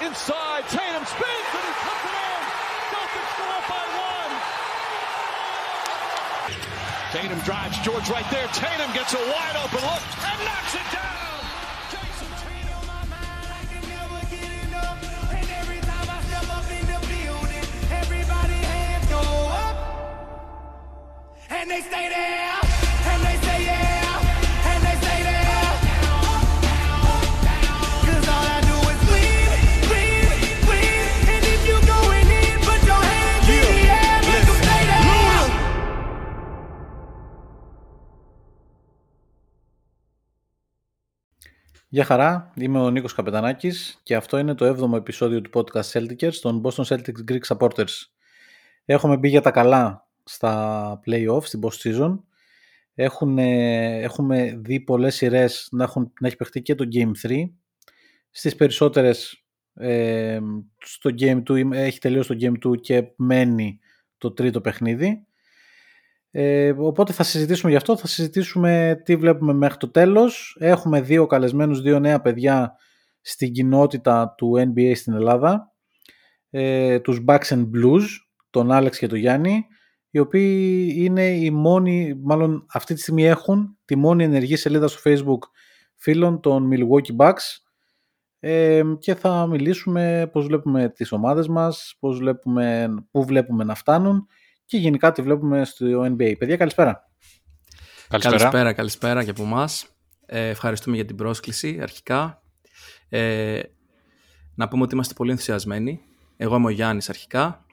Inside. Tatum spins and he puts it in. Celtics go up by one. Tatum drives George right there. Tatum gets a wide open look and knocks it down. And they stay there, Γεια χαρά, είμαι ο Νίκος Καπετανάκης και αυτό είναι το 7ο επεισόδιο του podcast Celtics των Boston Celtics Greek Supporters. Έχουμε μπει για τα καλά στα play-off, στην post season. Έχουν, ε, έχουμε δει πολλές σειρές να, έχουν, να έχει παιχτεί και το Game 3. Στις περισσότερες ε, στο Game 2 έχει τελειώσει το Game 2 και μένει το τρίτο παιχνίδι. Ε, οπότε θα συζητήσουμε γι' αυτό, θα συζητήσουμε τι βλέπουμε μέχρι το τέλος. Έχουμε δύο καλεσμένους, δύο νέα παιδιά στην κοινότητα του NBA στην Ελλάδα. Ε, τους Bucks and Blues, τον Άλεξ και τον Γιάννη, οι οποίοι είναι οι μόνοι, μάλλον αυτή τη στιγμή έχουν τη μόνη ενεργή σελίδα στο Facebook φίλων των Milwaukee Bucks ε, και θα μιλήσουμε πώς βλέπουμε τις ομάδες μας, πώς βλέπουμε, πού βλέπουμε να φτάνουν και γενικά τι βλέπουμε στο NBA. Παιδιά, καλησπέρα. Καλησπέρα, καλησπέρα, καλησπέρα και από εμάς. Ε, ευχαριστούμε για την πρόσκληση αρχικά. Ε, να πούμε ότι είμαστε πολύ ενθουσιασμένοι. Εγώ είμαι ο Γιάννης αρχικά.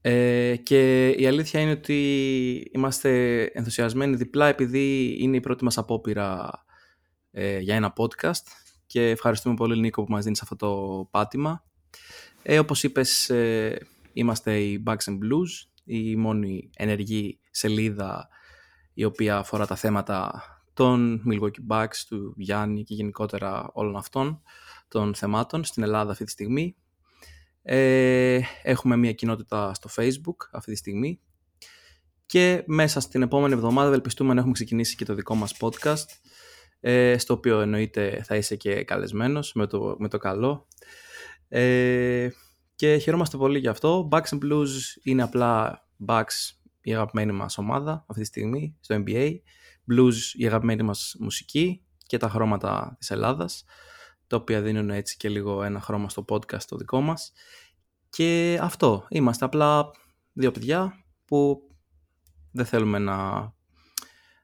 Ε, και η αλήθεια είναι ότι είμαστε ενθουσιασμένοι διπλά επειδή είναι η πρώτη μας απόπειρα ε, για ένα podcast και ευχαριστούμε πολύ Νίκο που μας δίνεις αυτό το πάτημα. Ε, όπως είπες, ε, είμαστε οι Bucks and Blues, η μόνη ενεργή σελίδα η οποία αφορά τα θέματα των Milwaukee Bucks, του Γιάννη και γενικότερα όλων αυτών των θεμάτων στην Ελλάδα αυτή τη στιγμή. Ε, έχουμε μια κοινότητα στο Facebook αυτή τη στιγμή και μέσα στην επόμενη εβδομάδα ευελπιστούμε να έχουμε ξεκινήσει και το δικό μας podcast ε, στο οποίο εννοείται θα είσαι και καλεσμένος με το, με το καλό. Ε, και χαιρόμαστε πολύ γι' αυτό. Bucks and Blues είναι απλά Bucks η αγαπημένη μας ομάδα αυτή τη στιγμή στο NBA. Blues η αγαπημένη μας μουσική και τα χρώματα της Ελλάδας τα οποία δίνουν έτσι και λίγο ένα χρώμα στο podcast το δικό μας. Και αυτό, είμαστε απλά δύο παιδιά που δεν θέλουμε να,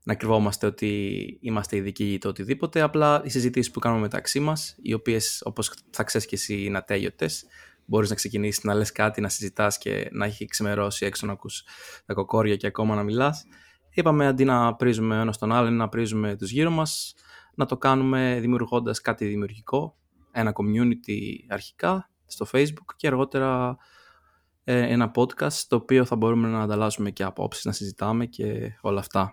να κρυβόμαστε ότι είμαστε ειδικοί ή το οτιδήποτε, απλά οι συζητήσεις που κάνουμε μεταξύ μας, οι οποίες όπως θα ξέρεις και εσύ είναι ατέλειωτες, μπορείς να ξεκινήσεις να λες κάτι, να συζητάς και να έχει ξημερώσει έξω να ακούς τα κοκόρια και ακόμα να μιλάς. Είπαμε αντί να πρίζουμε ένας τον άλλον, να πρίζουμε τους γύρω μας, να το κάνουμε δημιουργώντας κάτι δημιουργικό, ένα community αρχικά στο facebook και αργότερα ε, ένα podcast το οποίο θα μπορούμε να ανταλλάσσουμε και απόψεις, να συζητάμε και όλα αυτά.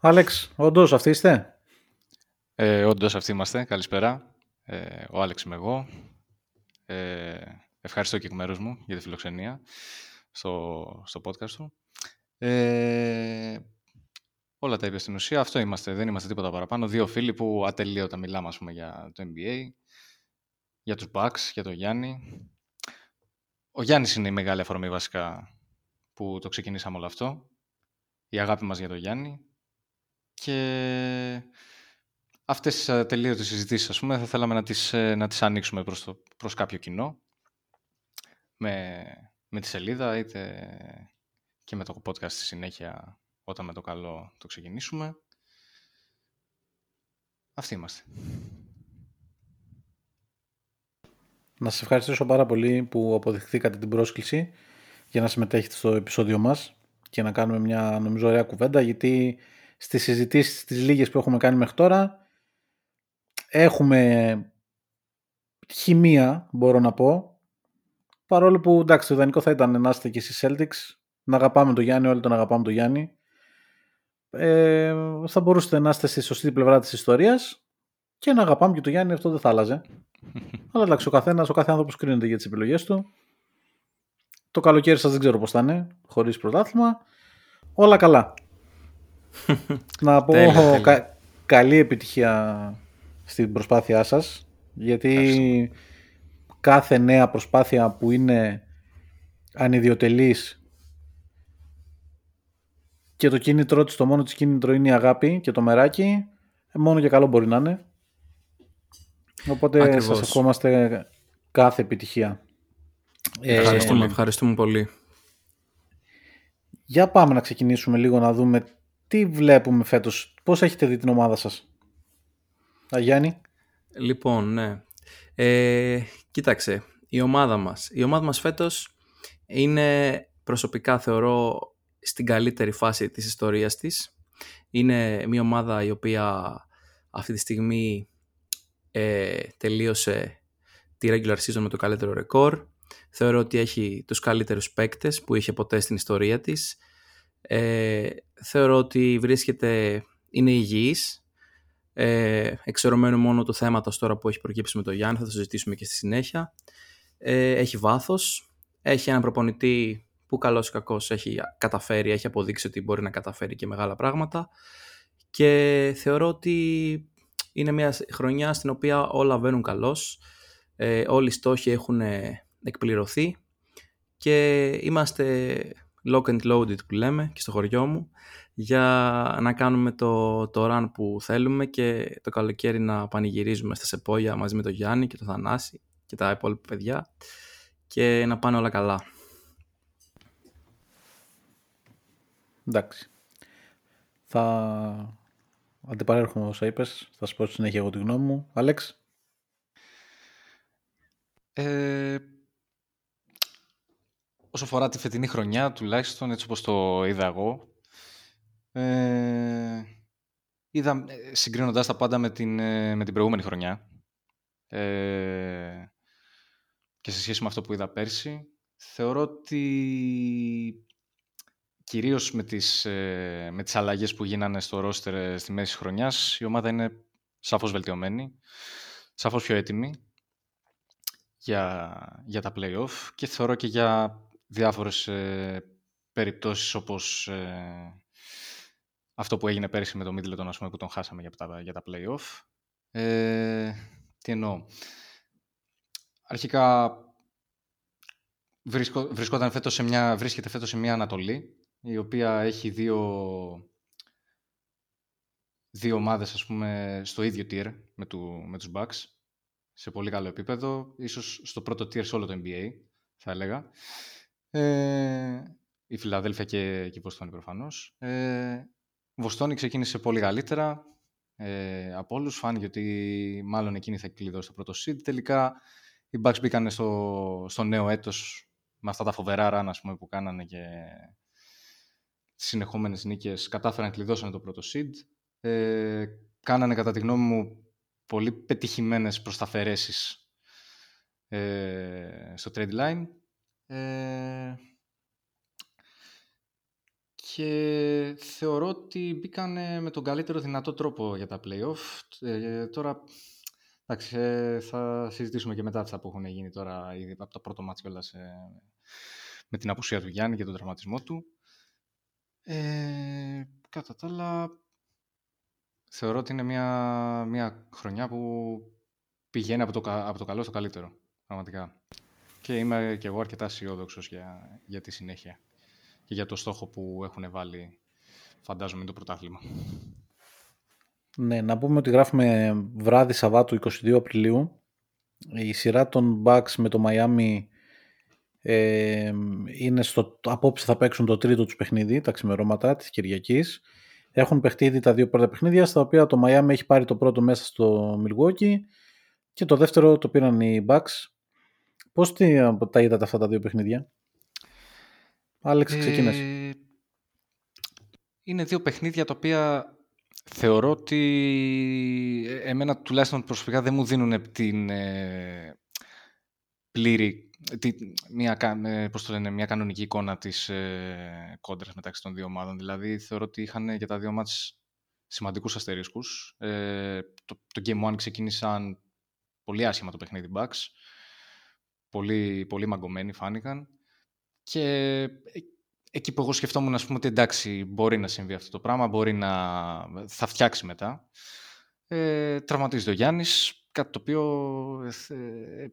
Άλεξ, όντως αυτοί είστε; Ε, όντως αυτοί είμαστε. Καλησπέρα. Ε, ο Άλεξ είμαι εγώ. Ε, ευχαριστώ και εκ μέρους μου για τη φιλοξενία στο, στο podcast του. Ε, όλα τα είπες στην ουσία. Αυτό είμαστε. Δεν είμαστε τίποτα παραπάνω. Δύο φίλοι που ατελείωτα μιλάμε ας πούμε, για το NBA, για τους Bucks, για τον Γιάννη. Ο Γιάννης είναι η μεγάλη αφορμή βασικά που το ξεκινήσαμε όλο αυτό. Η αγάπη μας για τον Γιάννη. Και αυτές τις ατελείωτες συζητήσεις, ας πούμε, θα θέλαμε να τις, ε, να τις ανοίξουμε προς, το, προς κάποιο κοινό. Με, με τη σελίδα, είτε και με το podcast στη συνέχεια, όταν με το καλό το ξεκινήσουμε. Αυτοί είμαστε. Να σας ευχαριστήσω πάρα πολύ που αποδεχθήκατε την πρόσκληση για να συμμετέχετε στο επεισόδιο μας και να κάνουμε μια νομίζω ωραία κουβέντα γιατί στις συζητήσεις τις λίγες που έχουμε κάνει μέχρι τώρα έχουμε χημεία, μπορώ να πω. Παρόλο που εντάξει, το ιδανικό θα ήταν να είστε και εσείς Celtics, να αγαπάμε τον Γιάννη, όλοι τον αγαπάμε τον Γιάννη. Ε, θα μπορούσατε να είστε στη σωστή πλευρά της ιστορίας και να αγαπάμε και τον Γιάννη, αυτό δεν θα άλλαζε. Αλλά εντάξει, ο καθένας, ο κάθε άνθρωπος κρίνεται για τις επιλογές του. Το καλοκαίρι σας δεν ξέρω πώς θα είναι, χωρίς πρωτάθλημα. Όλα καλά. να πω Τέλεια, τέλεια. κα- καλή επιτυχία στην προσπάθειά σας γιατί κάθε νέα προσπάθεια που είναι ανιδιοτελής και το κίνητρό της, το μόνο της κίνητρο είναι η αγάπη και το μεράκι, ε, μόνο και καλό μπορεί να είναι. Οπότε Ακριβώς. σας ευχόμαστε κάθε επιτυχία. Ε, Ευχαριστούμε, ευχαριστούμε πολύ. για πάμε να ξεκινήσουμε λίγο να δούμε τι βλέπουμε φέτος. Πώς έχετε δει την ομάδα σας; Α, Γιάννη. Λοιπόν, ναι. Ε, κοίταξε, η ομάδα μας. Η ομάδα μας φέτος είναι προσωπικά θεωρώ στην καλύτερη φάση της ιστορίας της. Είναι μια ομάδα η οποία αυτή τη στιγμή ε, τελείωσε τη regular season με το καλύτερο ρεκόρ. Θεωρώ ότι έχει τους καλύτερους παίκτες που είχε ποτέ στην ιστορία της. Ε, θεωρώ ότι βρίσκεται, είναι υγιής. Ε, εξαιρωμένο μόνο του θέματος τώρα που έχει προκύψει με τον Γιάννη, θα το συζητήσουμε και στη συνέχεια. Ε, έχει βάθος, έχει έναν προπονητή που καλός ή κακός έχει καταφέρει, έχει αποδείξει ότι μπορεί να καταφέρει και μεγάλα πράγματα και θεωρώ ότι είναι μια χρονιά στην οποία όλα βαίνουν καλώς, ε, όλοι οι στόχοι έχουν ε, εκπληρωθεί και είμαστε lock and loaded που λέμε και στο χωριό μου για να κάνουμε το, το run που θέλουμε και το καλοκαίρι να πανηγυρίζουμε στα Σεπόγια μαζί με τον Γιάννη και τον Θανάση και τα υπόλοιπα παιδιά και να πάνε όλα καλά. Εντάξει. Θα αντιπαρέρχομαι όσα είπες. Θα σου πω στη συνέχεια εγώ τη γνώμη μου. Αλέξ. Ε, όσο αφορά τη φετινή χρονιά, τουλάχιστον έτσι όπως το είδα εγώ, ε, είδα, ε, συγκρίνοντας τα πάντα με την, ε, με την προηγούμενη χρονιά ε, και σε σχέση με αυτό που είδα πέρσι, θεωρώ ότι κυρίως με τις, ε, με τις αλλαγές που γίνανε στο ρόστερ ε, στη μέση της χρονιάς, η ομάδα είναι σαφώς βελτιωμένη, σαφώς πιο έτοιμη για, για τα play-off και θεωρώ και για διάφορες ε, περιπτώσεις όπως ε, αυτό που έγινε πέρυσι με το Middleton ας πούμε, που τον χάσαμε για τα, για τα play-off. Ε, τι εννοώ. Αρχικά βρισκό, βρισκόταν φέτος σε μια, βρίσκεται φέτος σε μια Ανατολή η οποία έχει δύο, δύο ομάδες ας πούμε στο ίδιο tier με, του, με τους Bucks σε πολύ καλό επίπεδο, ίσως στο πρώτο tier σε όλο το NBA, θα έλεγα. Ε, η Φιλαδέλφια και, και η Βοστόνη προφανώς. Ε, η Βοστόνη ξεκίνησε πολύ καλύτερα ε, από όλους. Φάνηκε ότι μάλλον εκείνη θα κλειδώσει το πρώτο seed. Τελικά οι Bucks μπήκαν στο, στο νέο έτος με αυτά τα φοβερά run ας πούμε, που κάνανε και τις συνεχόμενες νίκες κατάφεραν να κλειδώσουν το πρώτο seed. Ε, κάνανε κατά τη γνώμη μου πολύ πετυχημένες προσταφαιρέσεις ε, στο trade line. Ε, και θεωρώ ότι μπήκαν με τον καλύτερο δυνατό τρόπο για τα play-off. Ε, τώρα, εντάξει, ε, θα συζητήσουμε και μετά αυτά που έχουν γίνει τώρα ήδη από το πρώτο μάτς κιόλας, ε, με την απουσία του Γιάννη και τον τραυματισμό του. Ε, κατά τα άλλα, θεωρώ ότι είναι μια, μια χρονιά που πηγαίνει από το, κα- από το καλό στο καλύτερο, πραγματικά. Και είμαι και εγώ αρκετά αισιόδοξος για, για τη συνέχεια και για το στόχο που έχουν βάλει, φαντάζομαι, το πρωτάθλημα. Ναι, να πούμε ότι γράφουμε βράδυ Σαββάτου 22 Απριλίου. Η σειρά των Bucks με το Miami ε, είναι στο, απόψε θα παίξουν το τρίτο τους παιχνίδι, τα ξημερώματα της Κυριακής. Έχουν παιχτεί ήδη τα δύο πρώτα παιχνίδια, στα οποία το Miami έχει πάρει το πρώτο μέσα στο Milwaukee και το δεύτερο το πήραν οι Bucks. Πώς τι, τα είδατε αυτά τα δύο παιχνίδια; Άλεξ, ξεκίνες. Ε, είναι δύο παιχνίδια τα οποία θεωρώ ότι ε, εμένα τουλάχιστον προσωπικά δεν μου δίνουν την ε, πλήρη, τη, μια, ε, πώς το λένε, μια κανονική εικόνα της ε, κόντρας μεταξύ των δύο ομάδων. Δηλαδή θεωρώ ότι είχαν για τα δύο μάτς σημαντικούς αστερίσκους. Ε, το, το Game 1 ξεκίνησαν πολύ άσχημα το παιχνίδι Bucks. Πολύ, πολύ μαγκωμένοι φάνηκαν. Και εκεί που εγώ σκεφτόμουν, ας πούμε, ότι εντάξει, μπορεί να συμβεί αυτό το πράγμα, μπορεί να... θα φτιάξει μετά. Ε, τραυματίζεται ο Γιάννης, κάτι το οποίο ε,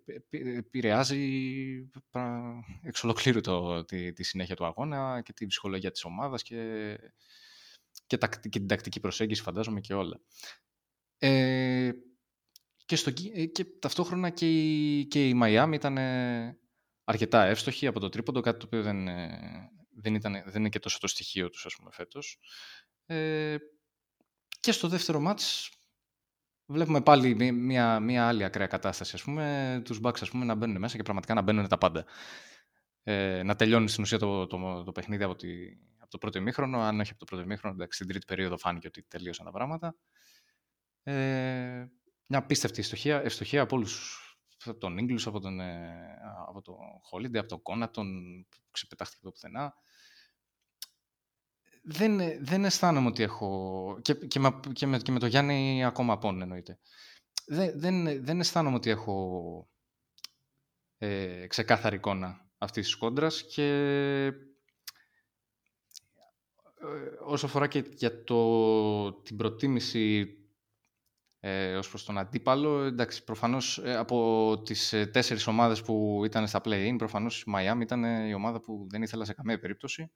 επηρεάζει εξ ολοκλήρου το, τη, τη, συνέχεια του αγώνα και τη ψυχολογία της ομάδας και, και, τα, και την τακτική προσέγγιση, φαντάζομαι, και όλα. Ε, και, στο, ε, και ταυτόχρονα και η, και η Μαϊάμι ήταν αρκετά εύστοχη από το τρίποντο, κάτι το οποίο δεν, δεν, ήταν, δεν είναι και τόσο το στοιχείο τους, ας πούμε, φέτος. Ε, και στο δεύτερο μάτς βλέπουμε πάλι μια, μια άλλη ακραία κατάσταση, ας πούμε, τους Bucks, ας πούμε, να μπαίνουν μέσα και πραγματικά να μπαίνουν τα πάντα. Ε, να τελειώνει στην ουσία το, το, το, παιχνίδι από, τη, από το πρώτο ημίχρονο, αν όχι από το πρώτο ημίχρονο, εντάξει, στην τρίτη περίοδο φάνηκε ότι τελείωσαν τα πράγματα. Ε, μια απίστευτη ευστοχία, ευστοχία από όλους από τον Ίγκλους, από τον, ε, από τον Holiday, από τον Κόνατον, που ξεπετάχτηκε το πουθενά. Δεν, δεν αισθάνομαι ότι έχω... Και, και, με, και, με, και με το Γιάννη ακόμα απόν εννοείται. Δεν, δεν, δεν αισθάνομαι ότι έχω ε, ξεκάθαρη εικόνα αυτής της κόντρας και ε, όσο αφορά και για το, την προτίμηση ε, ως προς τον αντίπαλο. Εντάξει, προφανώς ε, από τις ε, τέσσερις ομάδες που ήταν στα play-in, προφανώς η Miami ήταν η ομάδα που δεν ήθελα σε καμία περίπτωση.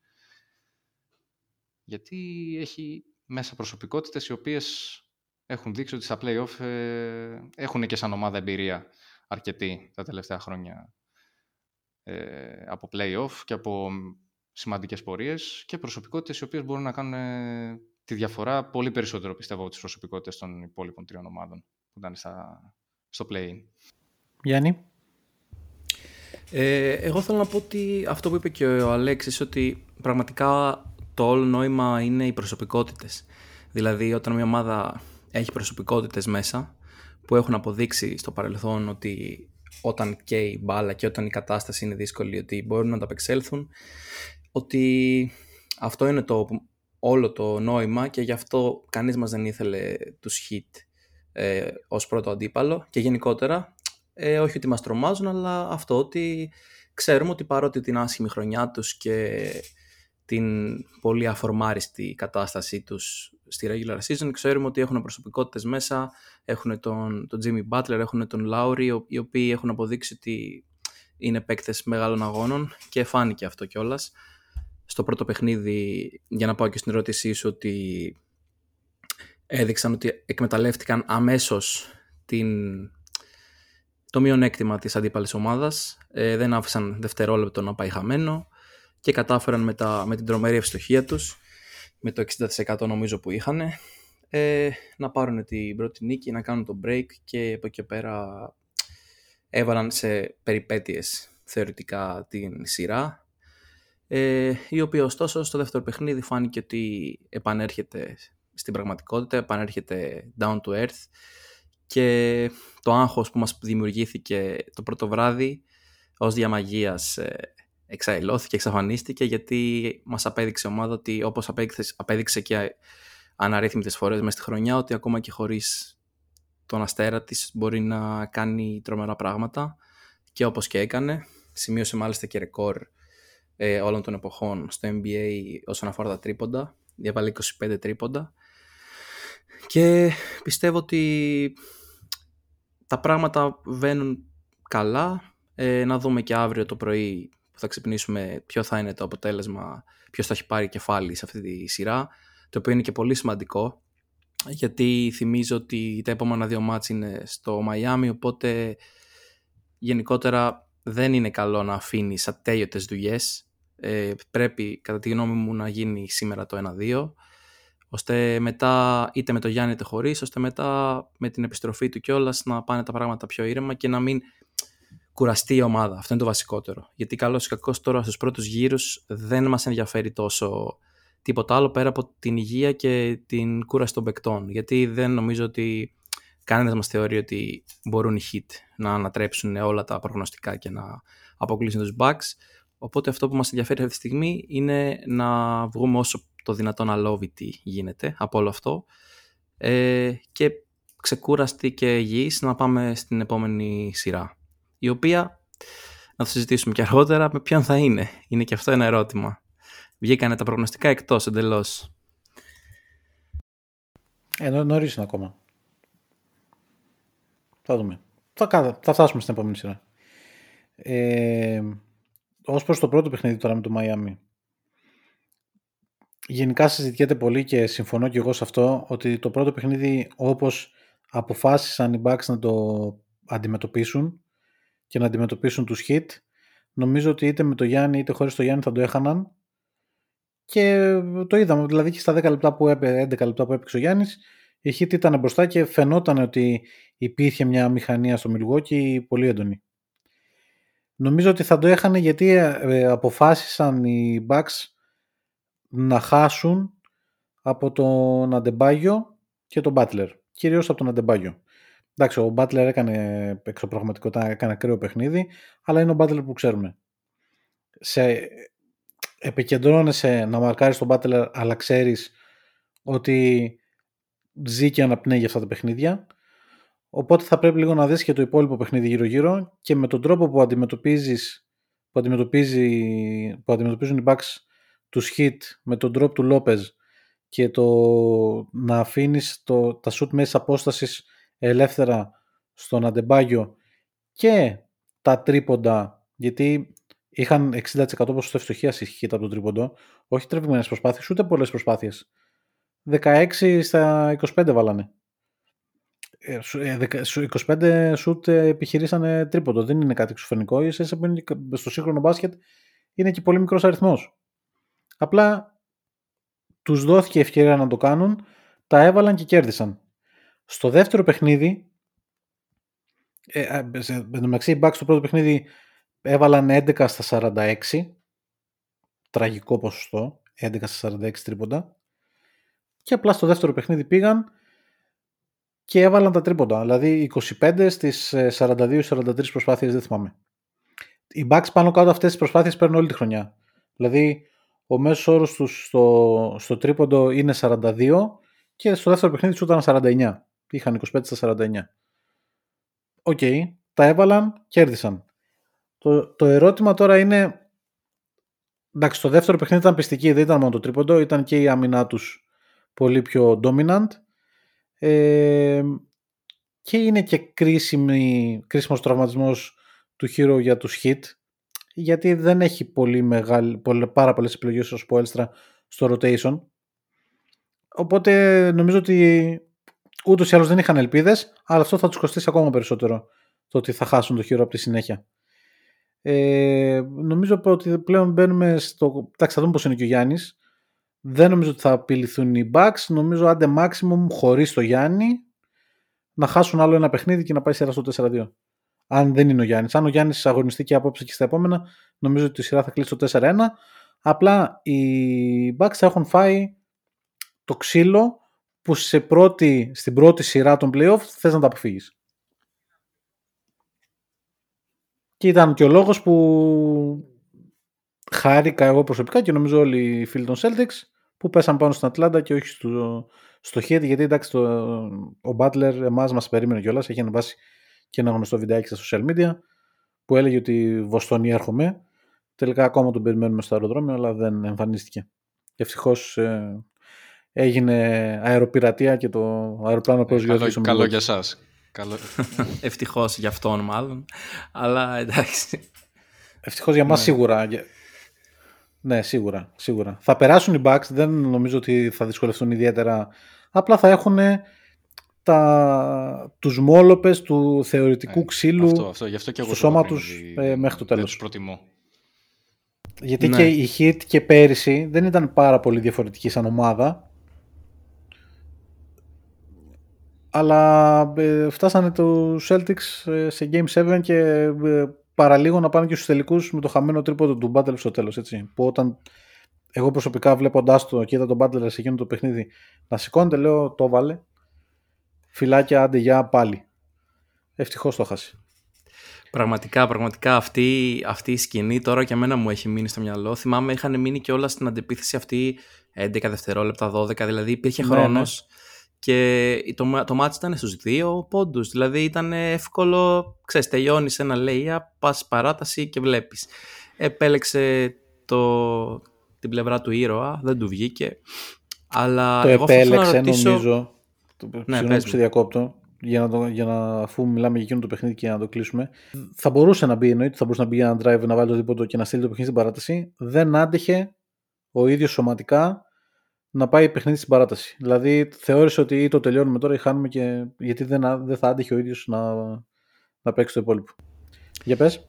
Γιατί έχει μέσα προσωπικότητες οι οποίες έχουν δείξει ότι στα play-off ε, έχουν και σαν ομάδα εμπειρία αρκετή τα τελευταία χρόνια ε, από play-off και από σημαντικές πορείες και προσωπικότητες οι οποίες μπορούν να κάνουν τη διαφορά πολύ περισσότερο πιστεύω από τις προσωπικότητες των υπόλοιπων τριών ομάδων που ήταν στα, στο play-in. Γιάννη; Ε, εγώ θέλω να πω ότι αυτό που είπε και ο Αλέξης ότι πραγματικά το όλο νόημα είναι οι προσωπικότητες. Δηλαδή όταν μια ομάδα έχει προσωπικότητες μέσα που έχουν αποδείξει στο παρελθόν ότι όταν καίει η μπάλα και όταν η κατάσταση είναι δύσκολη ότι μπορούν να τα απεξέλθουν ότι αυτό είναι το όλο το νόημα και γι' αυτό κανείς μας δεν ήθελε τους hit ε, ως πρώτο αντίπαλο. Και γενικότερα ε, όχι ότι μας τρομάζουν αλλά αυτό ότι ξέρουμε ότι παρότι την άσχημη χρονιά τους και την πολύ αφορμάριστη κατάστασή τους στη regular season ξέρουμε ότι έχουν προσωπικότητες μέσα έχουν τον, τον Jimmy Butler, έχουν τον Lowry οι οποίοι έχουν αποδείξει ότι είναι παίκτες μεγάλων αγώνων και φάνηκε αυτό κιόλας στο πρώτο παιχνίδι, για να πάω και στην ερώτησή σου, ότι έδειξαν ότι εκμεταλλεύτηκαν αμέσως την, το μειονέκτημα της αντίπαλης ομάδας, ε, δεν άφησαν δευτερόλεπτο να πάει χαμένο και κατάφεραν με, τα, με την τρομερή ευστοχία τους, με το 60% νομίζω που είχαν, ε, να πάρουν την πρώτη νίκη, να κάνουν το break και από εκεί πέρα έβαλαν σε περιπέτειες θεωρητικά την σειρά ε, η οποία ωστόσο στο δεύτερο παιχνίδι φάνηκε ότι επανέρχεται στην πραγματικότητα, επανέρχεται down to earth και το άγχος που μας δημιουργήθηκε το πρώτο βράδυ ως διαμαγείας ε, εξαελώθηκε, εξαφανίστηκε γιατί μας απέδειξε η ομάδα ότι όπως απέδειξε, απέδειξε και αναρρύθμιτες φορές μέσα στη χρονιά ότι ακόμα και χωρίς τον αστέρα της μπορεί να κάνει τρομερά πράγματα και όπως και έκανε σημείωσε μάλιστα και ρεκόρ ε, όλων των εποχών στο NBA όσον αφορά τα τρίποντα. Διαβάλει 25 τρίποντα. Και πιστεύω ότι τα πράγματα βαίνουν καλά. Ε, να δούμε και αύριο το πρωί που θα ξυπνήσουμε ποιο θα είναι το αποτέλεσμα, ποιος θα έχει πάρει κεφάλι σε αυτή τη σειρά, το οποίο είναι και πολύ σημαντικό, γιατί θυμίζω ότι τα επόμενα δύο μάτς είναι στο Μαϊάμι, οπότε γενικότερα δεν είναι καλό να αφήνεις ατέλειωτες δουλειές ε, πρέπει κατά τη γνώμη μου να γίνει σήμερα το 1-2 ώστε μετά είτε με το Γιάννη είτε χωρίς ώστε μετά με την επιστροφή του κιόλας να πάνε τα πράγματα πιο ήρεμα και να μην κουραστεί η ομάδα. Αυτό είναι το βασικότερο. Γιατί καλώς ή κακώς τώρα στους πρώτους γύρους δεν μας ενδιαφέρει τόσο τίποτα άλλο πέρα από την υγεία και την κούραση των παικτών. Γιατί δεν νομίζω ότι κανένας μας θεωρεί ότι μπορούν οι hit να ανατρέψουν όλα τα προγνωστικά και να αποκλείσουν τους Bucks. Οπότε αυτό που μας ενδιαφέρει αυτή τη στιγμή είναι να βγούμε όσο το δυνατόν αλόβητη γίνεται από όλο αυτό ε, και ξεκούραστη και υγιής να πάμε στην επόμενη σειρά. Η οποία, να το συζητήσουμε και αργότερα, με ποιον θα είναι. Είναι και αυτό ένα ερώτημα. Βγήκανε τα προγνωστικά εκτός εντελώς. Ε, νωρίς είναι ακόμα. Θα δούμε. Θα, θα φτάσουμε στην επόμενη σειρά. Ε, ως προς το πρώτο παιχνίδι τώρα με το Μαϊάμι. Γενικά συζητιέται πολύ και συμφωνώ και εγώ σε αυτό ότι το πρώτο παιχνίδι όπως αποφάσισαν οι Bucks να το αντιμετωπίσουν και να αντιμετωπίσουν τους hit νομίζω ότι είτε με το Γιάννη είτε χωρίς το Γιάννη θα το έχαναν και το είδαμε δηλαδή και στα 10 λεπτά που έπαι, 11 λεπτά που έπαιξε ο Γιάννης η hit ήταν μπροστά και φαινόταν ότι υπήρχε μια μηχανία στο Milwaukee πολύ έντονη. Νομίζω ότι θα το έχανε γιατί ε, αποφάσισαν οι Bucks να χάσουν από τον Αντεμπάγιο και τον Butler. Κυρίως από τον Αντεμπάγιο. Εντάξει, ο Butler έκανε εξωπραγματικότητα, έκανε ακραίο παιχνίδι, αλλά είναι ο Butler που ξέρουμε. Σε, επικεντρώνεσαι να μαρκάρεις τον Butler, αλλά ξέρεις ότι ζει και αναπνέει αυτά τα παιχνίδια. Οπότε θα πρέπει λίγο να δεις και το υπόλοιπο παιχνίδι γύρω-γύρω και με τον τρόπο που αντιμετωπίζεις που, αντιμετωπίζει, που αντιμετωπίζουν οι Bucks τους hit με τον drop του Λόπεζ και το να αφήνεις το, τα shoot μέσα απόστασης ελεύθερα στον Αντεμπάγιο και τα τρίποντα γιατί είχαν 60% ποσοστό ευστοχίας η από τον τρίποντο όχι τρεβημένες προσπάθειες ούτε πολλές προσπάθειες. 16 στα 25 βάλανε 25 ε, σουτ ε, επιχειρήσανε τρίποντο. Δεν είναι κάτι εξωφρενικό. Ίσα που είναι στο σύγχρονο μπάσκετ είναι και πολύ μικρός αριθμός. Απλά τους δόθηκε ευκαιρία να το κάνουν, τα έβαλαν και κέρδισαν. Στο δεύτερο παιχνίδι, ε, εν τω μεταξύ οι Bucks στο πρώτο παιχνίδι έβαλαν 11 στα 46, τραγικό ποσοστό, 11 στα 46 τρίποντα, και απλά στο δεύτερο παιχνίδι πήγαν και έβαλαν τα τρίποντα. Δηλαδή 25 στις 42-43 ε, προσπάθειες δεν θυμάμαι. Οι Bucks πάνω κάτω αυτές τις προσπάθειες παίρνουν όλη τη χρονιά. Δηλαδή ο μέσος όρος τους στο, στο τρίποντο είναι 42 και στο δεύτερο παιχνίδι τους ήταν 49. Είχαν 25 στα 49. OK, okay, τα έβαλαν, κέρδισαν. Το, το ερώτημα τώρα είναι εντάξει το δεύτερο παιχνίδι ήταν πειστική, δεν ήταν μόνο το τρίποντο, ήταν και η άμυνά τους πολύ πιο dominant ε, και είναι και κρίσιμη, κρίσιμος τραυματισμός του Hero για τους hit γιατί δεν έχει πολύ μεγάλη, πολύ, πάρα πολλές επιλογές ως Ποέλστρα στο rotation. Οπότε νομίζω ότι ούτως ή άλλως δεν είχαν ελπίδες αλλά αυτό θα τους κοστίσει ακόμα περισσότερο το ότι θα χάσουν το Hero από τη συνέχεια. Ε, νομίζω ότι πλέον μπαίνουμε στο... Εντάξει, θα δούμε πώς είναι και ο Γιάννης δεν νομίζω ότι θα απειληθούν οι Bucks. Νομίζω άντε maximum χωρίς το Γιάννη να χάσουν άλλο ένα παιχνίδι και να πάει σειρά στο 4-2. Αν δεν είναι ο Γιάννης. Αν ο Γιάννης αγωνιστεί και απόψε και στα επόμενα, νομίζω ότι η σειρά θα κλείσει το 4-1. Απλά οι Bucks θα έχουν φάει το ξύλο που σε πρώτη, στην πρώτη σειρά των playoff θες να τα αποφύγεις. Και ήταν και ο λόγος που χάρηκα εγώ προσωπικά και νομίζω όλοι οι φίλοι των Celtics που πέσαν πάνω στην Ατλάντα και όχι στο, στο Heat γιατί εντάξει το, ο Butler εμάς μας περίμενε κιόλας έχει ανεβάσει και ένα γνωστό βιντεάκι στα social media που έλεγε ότι Βοστόνη έρχομαι τελικά ακόμα τον περιμένουμε στο αεροδρόμιο αλλά δεν εμφανίστηκε Ευτυχώς ε, έγινε αεροπειρατεία και το αεροπλάνο προσγειώθηκε. καλό, καλό για εσάς. Καλό... Ευτυχώς για αυτόν μάλλον. Αλλά εντάξει. Ευτυχώς για μας ναι. σίγουρα. Ναι, σίγουρα, σίγουρα. Θα περάσουν οι Bucks, δεν νομίζω ότι θα δυσκολευτούν ιδιαίτερα. Απλά θα έχουν τα, τους μόλοπες του θεωρητικού ε, ξύλου αυτό, αυτό, γι αυτό και εγώ στο σώμα τους ε, μέχρι το τέλος. Τους προτιμώ. Γιατί ναι. και η Heat και πέρυσι δεν ήταν πάρα πολύ διαφορετική σαν ομάδα. Αλλά ε, φτάσανε το Celtics ε, σε Game 7 και ε, παραλίγο να πάνε και στους τελικούς με το χαμένο τρίποδο του Battle στο τέλος, έτσι. Που όταν εγώ προσωπικά βλέποντάς το και είδα τον Butler σε εκείνο το παιχνίδι να σηκώνεται, λέω το βάλε. Φυλάκια, άντε για πάλι. Ευτυχώς το χάσει. Πραγματικά, πραγματικά αυτή, αυτή η σκηνή τώρα και εμένα μου έχει μείνει στο μυαλό. Θυμάμαι είχαν μείνει και όλα στην αντεπίθεση αυτή 11 δευτερόλεπτα, 12, δηλαδή υπήρχε Ναι, χρόνος και το, το μάτς ήταν στους δύο πόντους, δηλαδή ήταν εύκολο, ξέρεις, τελειώνεις ένα layup, πας παράταση και βλέπεις. Επέλεξε το, την πλευρά του ήρωα, δεν του βγήκε, αλλά το εγώ αυτό θέλω να επέλεξε ρωτήσω... νομίζω. Το, Ναι, συγγνώμη πες που μου. σε διακόπτω. Για να, το, για να, αφού μιλάμε για εκείνο το παιχνίδι και να το κλείσουμε. Θα μπορούσε να μπει, εννοείται, θα μπορούσε να μπει για ένα drive να βάλει το δίποτο και να στείλει το παιχνίδι στην παράταση. Δεν άντεχε ο ίδιος σωματικά να πάει παιχνίδι στην παράταση. Δηλαδή θεώρησε ότι ή το τελειώνουμε τώρα ή χάνουμε και γιατί δεν, α- δεν θα άντεχε ο ίδιος να, να παίξει το υπόλοιπο. Για πες.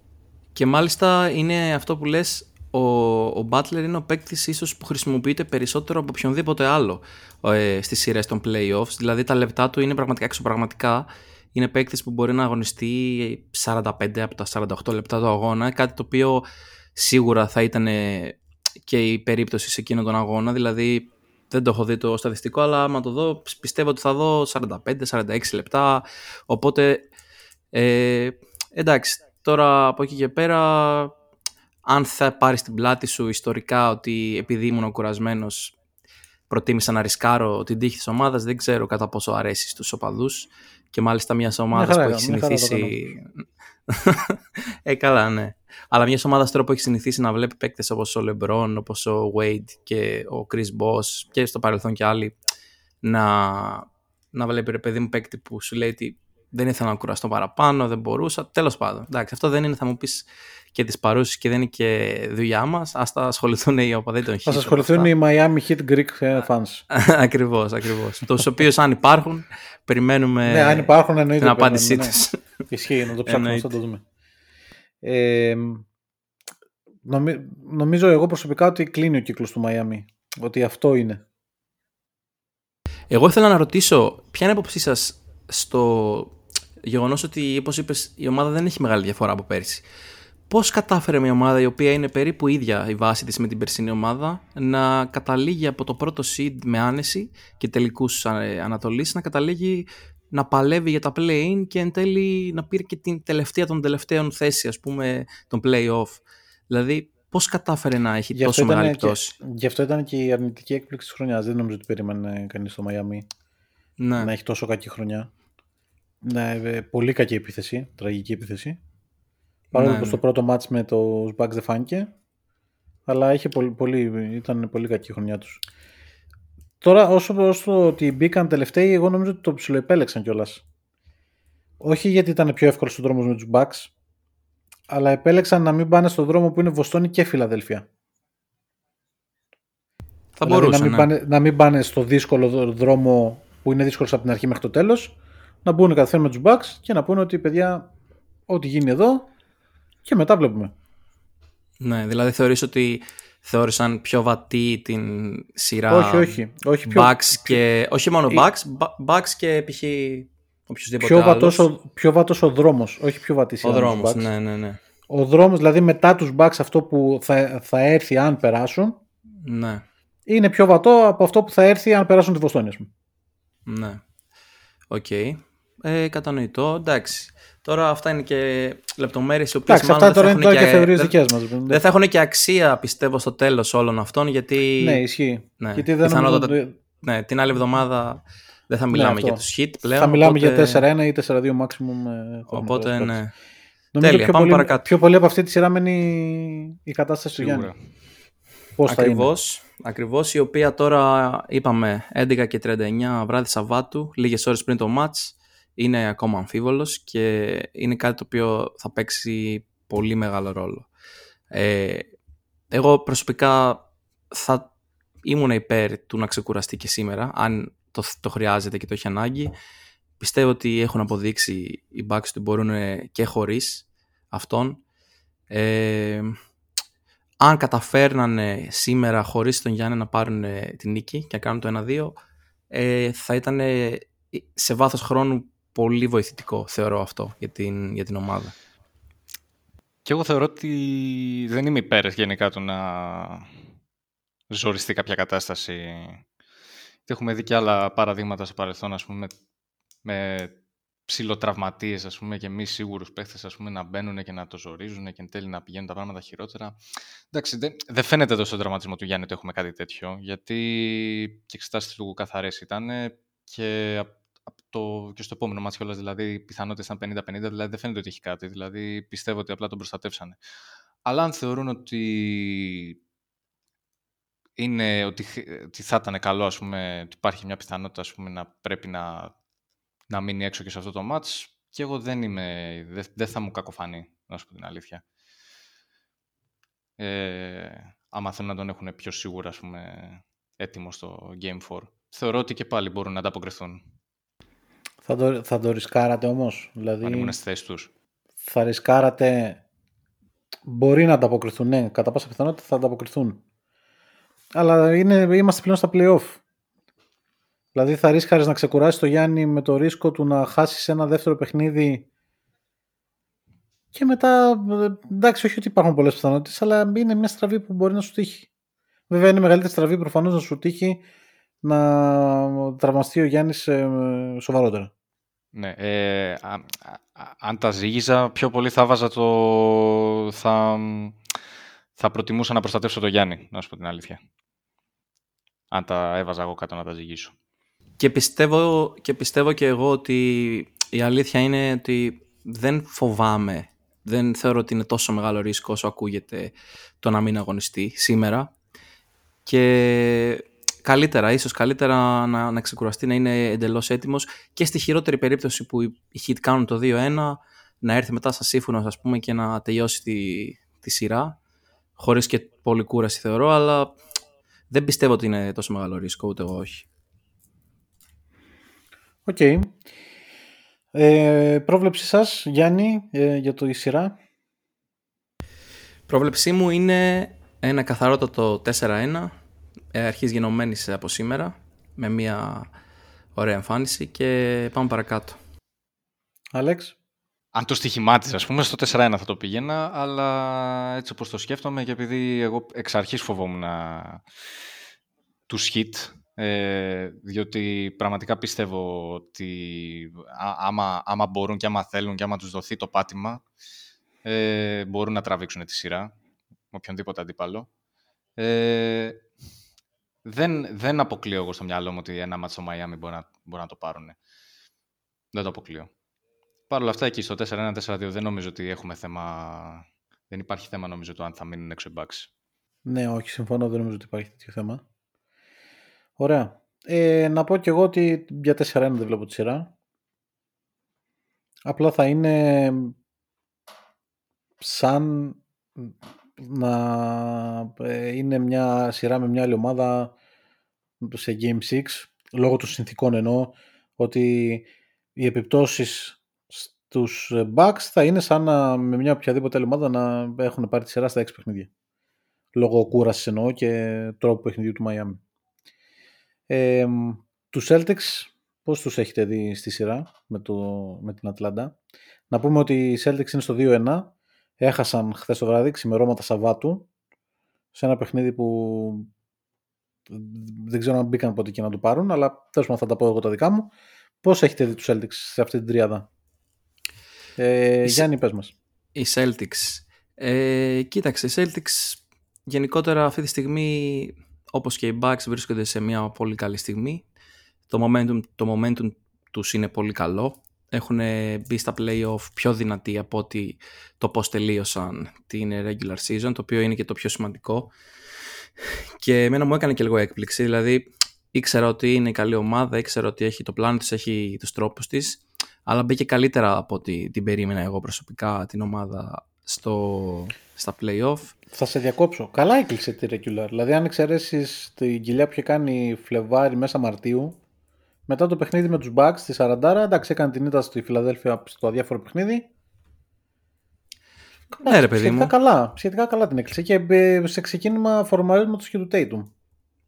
Και μάλιστα είναι αυτό που λες, ο, ο Butler είναι ο παίκτης ίσως που χρησιμοποιείται περισσότερο από οποιονδήποτε άλλο ε, στις σειρές των playoffs. Δηλαδή τα λεπτά του είναι πραγματικά εξωπραγματικά. Είναι παίκτης που μπορεί να αγωνιστεί 45 από τα 48 λεπτά του αγώνα, κάτι το οποίο σίγουρα θα ήταν ε, και η περίπτωση σε εκείνον τον αγώνα. Δηλαδή δεν το έχω δει το στατιστικό, αλλά άμα το δω πιστεύω ότι θα δω 45-46 λεπτά. Οπότε ε, εντάξει, τώρα από εκεί και πέρα, αν θα πάρει την πλάτη σου ιστορικά ότι επειδή ήμουν κουρασμένος, προτίμησα να ρισκάρω την τύχη της ομάδας, δεν ξέρω κατά πόσο αρέσει στους οπαδούς. Και μάλιστα μιας ομάδας χαρά, που έχει μια χαρά το συνηθίσει. Ε, καλά, ναι. Αλλά μιας ομάδας τώρα που έχει συνηθίσει να βλέπει παίκτες όπως ο Λεμπρόν, όπως ο Wade και ο Chris Boss και στο παρελθόν και άλλοι να, να βλέπει ρε παιδί μου παίκτη που σου λέει ότι δεν ήθελα να κουραστώ παραπάνω, δεν μπορούσα. Τέλος πάντων. Εντάξει, αυτό δεν είναι, θα μου πεις και τις παρούσεις και δεν είναι και δουλειά μας. Α τα ασχοληθούν οι οπαδοί των Θα σα ασχοληθούν οι Miami Heat Greek ε, fans. Ακριβώς, ακριβώς. Τους οποίους αν υπάρχουν, περιμένουμε ναι, αν υπάρχουν εννοείται. την ότι απάντησή περιμένουμε, τους. ναι. Ισχύει, να το ψάξουμε, Εννοείται. θα το δούμε. Ε, νομι- νομίζω εγώ προσωπικά ότι κλείνει ο κύκλος του Miami. Ότι αυτό είναι. Εγώ ήθελα να ρωτήσω, ποια είναι η άποψή σας στο γεγονός ότι, όπως είπες, η ομάδα δεν έχει μεγάλη διαφορά από πέρσι; Πώς κατάφερε μια ομάδα η οποία είναι περίπου ίδια η βάση της με την περσινή ομάδα να καταλήγει από το πρώτο seed με άνεση και τελικούς Ανατολής να καταλήγει να παλεύει για τα play-in και εν τέλει να πήρε και την τελευταία των τελευταίων θέση, ας πούμε, των play-off. Δηλαδή, πώς κατάφερε να έχει Γι' τόσο αυτό, μεγάλη ήταν πτώση; και, γι' αυτό ήταν και η αρνητική έκπληξη της χρονιάς. Δεν νομίζω ότι περίμενε κανείς στο Miami Ναι. να έχει τόσο κακή χρονιά. Ναι, ε, πολύ κακή επίθεση, τραγική επίθεση. Παρόλο Ναι, που ναι. στο πρώτο μάτς με το Bucks δεν φάνηκε, αλλά είχε πολύ, πολύ, ήταν πολύ κακή η χρονιά τους. Τώρα, όσο, όσο ότι μπήκαν τελευταίοι, εγώ νομίζω ότι το ψιλοεπέλεξαν κιόλας. Όχι γιατί ήταν πιο εύκολος ο δρόμο με τους Bucks, αλλά επέλεξαν να μην πάνε στον δρόμο που είναι Βοστόνη και Φιλαδέλφια. Θα δηλαδή μπορούσε. να, μην ναι. πάνε, να μην πάνε στο δύσκολο δ- δρόμο που είναι δύσκολος από την αρχή μέχρι το τέλος, να μπουν κατευθείαν με τους Bucks και να πούνε ότι παιδιά, ό,τι γίνει εδώ και μετά βλέπουμε. Ναι, δηλαδή θεωρείς ότι θεώρησαν πιο βατή την σειρά όχι, όχι. όχι πιο, Bucks και... Όχι μόνο ή- Bucks, Ba- Bucks και π.χ. οποιοδήποτε πιο, άλλος. βατός ο, πιο βατός ο δρόμος, όχι πιο βατή Ο σειρά με τους δρόμος, Bucks. ναι, ναι, ναι. Ο δρόμος, δηλαδή μετά τους Bucks αυτό που θα, θα έρθει αν περάσουν, Ναι, είναι πιο βατό από αυτό που θα έρθει αν περάσουν τη Βοστόνη, ας πούμε. ναι. Οκ. Ε, κατανοητό, εντάξει. Τώρα αυτά είναι και λεπτομέρειες οι οποίες Εντάξει, μάλλον αυτά δεν τώρα θα είναι έχουν τώρα και και- θεωρίες δεν- δικές μας. Δεν θα έχουν και αξία, πιστεύω, στο τέλος όλων αυτών, γιατί... Ναι, ισχύει. Ναι, Γιατί δεν πιθανότατα- νομίζω ότι- Ναι, την άλλη εβδομάδα δεν θα μιλάμε αυτό. για τους Heat πλέον. θα μιλάμε οπότε- για 4-1 ή 4-2 maximum. ε, θα Οπότε, έχουμε τώρα. ναι. Νομίζω Τέλεια, πιο, πάμε πολύ, παρακάτω. πιο πολύ από αυτή τη σειρά μένει η κατάσταση του Σίγουρα. Γιάννη. Πώς θα είναι; Ακριβώς, ακριβώς, η οποία τώρα είπαμε 11 και 39 βράδυ Σαββάτου, λίγες ώρες πριν το match, είναι ακόμα αμφίβολος και είναι κάτι το οποίο θα παίξει πολύ μεγάλο ρόλο. Ε, εγώ προσωπικά θα ήμουν υπέρ του να ξεκουραστεί και σήμερα, αν το, το χρειάζεται και το έχει ανάγκη. Πιστεύω ότι έχουν αποδείξει οι Bucks ότι μπορούν και χωρίς αυτόν. Ε, αν καταφέρνανε σήμερα χωρίς τον Γιάννη να πάρουν ε, την νίκη και να κάνουν το 1-2, ε, θα ήταν ε, σε βάθος χρόνου πολύ βοηθητικό, θεωρώ αυτό, για την, για την ομάδα. Και εγώ θεωρώ ότι δεν είμαι υπέρ γενικά του να, ζοριστεί κάποια κατάσταση. έχουμε δει και άλλα παραδείγματα στο παρελθόν, ας πούμε, με, με ψηλοτραυματίες, ας πούμε, και μη σίγουρους παίχτες, ας πούμε, να μπαίνουν και να το ζορίζουν και εν τέλει να πηγαίνουν τα πράγματα χειρότερα. Εντάξει, δεν, δεν φαίνεται εδώ στον τραυματισμό του Γιάννη ότι έχουμε κάτι τέτοιο, γιατί και εξετάσεις του καθαρές ήταν και το, και στο επόμενο μάτι κιόλας, δηλαδή οι πιθανότητες ήταν 50-50, δηλαδή δεν φαίνεται ότι έχει κάτι, δηλαδή πιστεύω ότι απλά τον προστατεύσανε. Αλλά αν θεωρούν ότι είναι ότι, ότι θα ήταν καλό, ας πούμε, ότι υπάρχει μια πιθανότητα ας πούμε, να πρέπει να, να μείνει έξω και σε αυτό το μάτς και εγώ δεν είμαι, δεν, δεν θα μου κακοφανεί, να σου πω την αλήθεια. Ε, άμα θέλουν να τον έχουν πιο σίγουρα, ας πούμε, έτοιμο στο Game 4. Θεωρώ ότι και πάλι μπορούν να ανταποκριθούν. Θα το, θα το ρισκάρατε όμως. Δηλαδή, αν ήμουν στη θέση τους. Θα ρισκάρατε... Μπορεί να ανταποκριθούν, ναι. Κατά πάσα πιθανότητα θα ανταποκριθούν. Αλλά είναι, είμαστε πλέον στα play-off. Δηλαδή θα ρίσκαρες να ξεκουράσεις το Γιάννη με το ρίσκο του να χάσεις ένα δεύτερο παιχνίδι και μετά, εντάξει, όχι ότι υπάρχουν πολλές πιθανότητες, αλλά είναι μια στραβή που μπορεί να σου τύχει. Βέβαια είναι μεγαλύτερη στραβή προφανώς να σου τύχει να τραυμαστεί ο Γιάννης ε, σοβαρότερα. Ναι, ε, αν τα ζήγιζα, πιο πολύ θα βάζα το... Θα, θα προτιμούσα να προστατεύσω το Γιάννη, να σου πω την αλήθεια. Αν τα έβαζα εγώ κάτω να τα ζυγίσω. Και πιστεύω, και πιστεύω και εγώ ότι η αλήθεια είναι ότι δεν φοβάμαι, δεν θεωρώ ότι είναι τόσο μεγάλο ρίσκο όσο ακούγεται το να μην αγωνιστεί σήμερα. Και καλύτερα, ίσως καλύτερα να, να ξεκουραστεί, να είναι εντελώς έτοιμος και στη χειρότερη περίπτωση που οι Heat κάνουν το 2-1 να έρθει μετά στα σύμφωνα ας πούμε και να τελειώσει τη, τη σειρά χωρίς και πολύ κούραση θεωρώ αλλά δεν πιστεύω ότι είναι τόσο μεγάλο ρίσκο ούτε εγώ όχι. OK. Okay. Ε, πρόβλεψη σας Γιάννη ε, για το η σειρά; Πρόβλεψή μου είναι ένα καθαρότατο 4-1 ε, αρχής γενομένης από σήμερα με μια ωραία εμφάνιση και πάμε παρακάτω. Αλέξ. Αν το στοιχημάτιζα, ας πούμε, στο 4-1 θα το πήγαινα, αλλά έτσι όπως το σκέφτομαι και επειδή εγώ εξ αρχής φοβόμουν τους hit, ε, διότι πραγματικά πιστεύω ότι άμα, άμα μπορούν και άμα θέλουν και άμα τους δοθεί το πάτημα, ε, μπορούν να τραβήξουν τη σειρά με οποιονδήποτε αντίπαλο. Ε, δεν, δεν αποκλείω εγώ στο μυαλό μου ότι ένα μάτσο στο Μαϊάμι μπορεί να, μπορεί να το πάρουν. Δεν το αποκλείω. Παρ' όλα αυτά, εκεί στο 4-1-4-2 δεν νομίζω ότι έχουμε θέμα. Δεν υπάρχει θέμα νομίζω το αν θα μείνουν έξω οι Bucks. Ναι, όχι, συμφωνώ. Δεν νομίζω ότι υπάρχει τέτοιο θέμα. Ωραία. Ε, να πω και εγώ ότι για 4-1 δεν βλέπω τη σειρά. Απλά θα είναι σαν να ε, είναι μια σειρά με μια άλλη ομάδα σε Game 6 λόγω των συνθήκων εννοώ ότι οι επιπτώσεις στους Bucks θα είναι σαν να, με μια οποιαδήποτε άλλη ομάδα να έχουν πάρει τη σειρά στα 6 παιχνίδια. Λόγω κούρασης εννοώ και τρόπου παιχνιδιού του Miami. Ε, τους Celtics πώς τους έχετε δει στη σειρά με, το, με την Ατλάντα να πούμε ότι οι Celtics είναι στο 2-1 έχασαν χθες το βράδυ ξημερώματα Σαββάτου σε ένα παιχνίδι που δεν ξέρω αν μπήκαν ποτέ και να το πάρουν, αλλά τέλος πάντων θα τα πω εγώ τα δικά μου. Πώς έχετε δει τους Celtics σε αυτή την τριάδα, ε, Γιάννη, πες μας. Οι Celtics. Ε, κοίταξε, οι Celtics γενικότερα αυτή τη στιγμή, όπως και οι Bucks, βρίσκονται σε μια πολύ καλή στιγμή. Το momentum, το momentum τους είναι πολύ καλό έχουν μπει στα play-off πιο δυνατοί από ότι το πώς τελείωσαν την regular season, το οποίο είναι και το πιο σημαντικό. Και εμένα μου έκανε και λίγο έκπληξη, δηλαδή ήξερα ότι είναι καλή ομάδα, ήξερα ότι έχει το πλάνο της, έχει τους τρόπους της, αλλά μπήκε καλύτερα από ότι την περίμενα εγώ προσωπικά την ομάδα στο, στα play-off. Θα σε διακόψω. Καλά έκλεισε τη regular. Δηλαδή, αν εξαιρέσεις την κοιλιά που είχε κάνει Φλεβάρι μέσα Μαρτίου, μετά το παιχνίδι με τους Bucks στη 40, εντάξει έκανε την ήττα στη Φιλαδέλφια στο αδιάφορο παιχνίδι. Ναι, ρε παιδί σχετικά μου. Καλά, σχετικά καλά την έκλεισε και ε, σε ξεκίνημα φορμαρίσματος και του Tatum.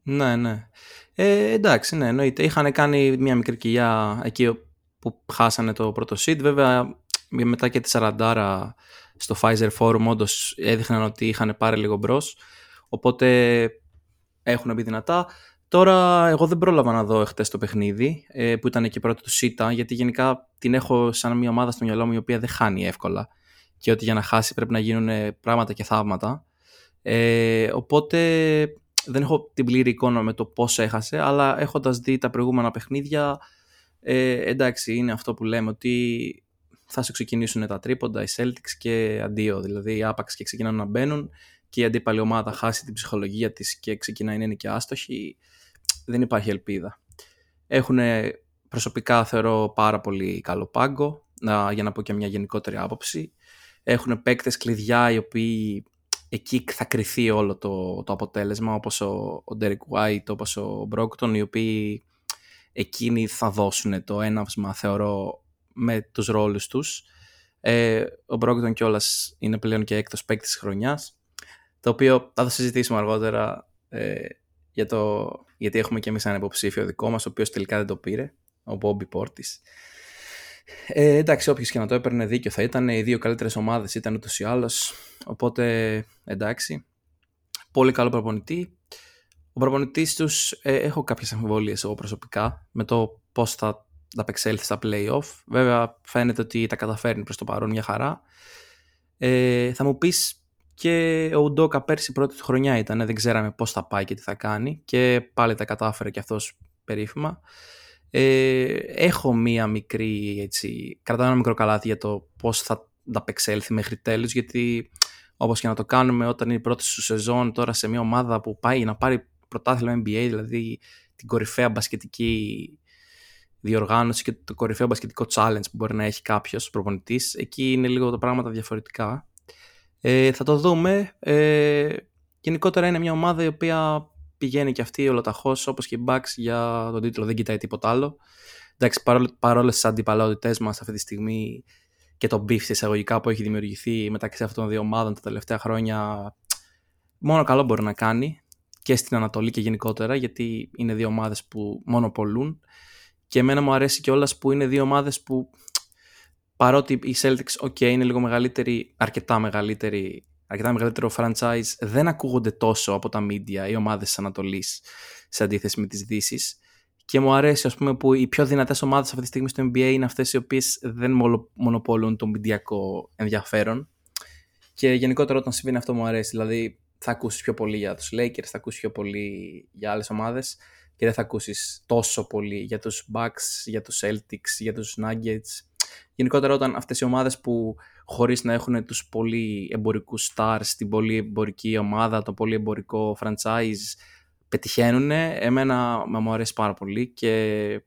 Ναι, ναι. Ε, εντάξει, ναι, εννοείται. Είχαν κάνει μια μικρή κοιλιά εκεί που χάσανε το πρώτο seed. Βέβαια, μετά και τη 40 στο Pfizer Forum όντως έδειχναν ότι είχαν πάρει λίγο μπρος. Οπότε έχουν μπει δυνατά. Τώρα, εγώ δεν πρόλαβα να δω χτε το παιχνίδι, ε, που ήταν και πρώτο του ΣΥΤΑ, γιατί γενικά την έχω σαν μια ομάδα στο μυαλό μου η οποία δεν χάνει εύκολα. Και ότι για να χάσει πρέπει να γίνουν πράγματα και θαύματα. Ε, οπότε δεν έχω την πλήρη εικόνα με το πώ έχασε, αλλά έχοντας δει τα προηγούμενα παιχνίδια, ε, εντάξει, είναι αυτό που λέμε ότι θα σου ξεκινήσουν τα τρίποντα, οι Celtics και αντίο. Δηλαδή, οι άπαξ και ξεκινάνε να μπαίνουν και η αντίπαλη ομάδα χάσει την ψυχολογία της και ξεκινάει να είναι και άστοχη, δεν υπάρχει ελπίδα. Έχουν προσωπικά θεωρώ πάρα πολύ καλό πάγκο, να, για να πω και μια γενικότερη άποψη. Έχουν παίκτες κλειδιά οι οποίοι εκεί θα κρυθεί όλο το, το αποτέλεσμα όπως ο, ο Derek White, όπως ο Brockton οι οποίοι εκείνοι θα δώσουν το έναυσμα θεωρώ με τους ρόλους τους. Ε, ο Brockton κιόλας είναι πλέον και έκτος παίκτης της χρονιάς το οποίο θα το συζητήσουμε αργότερα ε, για το, γιατί έχουμε και εμείς ένα υποψήφιο δικό μας ο οποίος τελικά δεν το πήρε, ο Bobby Portis. Ε, εντάξει, όποιος και να το έπαιρνε δίκιο θα ήταν. Οι δύο καλύτερες ομάδες ήταν ούτως ή άλλως. Οπότε εντάξει. Πολύ καλό προπονητή. Ο προπονητής τους ε, έχω κάποιες αμφιβολίες εγώ προσωπικά με το πώς θα τα απεξέλθει στα playoff. Βέβαια, φαίνεται ότι τα καταφέρνει προς το παρόν μια χαρά. Ε, θα μου πεις και ο Ουντόκα πέρσι πρώτη του χρονιά ήταν. Δεν ξέραμε πώς θα πάει και τι θα κάνει. Και πάλι τα κατάφερε και αυτός περίφημα. Ε, έχω μία μικρή, έτσι, κρατάω ένα μικρό καλάθι για το πώς θα ανταπεξέλθει μέχρι τέλους, γιατί όπως και να το κάνουμε όταν είναι η πρώτη σου σεζόν τώρα σε μια ομάδα που πάει να πάρει πρωτάθλημα NBA, δηλαδή την κορυφαία μπασκετική διοργάνωση και το κορυφαίο μπασκετικό challenge που μπορεί να έχει κάποιος προπονητής. Εκεί είναι λίγο τα πράγματα διαφορετικά. Ε, θα το δούμε. Ε, γενικότερα είναι μια ομάδα η οποία πηγαίνει και αυτή ολοταχώς όπως και η Bucks για τον τίτλο, δεν κοιτάει τίποτα άλλο. Εντάξει, παρόλες τις αντιπαλότητές μας αυτή τη στιγμή και το beef εισαγωγικά που έχει δημιουργηθεί μεταξύ αυτών των δύο ομάδων τα τελευταία χρόνια, μόνο καλό μπορεί να κάνει και στην Ανατολή και γενικότερα, γιατί είναι δύο ομάδες που μόνο πολλούν. Και εμένα μου αρέσει κιόλας που είναι δύο ομάδες που παρότι οι Celtics, ok, είναι λίγο μεγαλύτερη, αρκετά μεγαλύτερη αρκετά μεγαλύτερο franchise δεν ακούγονται τόσο από τα media οι ομάδες της Ανατολής σε αντίθεση με τις δύσει. Και μου αρέσει ας πούμε που οι πιο δυνατές ομάδες αυτή τη στιγμή στο NBA είναι αυτές οι οποίες δεν μονοπολούν το μηντιακό ενδιαφέρον. Και γενικότερα όταν συμβαίνει αυτό μου αρέσει. Δηλαδή θα ακούσεις πιο πολύ για τους Lakers, θα ακούσεις πιο πολύ για άλλες ομάδες και δεν θα ακούσεις τόσο πολύ για τους Bucks, για τους Celtics, για τους Nuggets. Γενικότερα όταν αυτές οι ομάδες που χωρίς να έχουν τους πολύ εμπορικούς stars, την πολύ εμπορική ομάδα, το πολύ εμπορικό franchise, πετυχαίνουν. Εμένα μου αρέσει πάρα πολύ και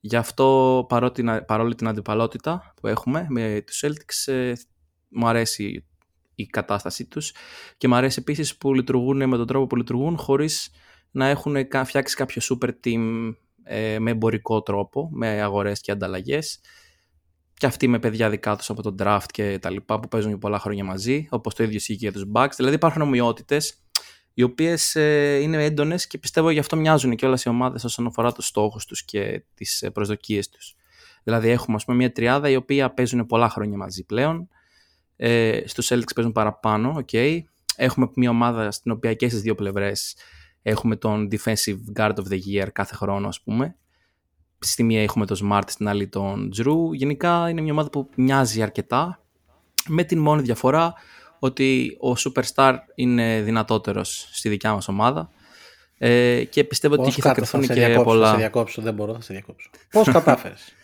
γι' αυτό παρότι, παρόλη την αντιπαλότητα που έχουμε με τους Celtics, ε, μου αρέσει η κατάστασή τους και μου αρέσει επίσης που λειτουργούν με τον τρόπο που λειτουργούν χωρίς να έχουν φτιάξει κάποιο super team ε, με εμπορικό τρόπο, με αγορές και ανταλλαγές και αυτοί με παιδιά δικά τους από τον draft και τα λοιπά που παίζουν για πολλά χρόνια μαζί, όπως το ίδιο ισχύει και για τους Bucks. Δηλαδή υπάρχουν ομοιότητες οι οποίες ε, είναι έντονες και πιστεύω γι' αυτό μοιάζουν και όλες οι ομάδες όσον αφορά τους στόχους τους και τις ε, προσδοκίες τους. Δηλαδή έχουμε ας πούμε, μια τριάδα η οποία παίζουν πολλά χρόνια μαζί πλέον. Ε, Στους Celtics παίζουν παραπάνω, okay. Έχουμε μια ομάδα στην οποία και στις δύο πλευρές έχουμε τον Defensive Guard of the Year κάθε χρόνο, ας πούμε στη μία έχουμε τον Smart, στην άλλη τον Τζρου. Γενικά είναι μια ομάδα που μοιάζει αρκετά, με την μόνη διαφορά ότι ο Superstar είναι δυνατότερος στη δικιά μας ομάδα ε, και πιστεύω ότι εκεί θα κρυφθούν και διακόψω, πολλά... Θα σε διακόψω, δεν μπορώ, θα σε διακόψω. Πώς κατάφερες;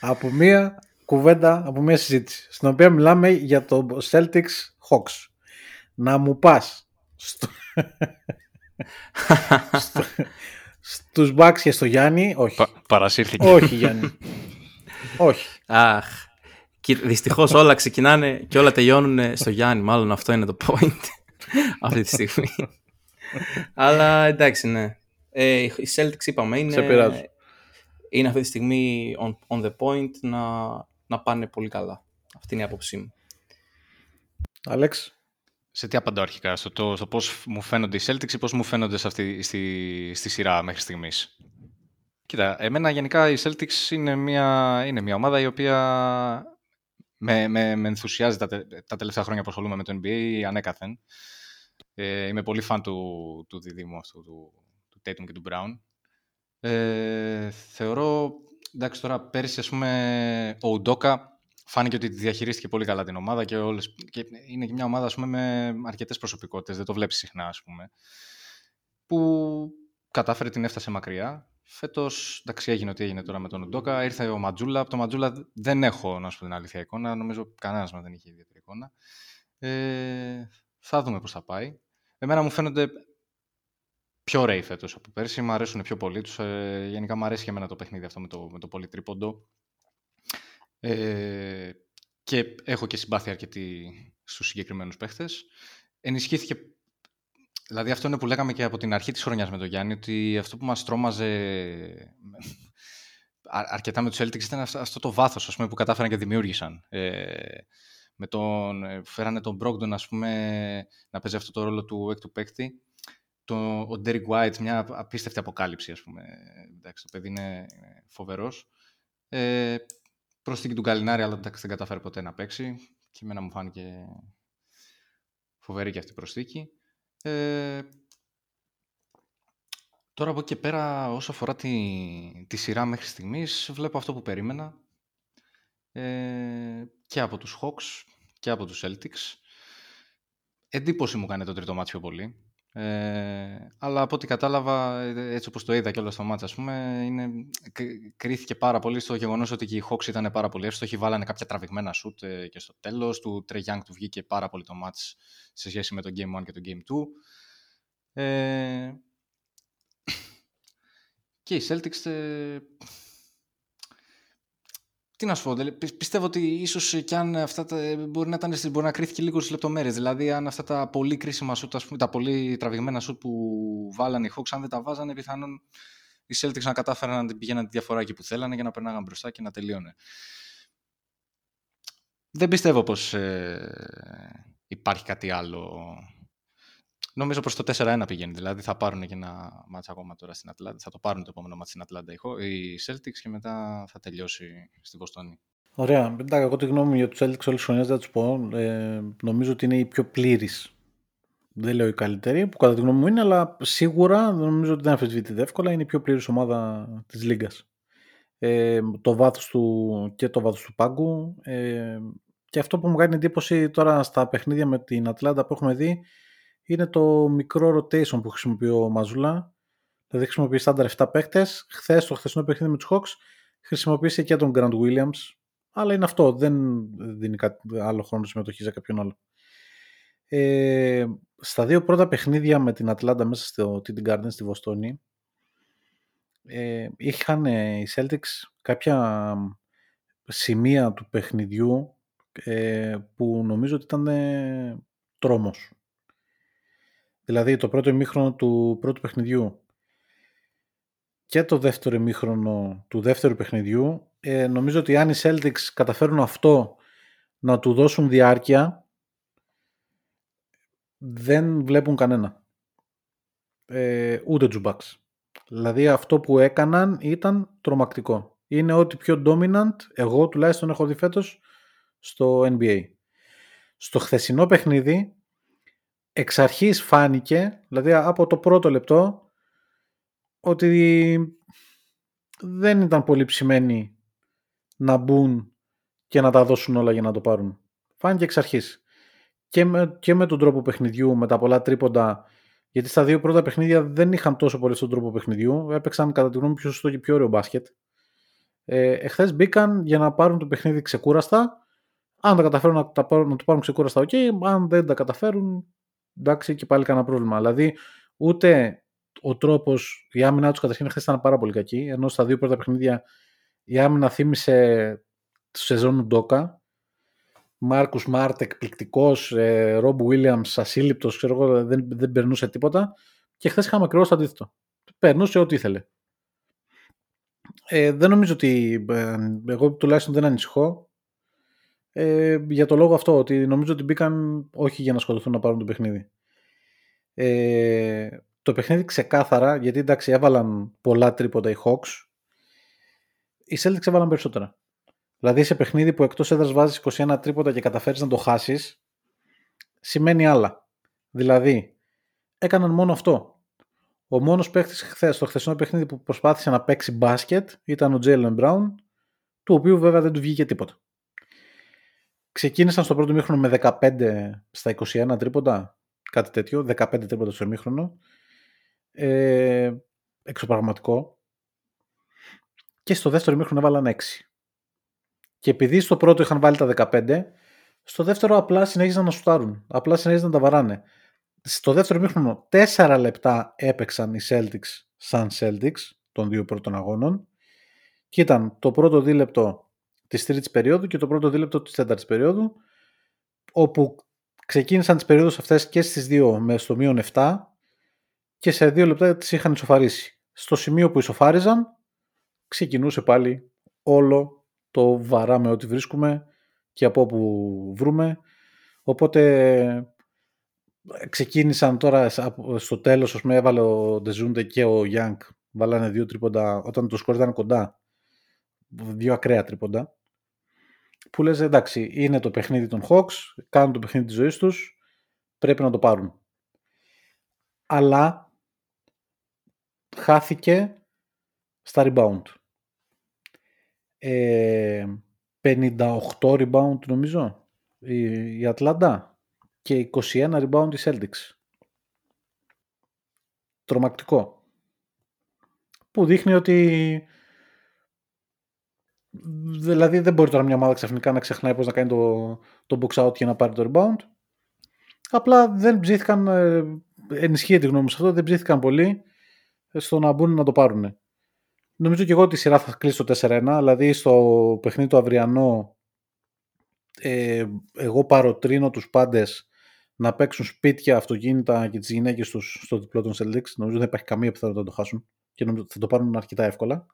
Από μία κουβέντα, από μία συζήτηση, στην οποία μιλάμε για το Celtics Hawks, να μου πας στο... στο... Στους Bucks και στο Γιάννη, όχι. Πα, παρασύρθηκε. Όχι Γιάννη. όχι. Αχ. Δυστυχώς όλα ξεκινάνε και όλα τελειώνουν στο Γιάννη. Μάλλον αυτό είναι το point αυτή τη στιγμή. Αλλά εντάξει, ναι. Ε, οι Celtics είπαμε είναι, είναι αυτή τη στιγμή on, on the point να, να πάνε πολύ καλά. Αυτή είναι η άποψή μου. Άλεξ σε τι απαντώ αρχικά, στο, το, στο πώς μου φαίνονται οι Celtics ή πώς μου φαίνονται σε αυτή, στη, στη σειρά μέχρι στιγμής; Κοίτα, εμένα γενικά οι Celtics είναι μια, είναι μια ομάδα η οποία με, με, με ενθουσιάζει τα, τα τελευταία χρόνια που ασχολούμαι με το NBA ανέκαθεν. Ε, είμαι πολύ φαν του, του διδήμου αυτού, του, του Tatum και του Brown. Ε, θεωρώ, εντάξει τώρα πέρυσι ας πούμε ο Ουντόκα φάνηκε ότι διαχειρίστηκε πολύ καλά την ομάδα και, όλες, και είναι και μια ομάδα ας πούμε, με αρκετές προσωπικότητες, δεν το βλέπεις συχνά ας πούμε, που κατάφερε την έφτασε μακριά. Φέτος, εντάξει, έγινε ό,τι έγινε τώρα με τον Ουντόκα. Ήρθε ο Ματζούλα. Από το Ματζούλα δεν έχω, να σου πω την αλήθεια, εικόνα. Νομίζω κανένας μας δεν είχε ιδιαίτερη εικόνα. Ε, θα δούμε πώς θα πάει. Εμένα μου φαίνονται πιο ωραίοι φέτος από πέρσι. Μου αρέσουν πιο πολύ τους. Ε, γενικά μου αρέσει και εμένα το παιχνίδι αυτό με το, με το πολύ τρίποντο. Ε, και έχω και συμπάθεια αρκετή στους συγκεκριμένους παίχτες. Ενισχύθηκε Δηλαδή αυτό είναι που λέγαμε και από την αρχή της χρονιάς με τον Γιάννη, ότι αυτό που μας τρόμαζε αρκετά με τους Celtics ήταν αυτό το βάθος ας πούμε, που κατάφεραν και δημιούργησαν. Ε, με τον, ε, φέρανε τον Brogdon ας πούμε, να παίζει αυτό το ρόλο του έκτου παίκτη. Το, ο Derek White, μια απίστευτη αποκάλυψη, ας πούμε. Εντάξει, το παιδί είναι φοβερός. Ε, προσθήκη του Γκαλινάρη, αλλά εντάξει, δεν καταφέρει ποτέ να παίξει. Και εμένα μου φάνηκε φοβερή και αυτή η προσθήκη. Ε, τώρα από εκεί και πέρα, όσο αφορά τη, τη σειρά μέχρι στιγμής, βλέπω αυτό που περίμενα ε, και από τους Hawks και από τους Celtics. Εντύπωση μου κάνει το τρίτο μάτι πιο πολύ. Ε, αλλά από ό,τι κατάλαβα, έτσι όπως το είδα και όλο στο μάτς, ας πούμε, είναι, κρίθηκε πάρα πολύ στο γεγονός ότι και οι Hawks ήταν πάρα πολύ εύστοχοι, βάλανε κάποια τραβηγμένα σουτ ε, και στο τέλος, του Trey Young του βγήκε πάρα πολύ το μάτς σε σχέση με το Game 1 και το Game 2. Ε, και οι Celtics ε, τι να σου πω, πιστεύω ότι ίσως κι αν αυτά τα, μπορεί να, ήταν, μπορεί να κρίθηκε λίγο στις λεπτομέρειες. Δηλαδή, αν αυτά τα πολύ κρίσιμα σουτ, ας πούμε, τα πολύ τραβηγμένα σουτ που βάλανε οι Hawks, αν δεν τα βάζανε, πιθανόν οι Celtics να κατάφεραν να την πηγαίναν τη διαφορά εκεί που θέλανε για να περνάγαν μπροστά και να τελείωνε. Δεν πιστεύω πως ε, υπάρχει κάτι άλλο Νομίζω προς το 4-1 πηγαίνει. Δηλαδή θα πάρουν και ένα ματς ακόμα τώρα στην Ατλάντα. Θα το πάρουν το επόμενο ματς στην Ατλάντα οι Celtics και μετά θα τελειώσει στην Βοστόνη. Ωραία. Εντάξει, εγώ τη γνώμη μου για τους Celtics όλη τη χρονιά δεν θα τους πω. Ε, νομίζω ότι είναι η πιο πλήρη. Δεν λέω η καλύτερη, που κατά τη γνώμη μου είναι, αλλά σίγουρα νομίζω ότι δεν αμφισβητείται εύκολα. Είναι η πιο πλήρης ομάδα της Λίγκας. Ε, το βάθος του και το βάθος του πάγκου. Ε, και αυτό που μου κάνει εντύπωση τώρα στα παιχνίδια με την Ατλάντα που έχουμε δει είναι το μικρό rotation που χρησιμοποιεί ο Μαζούλα. Δηλαδή χρησιμοποιεί στάνταρ 7 παίκτες. Χθες το χθεσινό παιχνίδι με τους Hawks χρησιμοποίησε και τον Grant Williams. Αλλά είναι αυτό. Δεν δίνει κάτι άλλο χρόνο συμμετοχή σε κάποιον άλλο. Ε, στα δύο πρώτα παιχνίδια με την Ατλάντα μέσα στο TD Garden στη Βοστόνη ε, είχαν οι Celtics κάποια σημεία του παιχνιδιού ε, που νομίζω ότι ήταν τρόμος. Δηλαδή το πρώτο ημίχρονο του πρώτου παιχνιδιού και το δεύτερο ημίχρονο του δεύτερου παιχνιδιού ε, νομίζω ότι αν οι Celtics καταφέρουν αυτό να του δώσουν διάρκεια δεν βλέπουν κανένα. Ε, ούτε τους Bucks. Δηλαδή αυτό που έκαναν ήταν τρομακτικό. Είναι ό,τι πιο dominant εγώ τουλάχιστον έχω δει φέτος στο NBA. Στο χθεσινό παιχνίδι εξ αρχής φάνηκε, δηλαδή από το πρώτο λεπτό, ότι δεν ήταν πολύ ψημένοι να μπουν και να τα δώσουν όλα για να το πάρουν. Φάνηκε εξ αρχής. Και με, και με τον τρόπο παιχνιδιού, με τα πολλά τρίποντα, γιατί στα δύο πρώτα παιχνίδια δεν είχαν τόσο πολύ στον τρόπο παιχνιδιού, έπαιξαν κατά τη γνώμη πιο σωστό και πιο ωραίο μπάσκετ. Ε, εχθές μπήκαν για να πάρουν το παιχνίδι ξεκούραστα. Αν τα καταφέρουν να, τα πάρουν, να το πάρουν ξεκούραστα, ok. Αν δεν τα καταφέρουν, εντάξει και πάλι κανένα πρόβλημα. Δηλαδή, ούτε ο τρόπος, η άμυνα τους καταρχήν χθες ήταν πάρα πολύ κακή, ενώ στα δύο πρώτα παιχνίδια η άμυνα θύμισε τη σεζόν Ντόκα. Μάρκους Μάρτ εκπληκτικός, ε, Ρομπ Βίλιαμς ασύλληπτος, ξέρω εγώ, δεν, δεν περνούσε τίποτα. Και χθες είχαμε ακριβώς το αντίθετο. Περνούσε ό,τι ήθελε. Ε, δεν νομίζω ότι. Ε, εγώ τουλάχιστον δεν ανησυχώ. Ε, για το λόγο αυτό, ότι νομίζω ότι μπήκαν όχι για να σκοτωθούν να πάρουν το παιχνίδι. Ε, το παιχνίδι ξεκάθαρα, γιατί εντάξει έβαλαν πολλά τρίποτα οι Hawks, οι Celtics έβαλαν περισσότερα. Δηλαδή σε παιχνίδι που εκτός έδρας βάζεις 21 τρίποτα και καταφέρεις να το χάσεις, σημαίνει άλλα. Δηλαδή, έκαναν μόνο αυτό. Ο μόνος παίχτης χθες, στο χθεσινό παιχνίδι που προσπάθησε να παίξει μπάσκετ ήταν ο Τζέιλεν Μπράουν, του οποίου βέβαια δεν του βγήκε τίποτα. Ξεκίνησαν στο πρώτο μήχρονο με 15 στα 21 τρίποντα, κάτι τέτοιο, 15 τρίποντα στο μήχρονο. Ε, εξωπραγματικό. Και στο δεύτερο μήχρονο έβαλαν 6. Και επειδή στο πρώτο είχαν βάλει τα 15, στο δεύτερο απλά συνέχιζαν να σουτάρουν. Απλά συνέχιζαν να τα βαράνε. Στο δεύτερο μήχρονο 4 λεπτά έπαιξαν οι Celtics σαν Celtics των δύο πρώτων αγώνων και ήταν το πρώτο δίλεπτο της τρίτης περίοδου και το πρώτο δίλεπτο της τέταρτης περίοδου όπου ξεκίνησαν τις περίοδους αυτές και στις δύο με στο μείον 7 και σε δύο λεπτά τις είχαν ισοφαρίσει. Στο σημείο που ισοφάριζαν ξεκινούσε πάλι όλο το βαράμε ό,τι βρίσκουμε και από όπου βρούμε. Οπότε ξεκίνησαν τώρα στο τέλος, ως με έβαλε ο Ντεζούντε και ο Γιάνκ, βάλανε δύο τρίποντα, όταν το σκορ ήταν κοντά, δύο ακραία τρίποντα, που λες εντάξει, είναι το παιχνίδι των Hawks, κάνουν το παιχνίδι της ζωής τους, πρέπει να το πάρουν. Αλλά χάθηκε στα rebound. Ε, 58 rebound νομίζω η, η Ατλάντα και 21 rebound η Celtics. Τρομακτικό. Που δείχνει ότι δηλαδή δεν μπορεί τώρα μια ομάδα ξαφνικά να ξεχνάει πώς να κάνει το, το box out και να πάρει το rebound. Απλά δεν ψήθηκαν, ε, ενισχύει τη γνώμη μου σε αυτό, δεν ψήθηκαν πολύ στο να μπουν να το πάρουν. Νομίζω και εγώ ότι η σειρά θα κλείσει το 4-1, δηλαδή στο παιχνίδι του αυριανό ε, εγώ παροτρύνω τους πάντες να παίξουν σπίτια, αυτοκίνητα και τις γυναίκες τους στο διπλό των Celtics. Νομίζω δεν υπάρχει καμία πιθανότητα να το χάσουν και νομίζω ότι θα το πάρουν αρκετά εύκολα.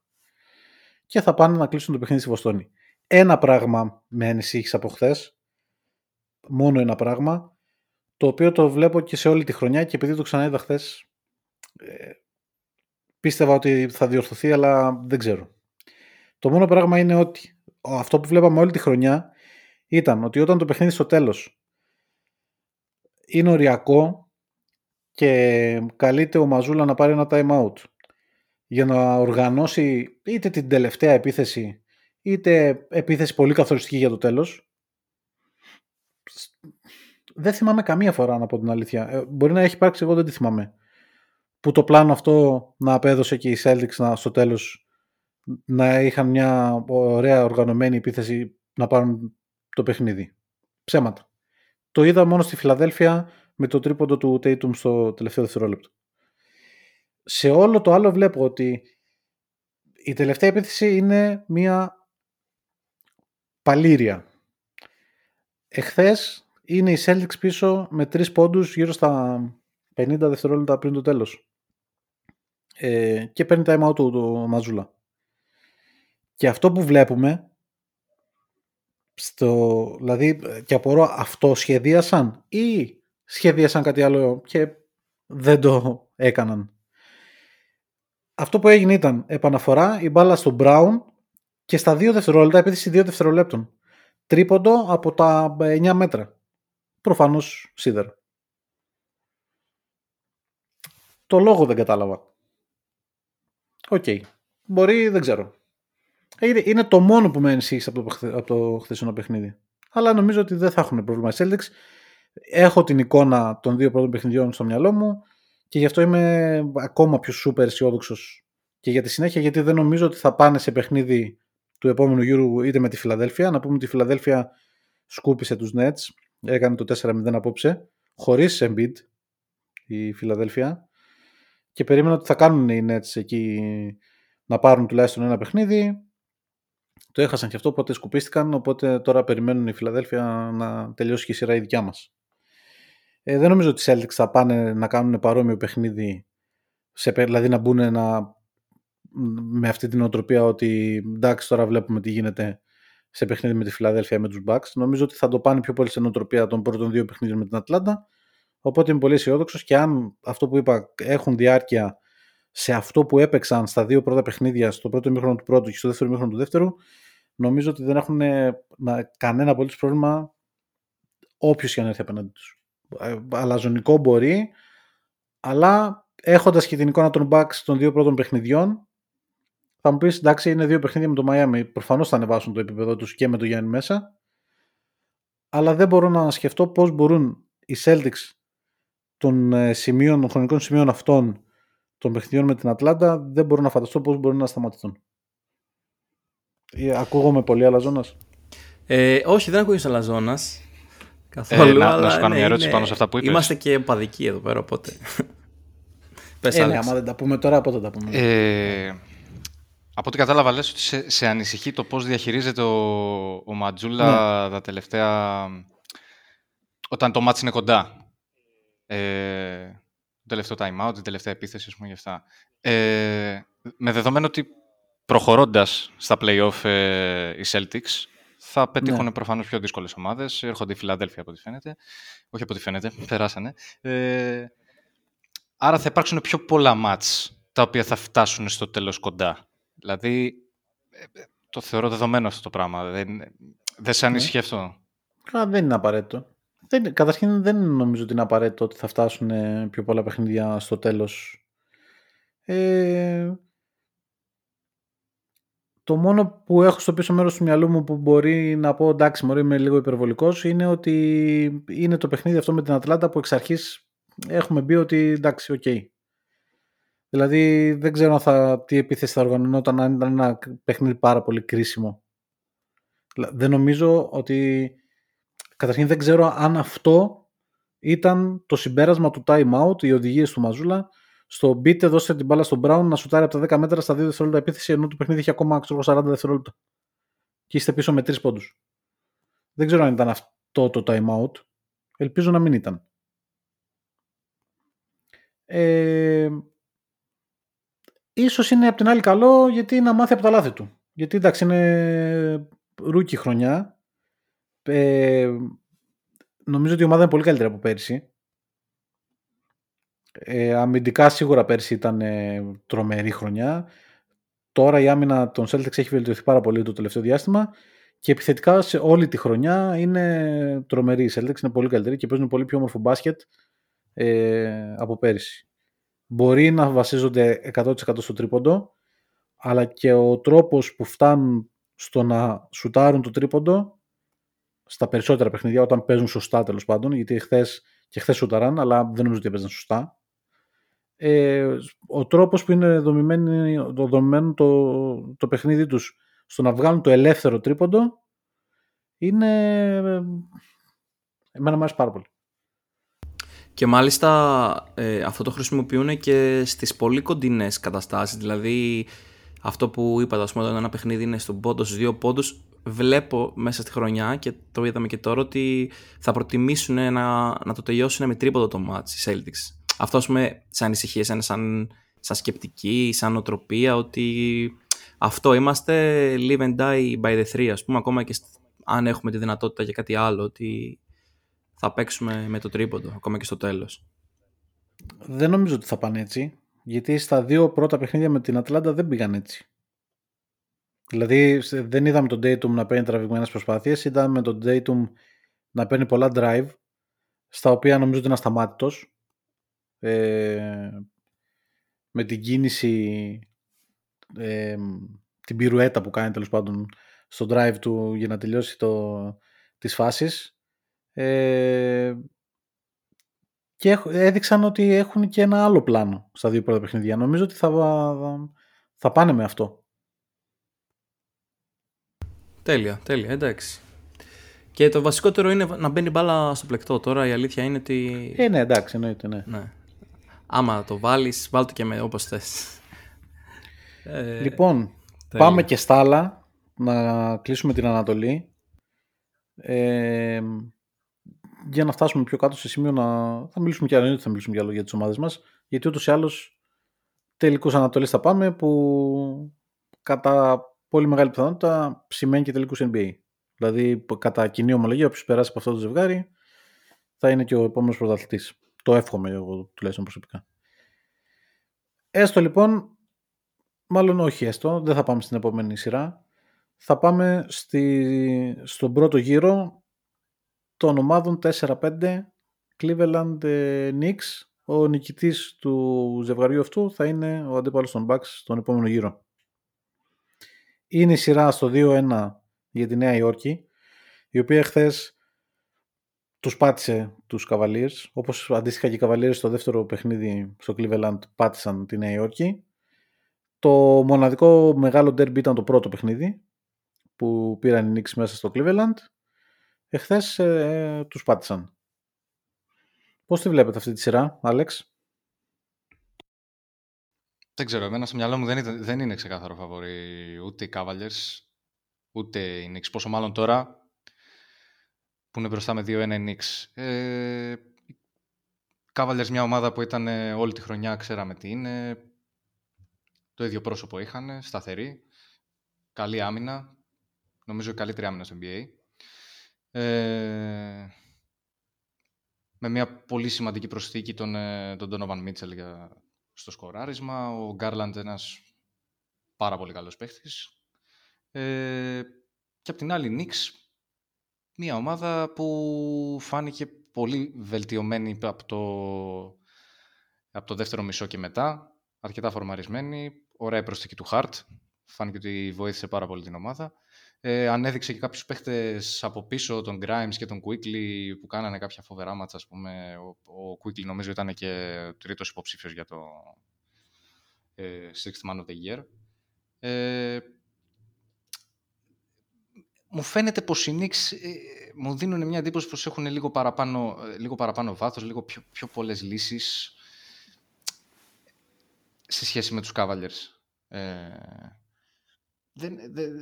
Και θα πάνε να κλείσουν το παιχνίδι στη Βοστόνη. Ένα πράγμα με ανησύχησε από χθες. Μόνο ένα πράγμα. Το οποίο το βλέπω και σε όλη τη χρονιά και επειδή το ξαναείδα χθες, ε, πίστευα ότι θα διορθωθεί, αλλά δεν ξέρω. Το μόνο πράγμα είναι ότι αυτό που βλέπαμε όλη τη χρονιά ήταν ότι όταν το παιχνίδι στο τέλος είναι οριακό και καλείται ο Μαζούλα να πάρει ένα time out για να οργανώσει είτε την τελευταία επίθεση είτε επίθεση πολύ καθοριστική για το τέλος δεν θυμάμαι καμία φορά να πω την αλήθεια. Ε, μπορεί να έχει υπάρξει, εγώ δεν τη θυμάμαι που το πλάνο αυτό να απέδωσε και οι Celtics να, στο τέλος να είχαν μια ωραία οργανωμένη επίθεση να πάρουν το παιχνίδι. Ψέματα. Το είδα μόνο στη Φιλαδέλφια με το τρίποντο του Tatum στο τελευταίο δευτερόλεπτο. Σε όλο το άλλο βλέπω ότι η τελευταία επίθεση είναι μια παλήρια. Εχθές είναι οι Celtics πίσω με τρεις πόντους γύρω στα 50 δευτερόλεπτα πριν το τέλος ε, και παίρνει time out του το Μαζούλα. Και αυτό που βλέπουμε, στο, δηλαδή και απορώ αυτό σχεδίασαν ή σχεδίασαν κάτι άλλο και δεν το έκαναν; Αυτό που έγινε ήταν επαναφορά η μπάλα στο Brown και στα 2 δευτερόλεπτα, επίθεση 2 δευτερολέπτων. Τρίποντο από τα 9 μέτρα. Προφανώς σίδερο. Το λόγο δεν κατάλαβα. OK. Okay. Μπορεί, δεν ξέρω. Είναι, είναι το μόνο που με ανησύχησε από το, από το χθεσινό παιχνίδι. Αλλά νομίζω ότι δεν θα έχουν πρόβλημα οι Celtics. Έχω την εικόνα των δύο πρώτων παιχνιδιών στο μυαλό μου και γι' αυτό είμαι ακόμα πιο σούπερ αισιόδοξος και για τη συνέχεια γιατί δεν νομίζω ότι θα πάνε σε παιχνίδι του επόμενου γύρου είτε με τη Φιλαδέλφια. Να πούμε ότι η Φιλαδέλφια σκούπισε τους Nets, έκανε το 4-0 απόψε, χωρίς Embiid η Φιλαδέλφια και περίμενα ότι θα κάνουν οι Nets εκεί να πάρουν τουλάχιστον ένα παιχνίδι. Το έχασαν και αυτό, οπότε σκουπίστηκαν, οπότε τώρα περιμένουν η Φιλαδέλφια να τελειώσει και η σειρά η δικιά μας. Ε, δεν νομίζω ότι οι Celtics θα πάνε να κάνουν παρόμοιο παιχνίδι, σε, δηλαδή να μπουν να, με αυτή τη νοοτροπία ότι εντάξει τώρα βλέπουμε τι γίνεται σε παιχνίδι με τη Φιλαδέλφια με τους Bucks. Νομίζω ότι θα το πάνε πιο πολύ σε νοοτροπία των πρώτων δύο παιχνίδιων με την Ατλάντα Οπότε είμαι πολύ αισιόδοξος και αν αυτό που είπα έχουν διάρκεια σε αυτό που έπαιξαν στα δύο πρώτα παιχνίδια, στο πρώτο ημίχρονο του πρώτου και στο δεύτερο ημίχρονο του δεύτερου, νομίζω ότι δεν έχουν ε, κανένα απολύτως πρόβλημα όποιος και αν έρθει απέναντι τους. Ε, αλαζονικό μπορεί, Αλλά έχοντας και την εικόνα των Bucks των δύο πρώτων παιχνιδιών, θα μου πεις εντάξει είναι δύο παιχνίδια με το Miami, προφανώς θα ανεβάσουν το επίπεδο τους και με το Γιάννη μέσα, αλλά δεν μπορώ να σκεφτώ πώς μπορούν οι Celtics των ε, σημείων, των χρονικών σημείων αυτών των παιχνιδιών με την Ατλάντα, δεν μπορώ να φανταστώ πώς μπορούν να σταματηθούν. Ε, Ακούγομαι πολύ αλαζόνας. Ε, όχι, δεν ακούγεσαι αλαζόνας. Καθόλου, να- να αλλά σου κάνω μια ναι, ερώτηση είναι- πάνω σε αυτά που είπες. Είμαστε και παδικοί εδώ πέρα, οπότε. Πες, Ε, ναι, Άλεξ. άμα δεν τα πούμε τώρα, πότε τα πούμε. Ε, από ό,τι κατάλαβα, λες ότι σε, σε ανησυχεί το πώς διαχειρίζεται ο, ο Ματζούλα Ναι. τα τελευταία... Όταν το μάτς είναι κοντά. Ε, το τελευταίο time out, την τελευταία επίθεση, ας πούμε, γι' αυτά. Ε, με δεδομένο ότι προχωρώντας στα play-off ε, οι Celtics, θα πετύχουν Ναι. προφανώς πιο δύσκολες ομάδες. Έρχονται η Φιλαδέλφια από ό,τι φαίνεται. Όχι από ό,τι φαίνεται, περάσανε. Ε, άρα θα υπάρξουν πιο πολλά μάτς τα οποία θα φτάσουν στο τέλος κοντά. Δηλαδή, ε, ε, το θεωρώ δεδομένο αυτό το πράγμα. Δεν, δεν σε ανησυχεί αυτό; Α, δεν είναι απαραίτητο. Δεν, καταρχήν δεν νομίζω ότι είναι απαραίτητο ότι θα φτάσουν ε, πιο πολλά παιχνίδια στο τέλος. Ε, το μόνο που έχω στο πίσω μέρος του μυαλού μου που μπορεί να πω εντάξει μωρέ είμαι λίγο υπερβολικός είναι ότι είναι το παιχνίδι αυτό με την Ατλάντα που εξ αρχής έχουμε μπει ότι εντάξει οκ. Δηλαδή δεν ξέρω αν θα, τι επίθεση θα οργανωνόταν αν ήταν ένα παιχνίδι πάρα πολύ κρίσιμο. Δηλαδή, Δεν νομίζω ότι Καταρχήν δεν ξέρω αν αυτό ήταν το συμπέρασμα του time out, οι οδηγίες του Μαζούλα, στο μπείτε, δώστε την μπάλα στον Brown να σουτάρει από τα 10 μέτρα στα 2 δευτερόλεπτα επίθεση, ενώ το παιχνίδι έχει ακόμα ξέρω, 40 δευτερόλεπτα. Και είστε πίσω με 3 πόντους. Δεν ξέρω αν ήταν αυτό το time out. Ελπίζω να μην ήταν. Ε, ίσως είναι απ' την άλλη καλό γιατί να μάθει από τα λάθη του. Γιατί εντάξει είναι rookie χρονιά. Ε, νομίζω ότι η ομάδα είναι πολύ καλύτερη από πέρσι. Ε, αμυντικά σίγουρα πέρσι ήταν ε, τρομερή χρονιά. Τώρα η άμυνα των Celtics έχει βελτιωθεί πάρα πολύ το τελευταίο διάστημα και επιθετικά σε όλη τη χρονιά είναι τρομερή. Οι Celtics είναι πολύ καλύτεροι και παίζουν πολύ πιο όμορφο μπάσκετ ε, από πέρσι. Μπορεί να βασίζονται 100% στο τρίποντο, αλλά και ο τρόπος που φτάνουν στο να σουτάρουν το τρίποντο στα περισσότερα παιχνίδια, όταν παίζουν σωστά τέλος πάντων, γιατί χθες και χθες σουταράν, αλλά δεν νομίζω ότι έπαιζαν σωστά. Ε, ο τρόπος που είναι δομημένο το, δομημένο το, το παιχνίδι τους στο να βγάλουν το ελεύθερο τρίποντο είναι εμένα μου αρέσει πάρα πολύ. Και μάλιστα ε, αυτό το χρησιμοποιούν και στις πολύ κοντινές καταστάσεις. Δηλαδή αυτό που είπα, ας πούμε, όταν ένα παιχνίδι είναι στον πόντος, στους δύο πόντους, βλέπω μέσα στη χρονιά και το είδαμε και τώρα ότι θα προτιμήσουν να, να το τελειώσουν με τρίποντο το μάτς οι Celtics. Αυτό ας πούμε σαν ανησυχία, σαν, σαν, σαν σκεπτική, σαν οτροπία ότι αυτό είμαστε live and die by the three ας πούμε ακόμα και σ- αν έχουμε τη δυνατότητα για κάτι άλλο ότι θα παίξουμε με το τρίποντο ακόμα και στο τέλος. Δεν νομίζω ότι θα πάνε έτσι, γιατί στα δύο πρώτα παιχνίδια με την Ατλάντα δεν πήγαν έτσι. Δηλαδή σε- δεν είδαμε τον Tatum να παίρνει τραβηγμένες προσπάθειες, είδαμε τον Tatum να παίρνει πολλά drive, στα οποία νομίζω ότι είναι ασταμάτητος. Ε, με την κίνηση, ε, την πυρουέτα που κάνει τέλος πάντων στο drive του για να τελειώσει το, τις φάσεις. Ε, και έχ- έδειξαν ότι έχουν και ένα άλλο πλάνο στα δύο πρώτα παιχνίδια. Νομίζω ότι θα, θα πάνε με αυτό. Τέλεια, τέλεια, εντάξει. Και το βασικότερο είναι να μπαίνει μπάλα στο πλεκτό. Τώρα η αλήθεια είναι ότι. Ε, ναι, εντάξει, εννοείται, ναι. Ναι. Άμα το βάλεις, βάλ το και με όπως θες. Ε, Λοιπόν, τέλεια. πάμε και στα άλλα, να κλείσουμε την Ανατολή. Ε, για να φτάσουμε πιο κάτω σε σημείο να... Θα μιλήσουμε κι άλλο, εννοείται θα μιλήσουμε κι άλλο για τις ομάδες μας, γιατί ούτως ή άλλως τελικούς Ανατολής θα πάμε που κατά πολύ μεγάλη πιθανότητα σημαίνει και τελικούς NBA. Δηλαδή που κατά κοινή ομολογία όποιος περάσει από αυτό το ζευγάρι θα είναι και ο επόμενος πρωταθλητής. Το εύχομαι εγώ τουλάχιστον προσωπικά. Έστω λοιπόν, μάλλον όχι έστω, δεν θα πάμε στην επόμενη σειρά. Θα πάμε στη, στον πρώτο γύρο των ομάδων 4-5 Cleveland ε, Knicks ο νικητής του ζευγαριού αυτού θα είναι ο αντίπαλος των Bucks στον επόμενο γύρο. Είναι η σειρά στο 2-1 για τη Νέα Υόρκη, η οποία χθες τους πάτησε τους Cavaliers, όπως αντίστοιχα και οι Cavaliers στο δεύτερο παιχνίδι στο Cleveland πάτησαν τη Νέα Υόρκη. Το μοναδικό μεγάλο derby ήταν το πρώτο παιχνίδι που πήραν οι Knicks μέσα στο Cleveland. Εχθές ε, τους πάτησαν. Πώς τη βλέπετε αυτή τη σειρά, Άλεξ; Δεν ξέρω, εμένα στο μυαλό μου δεν, είναι, δεν είναι ξεκάθαρο φαβορή ούτε οι Cavaliers, ούτε οι Knicks. Πόσο μάλλον τώρα που είναι μπροστά με 2-1 οι Knicks. Ε, Cavaliers μια ομάδα που ήταν ε, όλη τη χρονιά, ξέραμε τι είναι. Το ίδιο πρόσωπο είχαν, σταθερή. Καλή άμυνα. Νομίζω η καλύτερη άμυνα στο NBA. Ε, με μια πολύ σημαντική προσθήκη τον, ε, τον Donovan Mitchell για, στο σκοράρισμα. Ο Garland ένας πάρα πολύ καλός παίχτης. Ε, και απ' την άλλη Knicks, μια ομάδα που φάνηκε πολύ βελτιωμένη από το, από το δεύτερο μισό και μετά. Αρκετά φορμαρισμένη. Ωραία προσθήκη του Hart. Φάνηκε ότι βοήθησε πάρα πολύ την ομάδα. Ε, ανέδειξε και κάποιους παίχτες από πίσω, τον Grimes και τον Quickly, που κάνανε κάποια φοβερά μάτσα, ας πούμε. Ο, ο Quickly νομίζω ήταν και τρίτος υποψήφιος για το ε, Sixth Man of the Year. Ε, μου φαίνεται πως οι Knicks ε, μου δίνουν μια εντύπωση πως έχουν λίγο παραπάνω, ε, λίγο παραπάνω βάθος, λίγο πιο, πιο πολλές λύσεις σε σχέση με τους Cavaliers. Ε, δεν, δεν,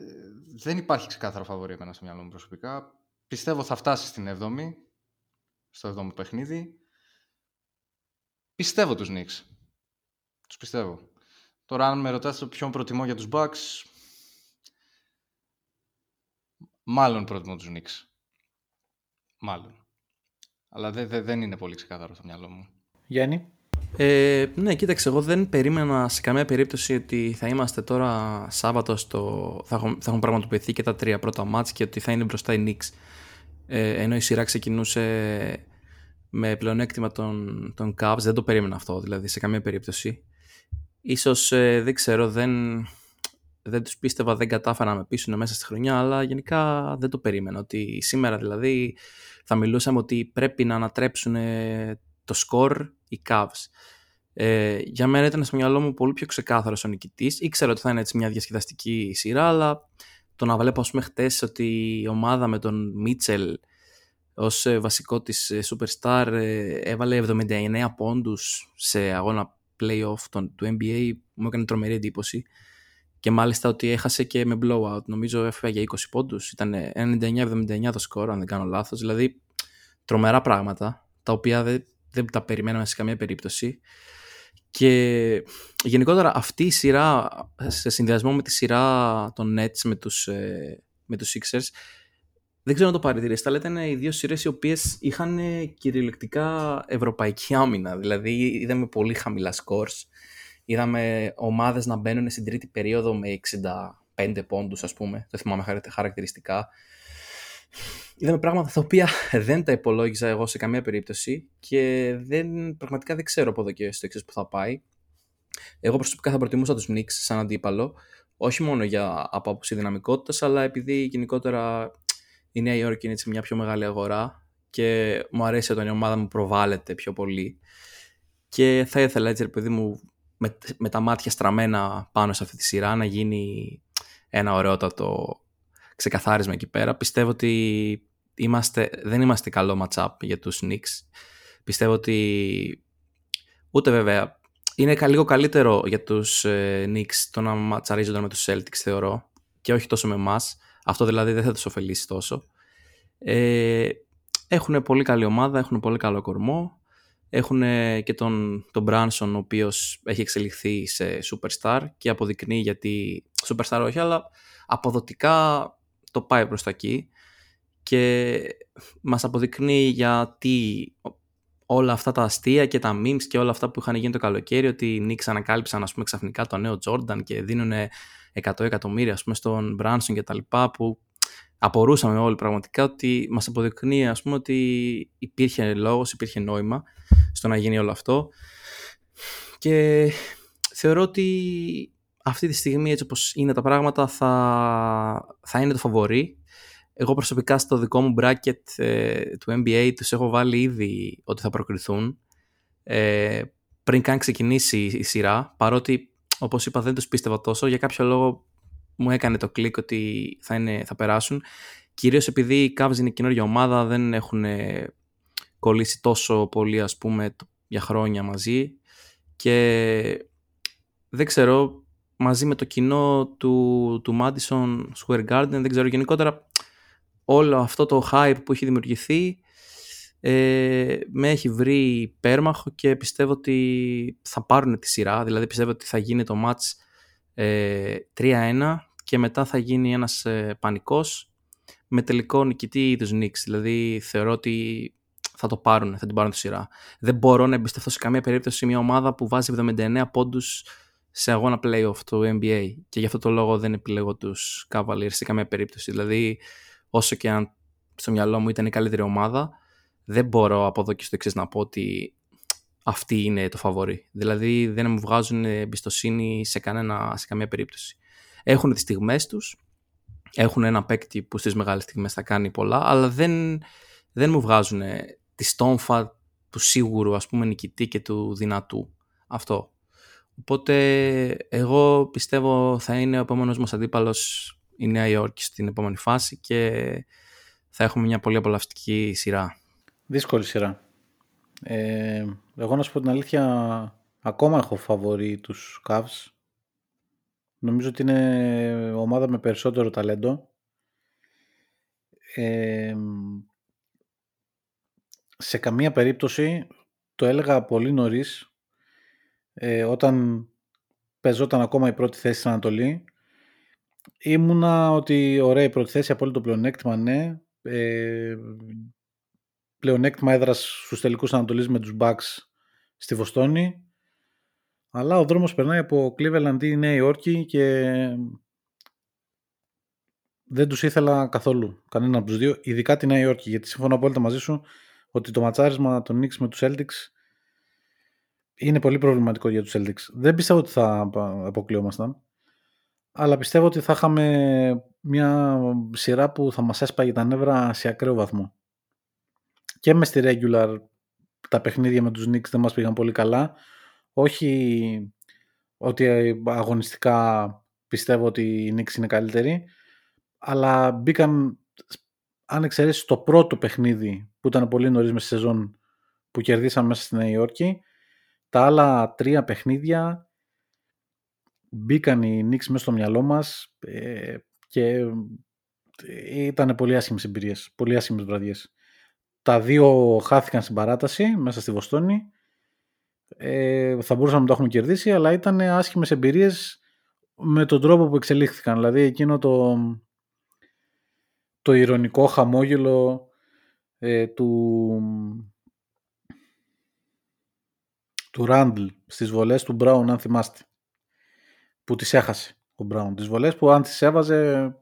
δεν υπάρχει ξεκάθαρο φαβορή εμένα στο μυαλό μου προσωπικά. Πιστεύω θα φτάσει στην 7η, στο 7ο παιχνίδι. Πιστεύω τους Knicks. Τους πιστεύω. Τώρα αν με ρωτάς το ποιον προτιμώ για τους Bucks, μάλλον προτιμώ τους Knicks. Μάλλον. Αλλά δεν, δεν είναι πολύ ξεκάθαρο στο μυαλό μου. Γιάννη. Ε, ναι, κοίταξε, εγώ δεν περίμενα σε καμία περίπτωση ότι θα είμαστε τώρα Σάββατο στο. θα έχουν, θα έχουν πραγματοποιηθεί και τα τρία πρώτα μάτς και ότι θα είναι μπροστά οι Knicks. Ε, ενώ η σειρά ξεκινούσε με πλεονέκτημα των, των Cavs, δεν το περίμενα αυτό δηλαδή σε καμία περίπτωση. Ίσως ε, δεν ξέρω, δεν, δεν τους πίστευα, δεν κατάφερα να με πείσουν μέσα στη χρονιά, αλλά γενικά δεν το περίμενα. Ότι σήμερα δηλαδή θα μιλούσαμε ότι πρέπει να ανατρέψουν το σκορ οι Cavs. Ε, για μένα ήταν στο μυαλό μου πολύ πιο ξεκάθαρος ο νικητής. Ήξερα ότι θα είναι έτσι μια διασκεδαστική σειρά, αλλά το να βλέπω, ας πούμε, χτες ότι η ομάδα με τον Μίτσελ ως ε, βασικό της ε, superstar ε, έβαλε 79 πόντους σε αγώνα playoff του NBA, μου έκανε τρομερή εντύπωση. Και μάλιστα ότι έχασε και με blowout. Νομίζω έφυγε για 20 πόντους. Ήταν 99-79 το σκορ, αν δεν κάνω λάθος. Δηλαδή, τρομερά πράγματα, τα οποία δεν δεν τα περιμέναμε σε καμία περίπτωση. Και γενικότερα αυτή η σειρά, σε συνδυασμό με τη σειρά των Nets με τους, ε, με τους Sixers, δεν ξέρω να το παρατηρήσετε, αλλά ήταν οι δύο σειρές οι οποίες είχαν κυριολεκτικά ευρωπαϊκή άμυνα. Δηλαδή είδαμε πολύ χαμηλά scores. Είδαμε ομάδες να μπαίνουν στην τρίτη περίοδο με 65 πόντους, ας πούμε. Δεν θυμάμαι χαρακτηριστικά είδαμε πράγματα τα οποία δεν τα υπολόγιζα εγώ σε καμία περίπτωση και δεν, πραγματικά δεν ξέρω από εδώ και στο εξής που θα πάει. Εγώ προσωπικά θα προτιμούσα τους Knicks σαν αντίπαλο, όχι μόνο για από άποψη δυναμικότητας, αλλά επειδή γενικότερα η Νέα Υόρκη είναι έτσι μια πιο μεγάλη αγορά και μου αρέσει όταν η ομάδα μου προβάλλεται πιο πολύ. Και θα ήθελα έτσι, ρε παιδί μου, με, με τα μάτια στραμμένα πάνω σε αυτή τη σειρά να γίνει ένα ωραιότατο ξεκαθάρισμα εκεί πέρα. Πιστεύω ότι είμαστε, δεν είμαστε καλό match-up για τους Knicks. Πιστεύω ότι ούτε βέβαια είναι λίγο καλύτερο για τους ε, Knicks το να ματσαρίζονται με τους Celtics θεωρώ και όχι τόσο με εμάς. Αυτό δηλαδή δεν θα τους ωφελήσει τόσο. Ε, έχουν πολύ καλή ομάδα, έχουν πολύ καλό κορμό. Έχουν και τον, τον Branson ο οποίος έχει εξελιχθεί σε superstar και αποδεικνύει γιατί superstar όχι αλλά αποδοτικά το πάει προς τα εκεί. Και μας αποδεικνύει γιατί όλα αυτά τα αστεία και τα memes και όλα αυτά που είχαν γίνει το καλοκαίρι ότι οι Knicks ανακάλυψαν ας πούμε ξαφνικά το νέο Jordan και δίνουν 100 εκατομμύρια ας πούμε στον Branson και τα λοιπά που απορούσαμε όλοι πραγματικά ότι μας αποδεικνύει ας πούμε ότι υπήρχε λόγος, υπήρχε νόημα στο να γίνει όλο αυτό. Και θεωρώ ότι αυτή τη στιγμή έτσι όπως είναι τα πράγματα θα, θα είναι το φαβορή. Εγώ προσωπικά στο δικό μου bracket ε, του NBA τους έχω βάλει ήδη ότι θα προκριθούν ε, πριν καν ξεκινήσει η σειρά παρότι όπως είπα δεν τους πίστευα τόσο για κάποιο λόγο μου έκανε το κλικ ότι θα, είναι, θα περάσουν κυρίως επειδή οι Cavs είναι καινούργια ομάδα δεν έχουν κολλήσει τόσο πολύ ας πούμε για χρόνια μαζί και δεν ξέρω μαζί με το κοινό του, του Madison Square Garden δεν ξέρω γενικότερα όλο αυτό το hype που έχει δημιουργηθεί ε, με έχει βρει πέρμαχο και πιστεύω ότι θα πάρουν τη σειρά. Δηλαδή πιστεύω ότι θα γίνει το match ε, 3-1 και μετά θα γίνει ένας ε, πανικός με τελικό νικητή τους Knicks. Δηλαδή θεωρώ ότι θα το πάρουν, θα την πάρουν τη σειρά. Δεν μπορώ να εμπιστευτώ σε καμία περίπτωση μια ομάδα που βάζει 79 πόντους σε αγώνα playoff του NBA και γι' αυτό το λόγο δεν επιλέγω τους Cavaliers σε καμία περίπτωση. Δηλαδή όσο και αν στο μυαλό μου ήταν η καλύτερη ομάδα δεν μπορώ από εδώ και στο εξής να πω ότι αυτή είναι το φαβορή. Δηλαδή δεν μου βγάζουν εμπιστοσύνη σε, κανένα, σε καμία περίπτωση. Έχουν τις στιγμές τους, έχουν ένα παίκτη που στις μεγάλες στιγμές θα κάνει πολλά, αλλά δεν, δεν μου βγάζουν τη στόμφα του σίγουρου ας πούμε νικητή και του δυνατού. Αυτό. Οπότε εγώ πιστεύω θα είναι ο επόμενος μας αντίπαλος η Νέα Υόρκη στην επόμενη φάση και θα έχουμε μια πολύ απολαυστική σειρά. Δύσκολη σειρά. Ε, εγώ να σου πω την αλήθεια ακόμα έχω φαβορεί τους Cavs. Νομίζω ότι είναι ομάδα με περισσότερο ταλέντο. Ε, σε καμία περίπτωση το έλεγα πολύ νωρίς ε, όταν παίζονταν ακόμα η πρώτη θέση στην Ανατολή. Ήμουνα ότι ωραία η πρώτη θέση απόλυτο πλεονέκτημα ναι ε, πλεονέκτημα έδρας στους τελικούς Ανατολής με τους Bucks στη Βοστόνη. Αλλά ο δρόμος περνάει από Cleveland ή Νέα Υόρκη και δεν τους ήθελα καθόλου κανένα από τους δύο, ειδικά τη Νέα Υόρκη γιατί συμφωνώ απόλυτα μαζί σου ότι το ματσάρισμα των Knicks με τους Celtics είναι πολύ προβληματικό για τους Celtics. Δεν πιστεύω ότι θα αποκλείομασταν, αλλά πιστεύω ότι θα είχαμε μια σειρά που θα μας έσπαγε τα νεύρα σε ακραίο βαθμό. Και μες στη regular τα παιχνίδια με τους Knicks δεν μας πήγαν πολύ καλά. Όχι ότι αγωνιστικά πιστεύω ότι οι Knicks είναι καλύτεροι, αλλά μπήκαν αν εξαιρέσεις το πρώτο παιχνίδι που ήταν πολύ νωρίς μες σεζόν που κερδίσαμε μέσα στη Νέα Υόρκη, τα άλλα τρία παιχνίδια μπήκαν οι Knicks μέσα στο μυαλό μας ε, και ήταν πολύ άσχημες εμπειρίες, πολύ άσχημες βραδιές. Τα δύο χάθηκαν στην παράταση μέσα στη Βοστόνη. Ε, θα μπορούσαμε να το έχουμε κερδίσει, αλλά ήταν άσχημες εμπειρίες με τον τρόπο που εξελίχθηκαν. Δηλαδή εκείνο το, το ηρωνικό χαμόγελο ε, του του Ράντλ στις βολές του Μπράουν αν θυμάστε που τις έχασε ο Μπράουν. Τις βολές που αν τις έβαζε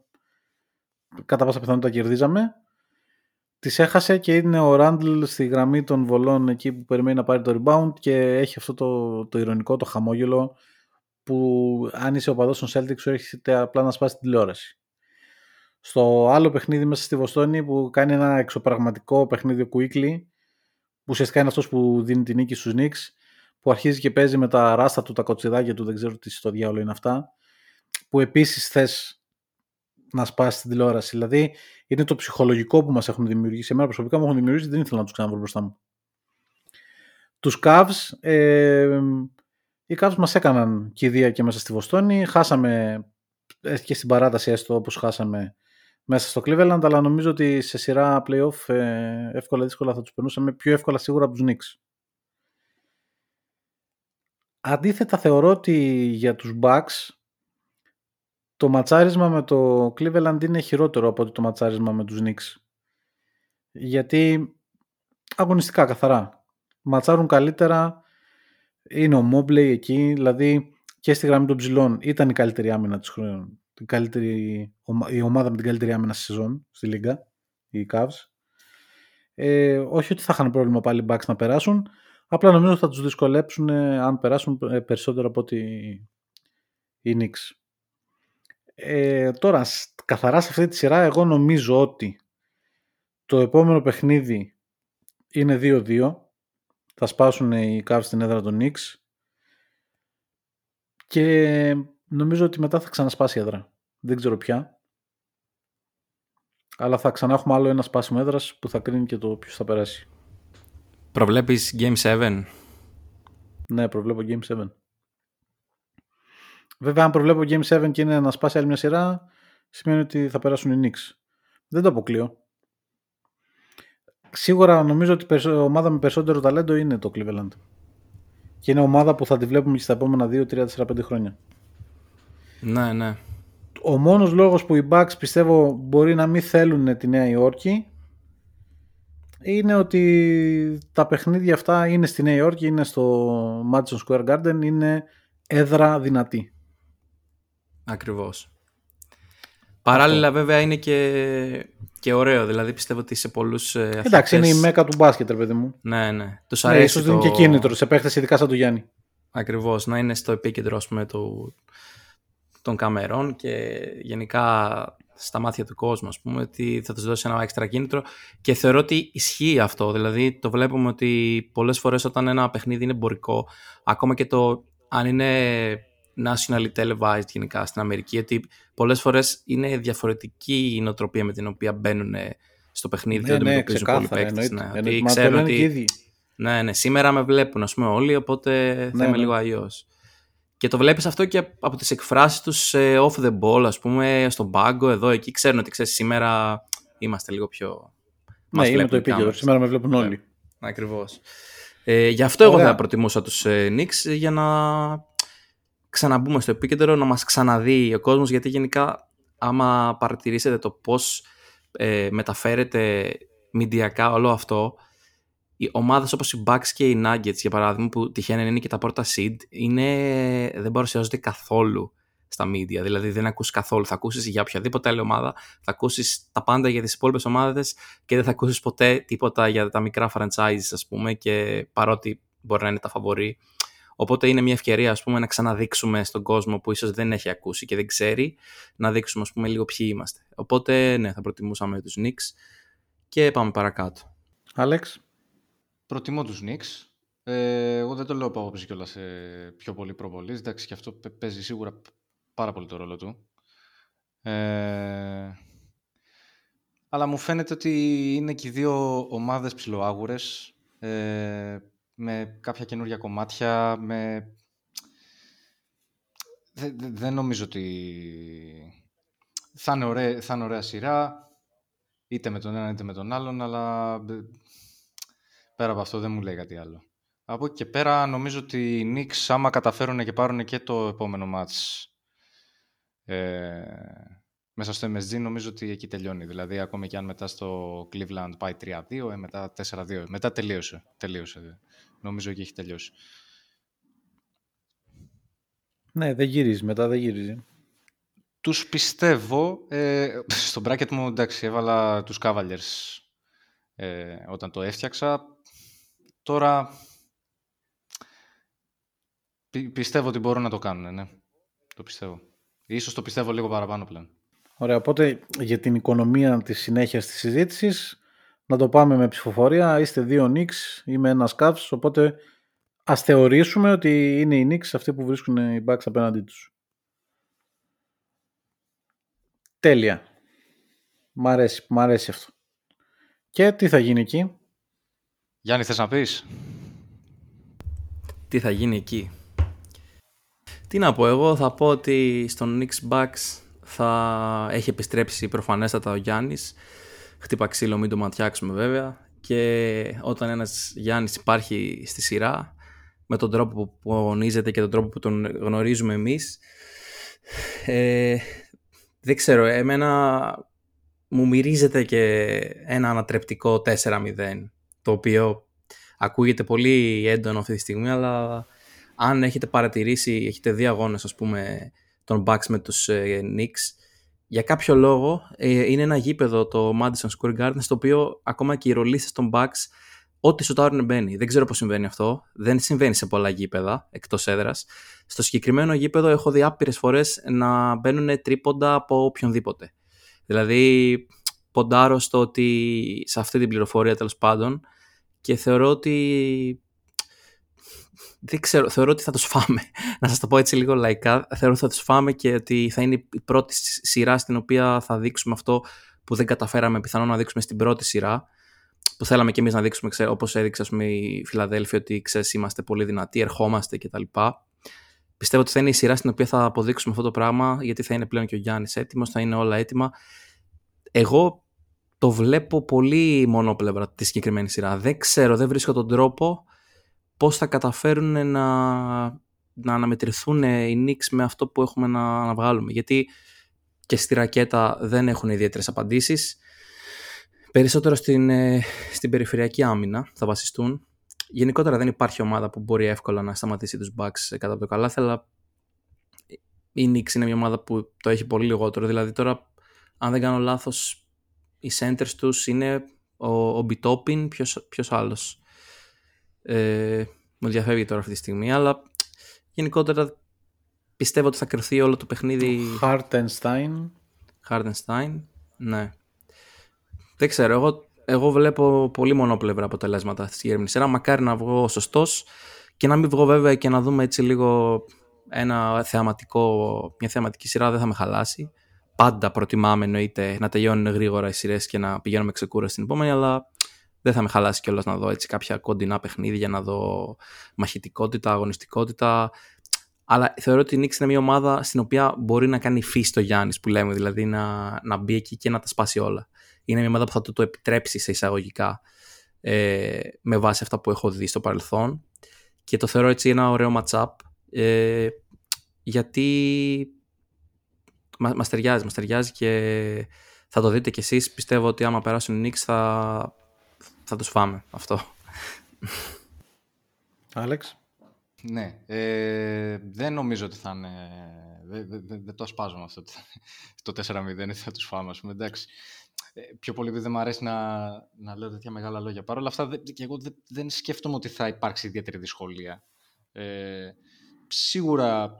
κατά πάσα πιθανότητα κερδίζαμε. Τις έχασε και είναι ο Ράντλ στη γραμμή των βολών εκεί που περιμένει να πάρει το rebound και έχει αυτό το, το ηρωνικό, το χαμόγελο που αν είσαι ο παδός των Celtics σου έρχεται απλά να σπάσει την τηλεόραση στο άλλο παιχνίδι μέσα στη Βοστόνη που κάνει ένα εξωπραγματικό παιχνίδι Quickly που ουσιαστικά είναι αυτός που δίνει την νίκη στους Knicks που αρχίζει και παίζει με τα ράστα του, τα κοτσιδάκια του, δεν ξέρω τι στο διάολο είναι αυτά που επίσης θες να σπάσεις την τηλεόραση. Δηλαδή είναι το ψυχολογικό που μας έχουν δημιουργήσει. Εμένα προσωπικά μου έχουν δημιουργήσει, δεν ήθελα να τους ξαναβρω μπροστά μου. Τους Cavs, ε, οι Cavs μας έκαναν κηδεία και μέσα στη Βοστόνη. Χάσαμε ε, και στην παράταση έστω όπως χάσαμε μέσα στο Cleveland, αλλά νομίζω ότι σε σειρά playoff ε, εύκολα δύσκολα θα τους περνούσαμε πιο εύκολα σίγουρα από τους Knicks. Αντίθετα θεωρώ ότι για τους Bucks το ματσάρισμα με το Cleveland είναι χειρότερο από το ματσάρισμα με τους Knicks. Γιατί αγωνιστικά καθαρά. Ματσάρουν καλύτερα, είναι ο Mobley εκεί, δηλαδή και στη γραμμή των ψηλών ήταν η καλύτερη άμυνα της την καλύτερη, η ομάδα με την καλύτερη άμυνα στη σεζόν στη Λίγκα, οι Cavs. Ε, όχι ότι θα είχαν πρόβλημα πάλι οι Bucks να περάσουν, Απλά νομίζω θα τους δυσκολέψουν ε, αν περάσουν ε, περισσότερο από ότι οι Knicks. Ε, τώρα, καθαρά σε αυτή τη σειρά, εγώ νομίζω ότι το επόμενο παιχνίδι είναι 2-2. Θα σπάσουν οι Cavs στην έδρα των Knicks. Και νομίζω ότι μετά θα ξανασπάσει η έδρα. Δεν ξέρω πια. Αλλά θα ξανά έχουμε άλλο ένα σπάσιμο έδρας που θα κρίνει και το ποιος θα περάσει. Προβλέπεις Game 7. Ναι, προβλέπω Game 7. Βέβαια, αν προβλέπω Game 7 και είναι να σπάσει άλλη μια σειρά, σημαίνει ότι θα περάσουν οι Knicks. Δεν το αποκλείω. Σίγουρα νομίζω ότι η ομάδα με περισσότερο ταλέντο είναι το Cleveland. Και είναι ομάδα που θα τη βλέπουμε και στα επόμενα 2, 3, 4, 5 χρόνια. Ναι, ναι. Ο μόνος λόγος που οι Bucks πιστεύω μπορεί να μην θέλουν τη Νέα Υόρκη είναι ότι τα παιχνίδια αυτά είναι στη Νέα Υόρκη, είναι στο Madison Square Garden, είναι έδρα δυνατή. Ακριβώς. Παράλληλα βέβαια είναι και, και ωραίο, δηλαδή πιστεύω ότι σε πολλούς ε, Εντάξει, αθλητές- είναι η μέκα του μπάσκετ, ρε παιδί μου. Ναι, ναι. Τους Ναι, αρέσει ίσως το... δίνει και κίνητρο σε παίχτες ειδικά σαν του Γιάννη. Ακριβώς, να είναι στο επίκεντρο ας πούμε, του, των καμερών και γενικά στα μάτια του κόσμου, ας πούμε, ότι θα τους δώσει ένα έξτρα κίνητρο και θεωρώ ότι ισχύει αυτό, δηλαδή το βλέπουμε ότι πολλές φορές όταν ένα παιχνίδι είναι εμπορικό, ακόμα και το αν είναι nationally televised γενικά στην Αμερική, ότι πολλές φορές είναι διαφορετική η νοοτροπία με την οποία μπαίνουν στο παιχνίδι και Ναι, το ναι, αντιμετωπίζουν πολλοί ξεκάθαρα. παίκτες. Εννοείται. Ναι, Εννοείται. ότι Μα το ξέρουν λένε και οι ότι ίδιοι. ναι, ναι. Σήμερα με βλέπουν, ας πούμε, όλοι, οπότε θα είμαι ναι. λίγο αλλιώς. Και το βλέπεις αυτό και από τις εκφράσεις τους ε, off the ball, ας πούμε, στον πάγκο, εδώ, εκεί. Ξέρουν ότι, ξέρεις, σήμερα είμαστε λίγο πιο... Ναι, είναι το επίκεντρο. Σήμερα με βλέπουν όλοι. Ακριβώς. Ε, γι' αυτό εγώ Ωραία. θα προτιμούσα τους ε, Knicks για να ξαναμπούμε στο επίκεντρο, να μας ξαναδεί ο κόσμος, γιατί γενικά άμα παρατηρήσετε το πώς ε, μεταφέρεται μηντιακά όλο αυτό, οι ομάδες όπως οι Bucks και οι Nuggets, για παράδειγμα, που τυχαίνει να είναι και τα πρώτα seed, είναι, δεν παρουσιάζονται καθόλου στα media. Δηλαδή δεν ακούς καθόλου. Θα ακούσεις για οποιαδήποτε άλλη ομάδα, θα ακούσεις τα πάντα για τις υπόλοιπες ομάδες και δεν θα ακούσεις ποτέ τίποτα για τα μικρά franchises, ας πούμε, και παρότι μπορεί να είναι τα φαβορή. Οπότε είναι μια ευκαιρία, ας πούμε, να ξαναδείξουμε στον κόσμο που ίσως δεν έχει ακούσει και δεν ξέρει, να δείξουμε, ας πούμε, λίγο ποιοι είμαστε. Οπότε, ναι, θα προτιμούσαμε τους Knicks και πάμε παρακάτω. Άλεξ. Προτιμώ τους Knicks. Ε, εγώ δεν το λέω από άποψη κιόλας σε πιο πολύ προβολής. Εντάξει, και αυτό παι- παίζει σίγουρα πάρα πολύ το ρόλο του. Ε, αλλά μου φαίνεται ότι είναι και οι δύο ομάδες ψιλοάγουρες, ε, με κάποια καινούργια κομμάτια, με... Δεν, δεν- δεν νομίζω ότι θα είναι, ωραία, θα είναι ωραία σειρά, είτε με τον έναν είτε με τον άλλον, αλλά ε, πέρα από αυτό δεν μου λέει κάτι άλλο. Από εκεί και πέρα νομίζω ότι οι Knicks άμα καταφέρουν και πάρουν και το επόμενο μάτς ε, μέσα στο MSG νομίζω ότι εκεί τελειώνει. Δηλαδή ακόμη και αν μετά στο Cleveland πάει 3-2, ε, μετά 4-2. Μετά τελείωσε. τελείωσε. Νομίζω εκεί έχει τελειώσει. Ναι, δεν γυρίζει. Μετά δεν γυρίζει. Τους πιστεύω, ε, στο bracket μου εντάξει έβαλα τους Cavaliers ε, όταν το έφτιαξα. Τώρα πι- πιστεύω ότι μπορούν να το κάνουν, ναι. Το πιστεύω. Ίσως το πιστεύω λίγο παραπάνω πλέον. Ωραία, οπότε για την οικονομία της συνέχειας της συζήτησης να το πάμε με ψηφοφορία. Είστε δύο Knicks, είμαι ένας Cavs, οπότε ας θεωρήσουμε ότι είναι οι Knicks αυτοί που βρίσκουν οι Bucks απέναντί τους. Τέλεια. Μ' αρέσει, μ' αρέσει αυτό. Και τι θα γίνει εκεί; Γιάννη, θες να πεις; τι θα γίνει εκεί; Τι να πω, εγώ θα πω ότι στον Knicks Bucks θα έχει επιστρέψει προφανέστατα ο Γιάννης. Χτύπα ξύλο, μην το ματιάξουμε βέβαια. Και όταν ένας Γιάννης υπάρχει στη σειρά, με τον τρόπο που πονίζεται και τον τρόπο που τον γνωρίζουμε εμείς, ε, δεν ξέρω, εμένα μου μυρίζεται και ένα ανατρεπτικό 4-0, το οποίο ακούγεται πολύ έντονο αυτή τη στιγμή, αλλά αν έχετε παρατηρήσει, έχετε δει αγώνες ας πούμε των Bucks με τους ε, Knicks, για κάποιο λόγο ε, είναι ένα γήπεδο το Madison Square Garden στο οποίο ακόμα και οι ρολίστες των Bucks ό,τι σουτάρουν μπαίνει. Δεν ξέρω πώς συμβαίνει αυτό. Δεν συμβαίνει σε πολλά γήπεδα εκτός έδρας. Στο συγκεκριμένο γήπεδο έχω δει άπειρες φορές να μπαίνουν τρίποντα από οποιονδήποτε. Δηλαδή, ποντάρω στο ότι σε αυτή την πληροφορία τέλος πάντων και θεωρώ ότι. Δεν ξέρω, θεωρώ ότι θα τους φάμε. Να σας το πω έτσι λίγο λαϊκά. Θεωρώ ότι θα τους φάμε και ότι θα είναι η πρώτη σειρά στην οποία θα δείξουμε αυτό που δεν καταφέραμε πιθανόν να δείξουμε στην πρώτη σειρά που θέλαμε και εμείς να δείξουμε, όπω όπως έδειξε ας πούμε, η Φιλαδέλφια, ότι ξέρεις, είμαστε πολύ δυνατοί, ερχόμαστε κτλ. Πιστεύω ότι θα είναι η σειρά στην οποία θα αποδείξουμε αυτό το πράγμα, γιατί θα είναι πλέον και ο Γιάννης έτοιμος, θα είναι όλα έτοιμα. Εγώ το βλέπω πολύ μονόπλευρα τη συγκεκριμένη σειρά. Δεν ξέρω, δεν βρίσκω τον τρόπο πώς θα καταφέρουν να, να αναμετρηθούν οι Knicks με αυτό που έχουμε να, να βγάλουμε. Γιατί και στη ρακέτα δεν έχουν ιδιαίτερες απαντήσεις. Περισσότερο στην, ε, στην περιφερειακή άμυνα θα βασιστούν. Γενικότερα δεν υπάρχει ομάδα που μπορεί εύκολα να σταματήσει τους Bucks κατά από το καλά, αλλά η Knicks είναι μια ομάδα που το έχει πολύ λιγότερο. Δηλαδή τώρα, αν δεν κάνω λάθος, οι centers τους είναι ο, ο Bitopin, ποιος, ποιος άλλος. Ε, μου διαφεύγει τώρα αυτή τη στιγμή, αλλά γενικότερα πιστεύω ότι θα κρυθεί όλο το παιχνίδι. Hartenstein. Hartenstein, ναι. Δεν ξέρω, εγώ, εγώ βλέπω πολύ μονόπλευρα αποτελέσματα στη συγκεκριμένη σειρά. Μακάρι να βγω σωστός και να μην βγω βέβαια και να δούμε έτσι λίγο ένα θεαματικό, μια θεαματική σειρά δεν θα με χαλάσει. Πάντα προτιμάμε εννοείται να τελειώνουν γρήγορα οι σειρές και να πηγαίνουμε ξεκούρα στην επόμενη, αλλά δεν θα με χαλάσει κιόλας να δω έτσι κάποια κοντινά παιχνίδια, να δω μαχητικότητα, αγωνιστικότητα. Αλλά θεωρώ ότι η Νίξ είναι μια ομάδα στην οποία μπορεί να κάνει φύση το Γιάννης που λέμε, δηλαδή να, να μπει εκεί και να τα σπάσει όλα είναι μια ομάδα που θα το, το επιτρέψει σε εισαγωγικά ε, με βάση αυτά που έχω δει στο παρελθόν και το θεωρώ έτσι ένα ωραίο match-up ε, γιατί μα, μας ταιριάζει, μας ταιριάζει και θα το δείτε κι εσείς. Πιστεύω ότι άμα περάσουν οι Knicks θα, θα τους φάμε αυτό. Άλεξ. Ναι, ε, δεν νομίζω ότι θα είναι... Δεν δε, δε, το ασπάζω αυτό το 4-0 θα τους φάμε, ας πούμε. Εντάξει. Ε, πιο πολύ επειδή δεν μου αρέσει να, να λέω τέτοια μεγάλα λόγια. Παρ' όλα αυτά, και εγώ δεν, δεν σκέφτομαι ότι θα υπάρξει ιδιαίτερη δυσκολία. Ε, σίγουρα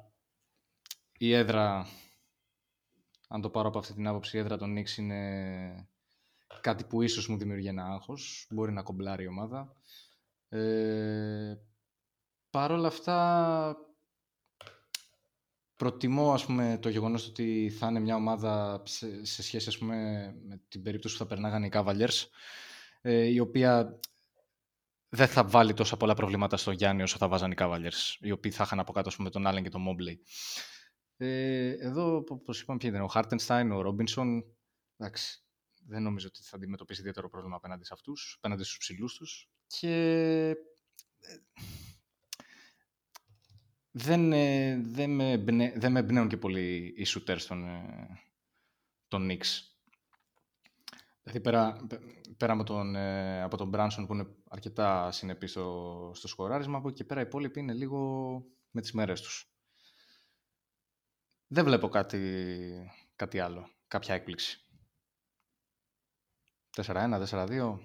η έδρα, αν το πάρω από αυτή την άποψη, η έδρα των Νίξ είναι κάτι που ίσως μου δημιουργεί ένα άγχος. Μπορεί να κομπλάρει η ομάδα. Ε, Παρ' όλα αυτά, προτιμώ ας πούμε, το γεγονός ότι θα είναι μια ομάδα σε, σε σχέση ας πούμε, με την περίπτωση που θα περνάγανε οι Cavaliers ε, η οποία δεν θα βάλει τόσα πολλά προβλήματα στο Γιάννη όσο θα βάζανε οι Cavaliers οι οποίοι θα είχαν από κάτω πούμε, τον Allen και τον Mobley. Ε, εδώ, όπως είπαμε, ποιοι ήταν, ο Χάρτενστάιν, ο Ρόμπινσον, εντάξει, δεν νομίζω ότι θα αντιμετωπίσει ιδιαίτερο πρόβλημα απέναντι σε αυτούς, απέναντι στους ψηλούς τους και ε, δεν, ε, δεν, με, δεν με εμπνέουν και πολύ οι shooters των, ε, των Knicks. Δηλαδή πέρα, πέρα από τον, ε, από τον Branson που είναι αρκετά συνεπής στο, στο σκοράρισμα, από εκεί πέρα οι υπόλοιποι είναι λίγο με τις μέρες τους. Δεν βλέπω κάτι, κάτι άλλο, κάποια έκπληξη. 4-1, 4-2,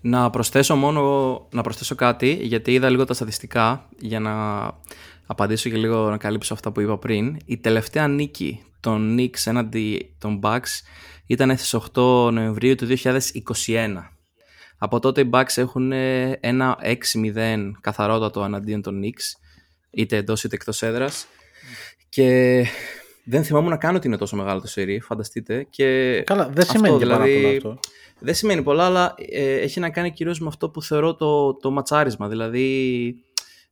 να προσθέσω μόνο να προσθέσω κάτι, γιατί είδα λίγο τα στατιστικά για να απαντήσω και λίγο να καλύψω αυτά που είπα πριν. Η τελευταία νίκη των Knicks έναντι των Bucks ήταν στις 8 Νοεμβρίου του 2021. Από τότε οι Bucks έχουν ένα 6-0 καθαρότατο εναντίον των Knicks, είτε εντός είτε εκτός έδρας. Και δεν θυμάμαι να κάνω ότι είναι τόσο μεγάλο το σερί, φανταστείτε. Και Καλά, δεν σημαίνει δηλαδή, πάρα αυτό. Δεν σημαίνει πολλά, αλλά ε, έχει να κάνει κυρίως με αυτό που θεωρώ το, το ματσάρισμα. Δηλαδή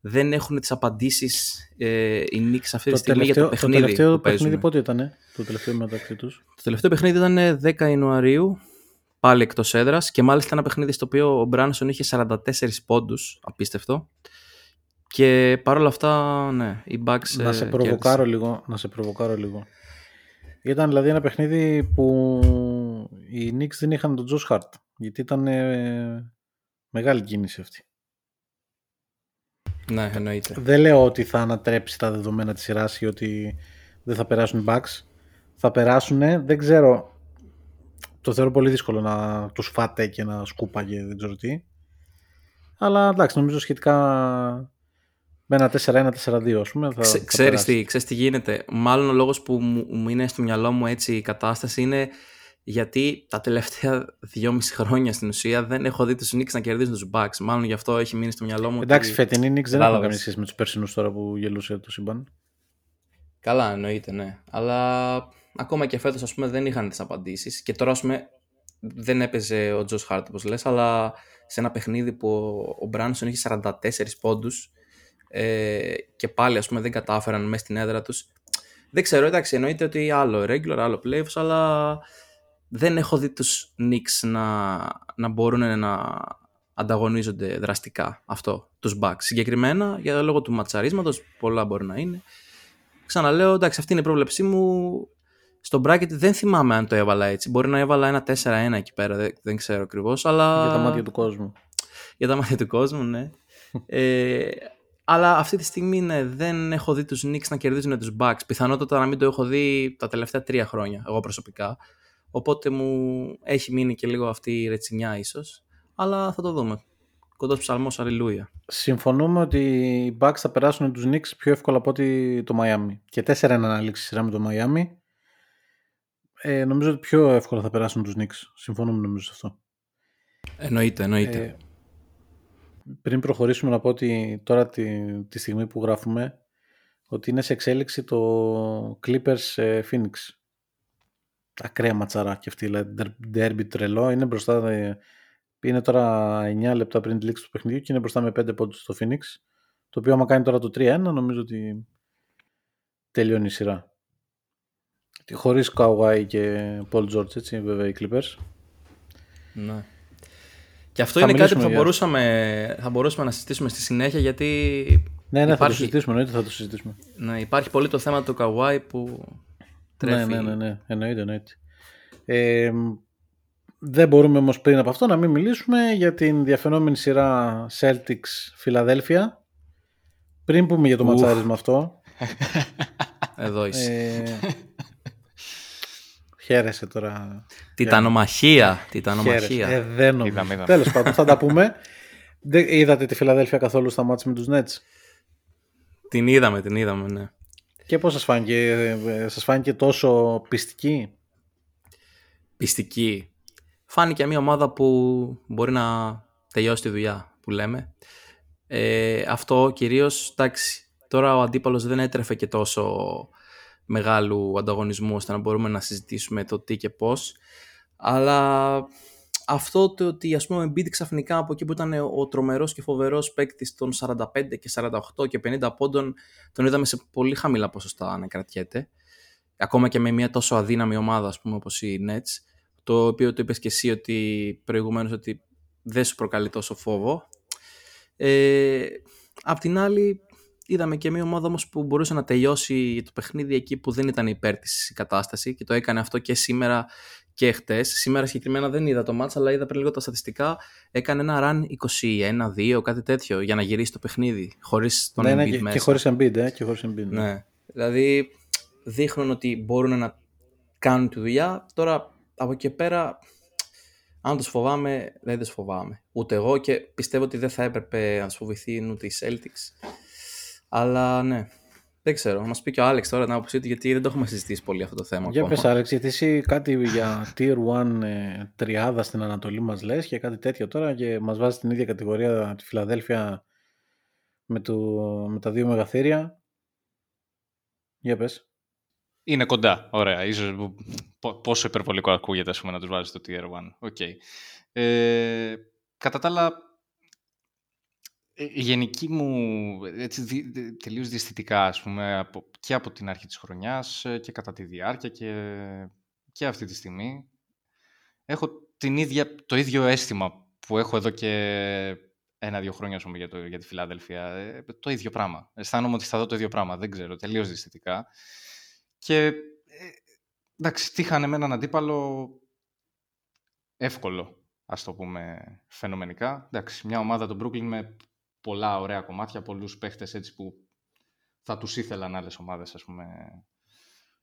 δεν έχουν τις απαντήσεις ε, οι Knicks αυτή τη στιγμή για το παιχνίδι Το τελευταίο παιχνίδι πότε ήταν, το τελευταίο μεταξύ τους; Το τελευταίο παιχνίδι ήταν 10 Ιανουαρίου, πάλι εκτός έδρας και μάλιστα ένα παιχνίδι στο οποίο ο Μπράνσον είχε 44 πόντους, απίστευτο. Και παρόλα αυτά, ναι, οι Bucks Να σε προβοκάρω λίγο, να σε προβοκάρω λίγο. Ήταν δηλαδή ένα παιχνίδι που οι Knicks δεν είχαν τον Josh Hart, γιατί ήταν ε, μεγάλη κίνηση αυτή. Ναι, εννοείται. Δεν λέω ότι θα ανατρέψει τα δεδομένα της σειράς ή ότι δεν θα περάσουν οι Bucks. Θα περάσουν, δεν ξέρω το θεωρώ πολύ δύσκολο να τους φάτε και να σκούπαγε δεν ξέρω τι. Αλλά εντάξει, νομίζω σχετικά με ένα 4-1-4-2 ας πούμε. Θα, Ξε, θα ξέρεις, περάσει. τι, ξέρεις τι γίνεται. Μάλλον ο λόγος που μου, μου είναι στο μυαλό μου έτσι η κατάσταση είναι γιατί τα τελευταία δυόμιση χρόνια στην ουσία δεν έχω δει τους Knicks να κερδίζουν τους Bucks. Μάλλον γι' αυτό έχει μείνει στο μυαλό μου. Εντάξει, ότι... φετινή Knicks δεν έχουν Κατάλαβες. καμία σχέση με τους περσινούς τώρα που γελούσε το σύμπαν. Καλά, εννοείται, ναι. Αλλά ακόμα και φέτος, ας πούμε, δεν είχαν τις απαντήσεις. Και τώρα, ας πούμε, δεν έπαιζε ο Τζος Χάρτ, όπως λες, αλλά σε ένα παιχνίδι που ο- ο Μπράνσον είχε 44 πόντους ε, και πάλι, ας πούμε, δεν κατάφεραν μέσα στην έδρα τους. Δεν ξέρω, εντάξει, εννοείται ότι άλλο regular, άλλο playoffs, αλλά δεν έχω δει τους Knicks να, να μπορούν να ανταγωνίζονται δραστικά αυτό, τους Bucks. Συγκεκριμένα, για λόγω του ματσαρίσματος, πολλά μπορεί να είναι. Ξαναλέω, εντάξει, αυτή είναι η πρόβλεψή μου. Στο bracket δεν θυμάμαι αν το έβαλα έτσι. Μπορεί να έβαλα ένα 4-1 εκεί πέρα, δεν, δεν ξέρω ακριβώς. Αλλά... Για τα μάτια του κόσμου. Για τα μάτια του κόσμου, ναι. ε, αλλά αυτή τη στιγμή ναι, δεν έχω δει τους Knicks να κερδίζουν τους Bucks. Πιθανότατα να μην το έχω δει τα τελευταία τρία χρόνια, εγώ προσωπικά. Οπότε μου έχει μείνει και λίγο αυτή η ρετσινιά ίσως. Αλλά θα το δούμε. Κοντός ψαλμός, αλληλούια. Συμφωνούμε ότι οι Bucks θα περάσουν τους Knicks πιο εύκολα από ότι το Miami. Και 4-1 αναλήξει σειρά με το Miami. Ε, νομίζω ότι πιο εύκολα θα περάσουν τους Knicks. Συμφωνούμε νομίζω σε αυτό. Εννοείται, εννοείται. Ε, πριν προχωρήσουμε να πω ότι τώρα τη, τη στιγμή που γράφουμε ότι είναι σε εξέλιξη το Clippers ε, Phoenix. Ακραία ματσαρά και αυτή, δηλαδή derby τρελό. Είναι μπροστά, ε, είναι τώρα 9 λεπτά πριν τη λήξη του παιχνιδιού και είναι μπροστά με 5 πόντους στο Phoenix. Το οποίο άμα κάνει τώρα το 3-1 νομίζω ότι τελειώνει η σειρά. Χωρίς Kawhi και Paul George, έτσι βέβαια οι Clippers. Ναι. Και αυτό Θα είναι κάτι που μιλήσουμε θα για- μπορούσαμε, θα μπορούσαμε να συζητήσουμε στη συνέχεια γιατί Ναι, ναι, θα το Υπάρχει- συζητήσουμε, εννοείται θα το συζητήσουμε. ναι, υπάρχει πολύ το θέμα του Καουάι που τρέφει. Ναι, ναι, ναι, ναι. Εννοείται, εννοείται. Ε, δεν μπορούμε όμως πριν από αυτό να μην μιλήσουμε για την διαφαινόμενη σειρά Celtics Φιλαδέλφια. Πριν πούμε για το Ουφ. ματσάρισμα αυτό. Εδώ είσαι. Ε, χαίρεσαι τώρα. Τιτανομαχία, Χαίρεσαι. τιτανομαχία. Ε, δεν νομίζω. Είδαμε, είδαμε. Τέλος πάντων, θα τα πούμε. Δεν, είδατε τη Φιλαδέλφια καθόλου στα μάτια με τους Nets; Την είδαμε, την είδαμε, ναι. Και πώς σας φάνηκε, ε, σας φάνηκε τόσο πιστική; Πιστική. Φάνηκε μια ομάδα που μπορεί να τελειώσει τη δουλειά που λέμε. Ε, αυτό κυρίως, εντάξει, τώρα ο αντίπαλος δεν έτρεφε και τόσο μεγάλου ανταγωνισμού ώστε να μπορούμε να συζητήσουμε το τι και πώς. Αλλά αυτό το ότι ας πούμε ο Embiid ξαφνικά από εκεί που ήταν ο τρομερός και φοβερός παίκτης των 45 και 48 και 50 πόντων τον είδαμε σε πολύ χαμηλά ποσοστά να κρατιέται. Ακόμα και με μια τόσο αδύναμη ομάδα ας πούμε όπως οι Nets το οποίο το είπες και εσύ ότι προηγουμένως ότι δεν σου προκαλεί τόσο φόβο. Ε, απ' την άλλη είδαμε και μια ομάδα όμως που μπορούσε να τελειώσει το παιχνίδι εκεί που δεν ήταν υπέρ της η κατάσταση και το έκανε αυτό και σήμερα και χτες. Σήμερα συγκεκριμένα δεν είδα το μάτς αλλά είδα πριν λίγο τα στατιστικά έκανε ένα run 21-2 κάτι τέτοιο για να γυρίσει το παιχνίδι χωρίς τον ναι, ναι, Embiid και, μέσα. και χωρίς Embiid, ε, και χωρίς Embiid. Ναι. Δηλαδή δείχνουν ότι μπορούν να κάνουν τη δουλειά. Τώρα από εκεί και πέρα, αν τους φοβάμαι, δεν τους φοβάμαι. Ούτε εγώ και πιστεύω ότι δεν θα έπρεπε να τους φοβηθεί ούτε οι Celtics. Αλλά ναι, δεν ξέρω. Να μας πει και ο Άλεξ τώρα την άποψή του, γιατί δεν το έχουμε συζητήσει πολύ αυτό το θέμα. Για ακόμα. πες Άλεξ, γιατί εσύ κάτι για Tier 1 ε, τριάδα στην Ανατολή μας λες και κάτι τέτοιο τώρα και μας βάζεις στην ίδια κατηγορία τη Φιλαδέλφια με, το, με τα δύο μεγαθήρια. Για πες. Είναι κοντά. Ωραία. Ίσως πο- πόσο υπερβολικό ακούγεται ας πούμε, να τους βάζεις το Tier 1. Οκ. Ε, κατά τα άλλα, ε, η γενική μου, έτσι, δι- δι- τελείως διαισθητικά, ας πούμε, από, και από την αρχή της χρονιάς ε, και κατά τη διάρκεια και, και αυτή τη στιγμή, έχω την ίδια, το ίδιο αίσθημα που έχω εδώ και ένα-δύο χρόνια, ας πούμε, για, το, για τη Φιλάδελφια. Ε, το ίδιο πράγμα. Αισθάνομαι ότι θα δω το ίδιο πράγμα. Δεν ξέρω, τελείως διαισθητικά. Και ε, εντάξει, τύχανε με έναν αντίπαλο εύκολο, ας το πούμε φαινομενικά. Εντάξει, μια ομάδα του Brooklyn με πολλά ωραία κομμάτια, πολλούς παίχτες έτσι που θα τους ήθελαν άλλες ομάδες, ας πούμε,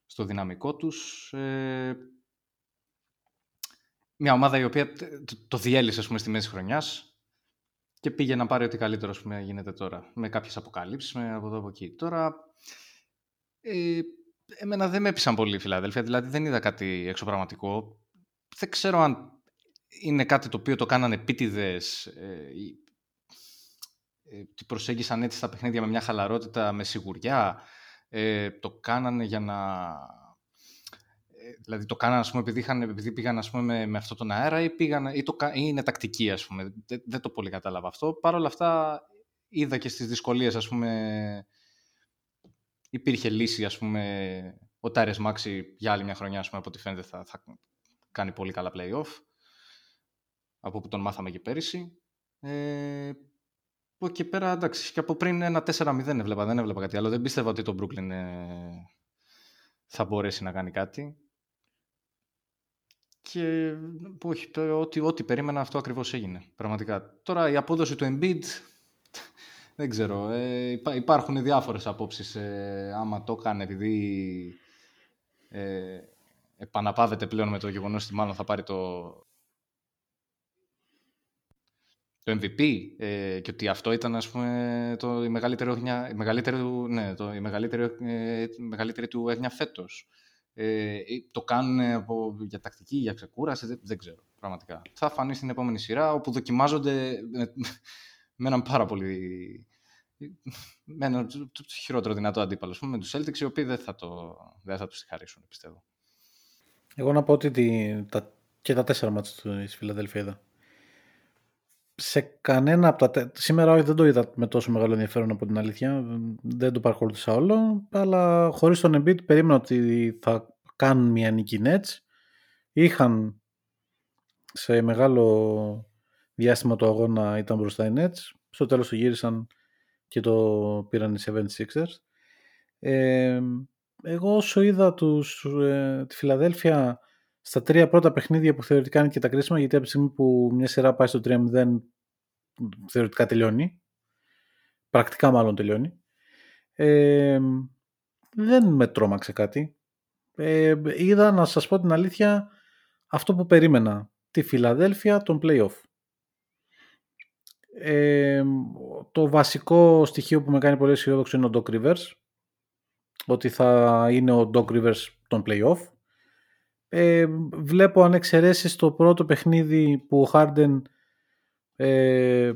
στο δυναμικό τους. Ε, μια ομάδα η οποία το, το διέλυσε ας πούμε, στη μέση χρονιάς και πήγε να πάρει ό,τι καλύτερο ας πούμε, γίνεται τώρα. Με κάποιες αποκαλύψεις, με από εδώ από εκεί. Τώρα, ε, εμένα δεν με έπεισαν πολύ η Φιλαδέλφια, δηλαδή δεν είδα κάτι εξωπραγματικό. Δεν ξέρω αν είναι κάτι το οποίο το κάνανε επίτηδες, ε, ε, προσέγγισαν έτσι στα παιχνίδια με μια χαλαρότητα, με σιγουριά. Ε, το κάνανε για να δηλαδή το κάνανε ας πούμε, επειδή, είχαν, επειδή πήγαν ας πούμε, με, με αυτόν τον αέρα ή, πήγαν, ή, το, ή είναι τακτική, ας πούμε. Δεν, δεν το πολύ κατάλαβα αυτό. Παρ' όλα αυτά είδα και στις δυσκολίες, ας πούμε, υπήρχε λύση, ας πούμε, ο Τάρες Μάξι για άλλη μια χρονιά, ας πούμε, από ό,τι φαίνεται θα, θα κάνει πολύ καλά play-off, από που τον μάθαμε και πέρυσι. Ε, από εκεί πέρα, εντάξει, και από πριν ένα 4-0 έβλεπα, δεν έβλεπα κάτι άλλο. Δεν πίστευα ότι το Brooklyn ε, θα μπορέσει να κάνει κάτι. Και όχι, ό,τι, ό,τι περίμενα αυτό ακριβώς έγινε, πραγματικά. Τώρα η απόδοση του Embiid, δεν ξέρω, ε, υπάρχουν διάφορες απόψεις. Ε, άμα το έκανε επειδή ε, επαναπάβεται πλέον με το γεγονός ότι μάλλον θα πάρει το, το MVP ε, και ότι αυτό ήταν ας πούμε το, η, μεγαλύτερη, η, μεγαλύτερη, ναι, το, η μεγαλύτερη, ε, μεγαλύτερη του έγνοια φέτος. Ε, το κάνουν από, για τακτική, για ξεκούραση, δεν, δεν, ξέρω πραγματικά. Θα φανεί στην επόμενη σειρά όπου δοκιμάζονται με, με έναν πάρα πολύ με έναν το χειρότερο δυνατό αντίπαλο με τους Celtics οι οποίοι δεν θα, το, δεν θα τους συγχαρήσουν πιστεύω. Εγώ να πω ότι τη, τα, και τα τέσσερα μάτια της Φιλαδέλφια είδα. Σε κανένα από τα. Σήμερα όχι, δεν το είδα με τόσο μεγάλο ενδιαφέρον από την αλήθεια. Δεν το παρακολούθησα όλο. Αλλά χωρίς τον Embiid περίμενα ότι θα κάνουν μια νίκη Nets. Είχαν σε μεγάλο διάστημα το αγώνα ήταν μπροστά οι Nets. Στο τέλος το γύρισαν και το πήραν οι 76ers. Ε, εγώ όσο είδα τους, ε, τη Φιλαδέλφια στα τρία πρώτα παιχνίδια που θεωρητικά είναι και τα κρίσιμα, γιατί από τη στιγμή που μια σειρά πάει στο 3-0 θεωρητικά τελειώνει, πρακτικά μάλλον τελειώνει, ε, δεν με τρόμαξε κάτι. Ε, είδα να σας πω την αλήθεια αυτό που περίμενα, τη Φιλαδέλφια των play-off. Ε, το βασικό στοιχείο που με κάνει πολύ αισιόδοξο είναι ο Doc Rivers, ότι θα είναι ο Doc Rivers των play-off ε, βλέπω αν εξαιρέσεις το πρώτο παιχνίδι που ο Harden ε,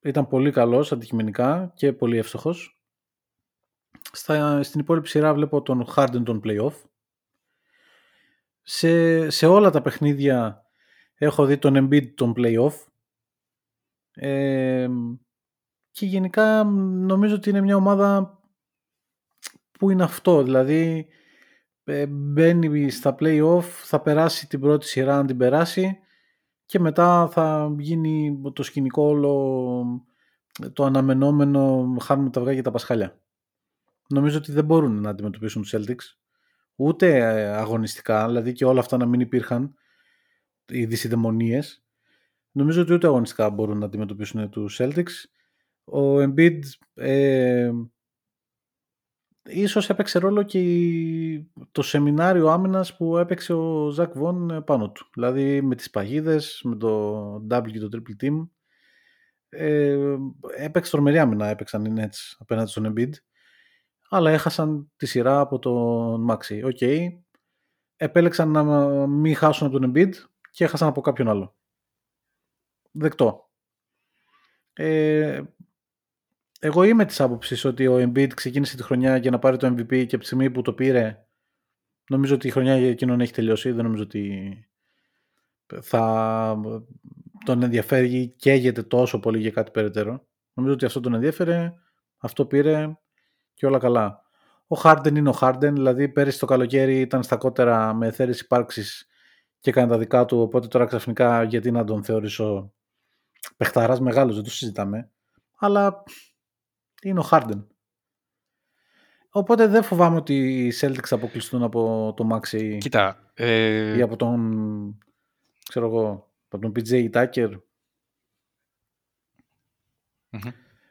ήταν πολύ καλός αντικειμενικά και πολύ εύστοχος. Στα, στην υπόλοιπη σειρά βλέπω τον Harden τον playoff. Σε, σε όλα τα παιχνίδια έχω δει τον Embiid τον playoff. Ε, και γενικά νομίζω ότι είναι μια ομάδα που είναι αυτό. Δηλαδή ε, μπαίνει στα play-off, θα περάσει την πρώτη σειρά αν την περάσει και μετά θα γίνει το σκηνικό όλο το αναμενόμενο χάνουμε τα αυγά και τα πασχάλια. Νομίζω ότι δεν μπορούν να αντιμετωπίσουν τους Celtics ούτε ε, αγωνιστικά, δηλαδή και όλα αυτά να μην υπήρχαν οι δυσιδαιμονίες. Νομίζω ότι ούτε αγωνιστικά μπορούν να αντιμετωπίσουν τους Celtics. Ο Embiid ε, ίσως έπαιξε ρόλο και το σεμινάριο άμυνας που έπαιξε ο Jacque Vaughn πάνω του. Δηλαδή με τις παγίδες, με το W και το Triple Team. Ε, έπαιξε τρομερή άμυνα, έπαιξαν οι Nets απέναντι στον Embiid. Αλλά έχασαν τη σειρά από τον Maxey. OK. Okay. Επέλεξαν να μην χάσουν από τον Embiid και έχασαν από κάποιον άλλο. Δεκτό. Ε, εγώ είμαι της άποψης ότι ο Embiid ξεκίνησε τη χρονιά για να πάρει το MVP και από τη στιγμή που το πήρε, νομίζω ότι η χρονιά για εκείνον έχει τελειώσει. Δεν νομίζω ότι θα τον ενδιαφέρει και έγεται τόσο πολύ για κάτι περαιτέρω. Νομίζω ότι αυτό τον ενδιαφέρε, αυτό πήρε και όλα καλά. Ο Harden είναι ο Harden, δηλαδή πέρυσι το καλοκαίρι ήταν στα κότερα με εθέρες υπάρξεις και έκανε τα δικά του, οπότε τώρα ξαφνικά γιατί να τον θεωρήσω παιχταράς μεγάλος, δεν το συζητάμε. Αλλά είναι ο Χάρντεν. Οπότε δεν φοβάμαι ότι οι Celtics θα αποκλειστούν από το Maxi Κοίτα, ε... ή από τον, ξέρω εγώ, από τον PJ Tucker.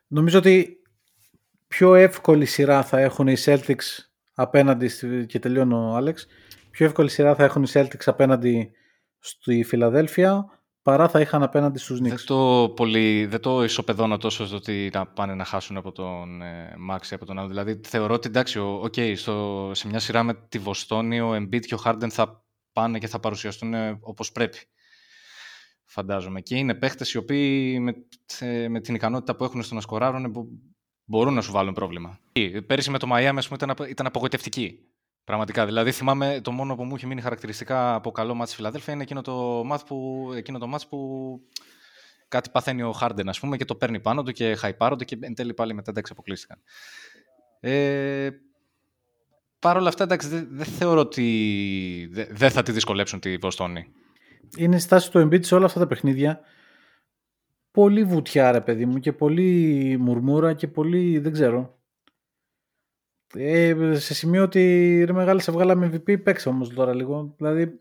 Νομίζω ότι πιο εύκολη σειρά θα έχουν οι Celtics απέναντι, και τελειώνω ο Άλεξ, πιο εύκολη σειρά θα έχουν οι Celtics απέναντι στη Φιλαδέλφια παρά θα είχαν απέναντι στους Δεν Knicks. το, πολύ, δεν το ισοπεδώνω τόσο στο ότι να πάνε να χάσουν από τον ε, Maxey ή από τον άλλο. Δηλαδή θεωρώ ότι εντάξει, ο- οκ, στο, σε μια σειρά με τη Βοστόνη ο Embiid και ο Harden θα πάνε και θα παρουσιαστούν ε, όπως πρέπει. Φαντάζομαι. Και είναι παίχτες οι οποίοι με, ε, με την ικανότητα που έχουν στο να σκοράρουν μπο- μπορούν να σου βάλουν πρόβλημα. Πέρυσι με το Miami ας πούμε, ήταν, απο- ήταν απογοητευτική. Πραγματικά. Δηλαδή θυμάμαι το μόνο που μου έχει μείνει χαρακτηριστικά από καλό μάτς στη Φιλαδέλφια είναι εκείνο το μάτς που, εκείνο το μάτς που κάτι παθαίνει ο Χάρντεν, ας πούμε, και το παίρνει πάνω του και χαϊπάρονται και εν τέλει πάλι μετά εντάξει αποκλείστηκαν. Ε, Παρ' όλα αυτά, εντάξει, δεν δεν θεωρώ ότι δε- δεν θα τη δυσκολέψουν τη Βοστόνη. Είναι η στάση του Embiid σε όλα αυτά τα παιχνίδια. Πολύ βουτιά ρε παιδί μου και πολύ μουρμούρα και πολύ δεν ξέρω. Ε, σε σημείο ότι ρε μεγάλη σε βγάλαμε MVP παίξε όμως τώρα λίγο. Δηλαδή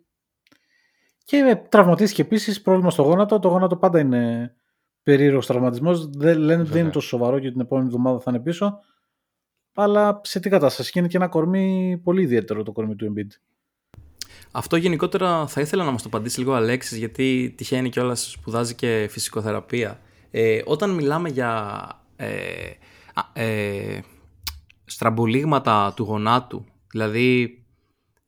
και ε, τραυματίστηκε επίσης πρόβλημα στο γόνατο. Το γόνατο πάντα είναι περίεργος τραυματισμός. Δεν, λένε ότι δεν Βέβαια. είναι τόσο σοβαρό και την επόμενη εβδομάδα θα είναι πίσω. Αλλά σε τι κατάσταση. Και είναι και ένα κορμί πολύ ιδιαίτερο το κορμί του Embiid. Αυτό γενικότερα θα ήθελα να μας το απαντήσει λίγο ο Αλέξης γιατί τυχαίνει κιόλας σπουδάζει και φυσικοθεραπεία. Ε, όταν μιλάμε για ε, α, ε, στραμπολίγματα του γονάτου, δηλαδή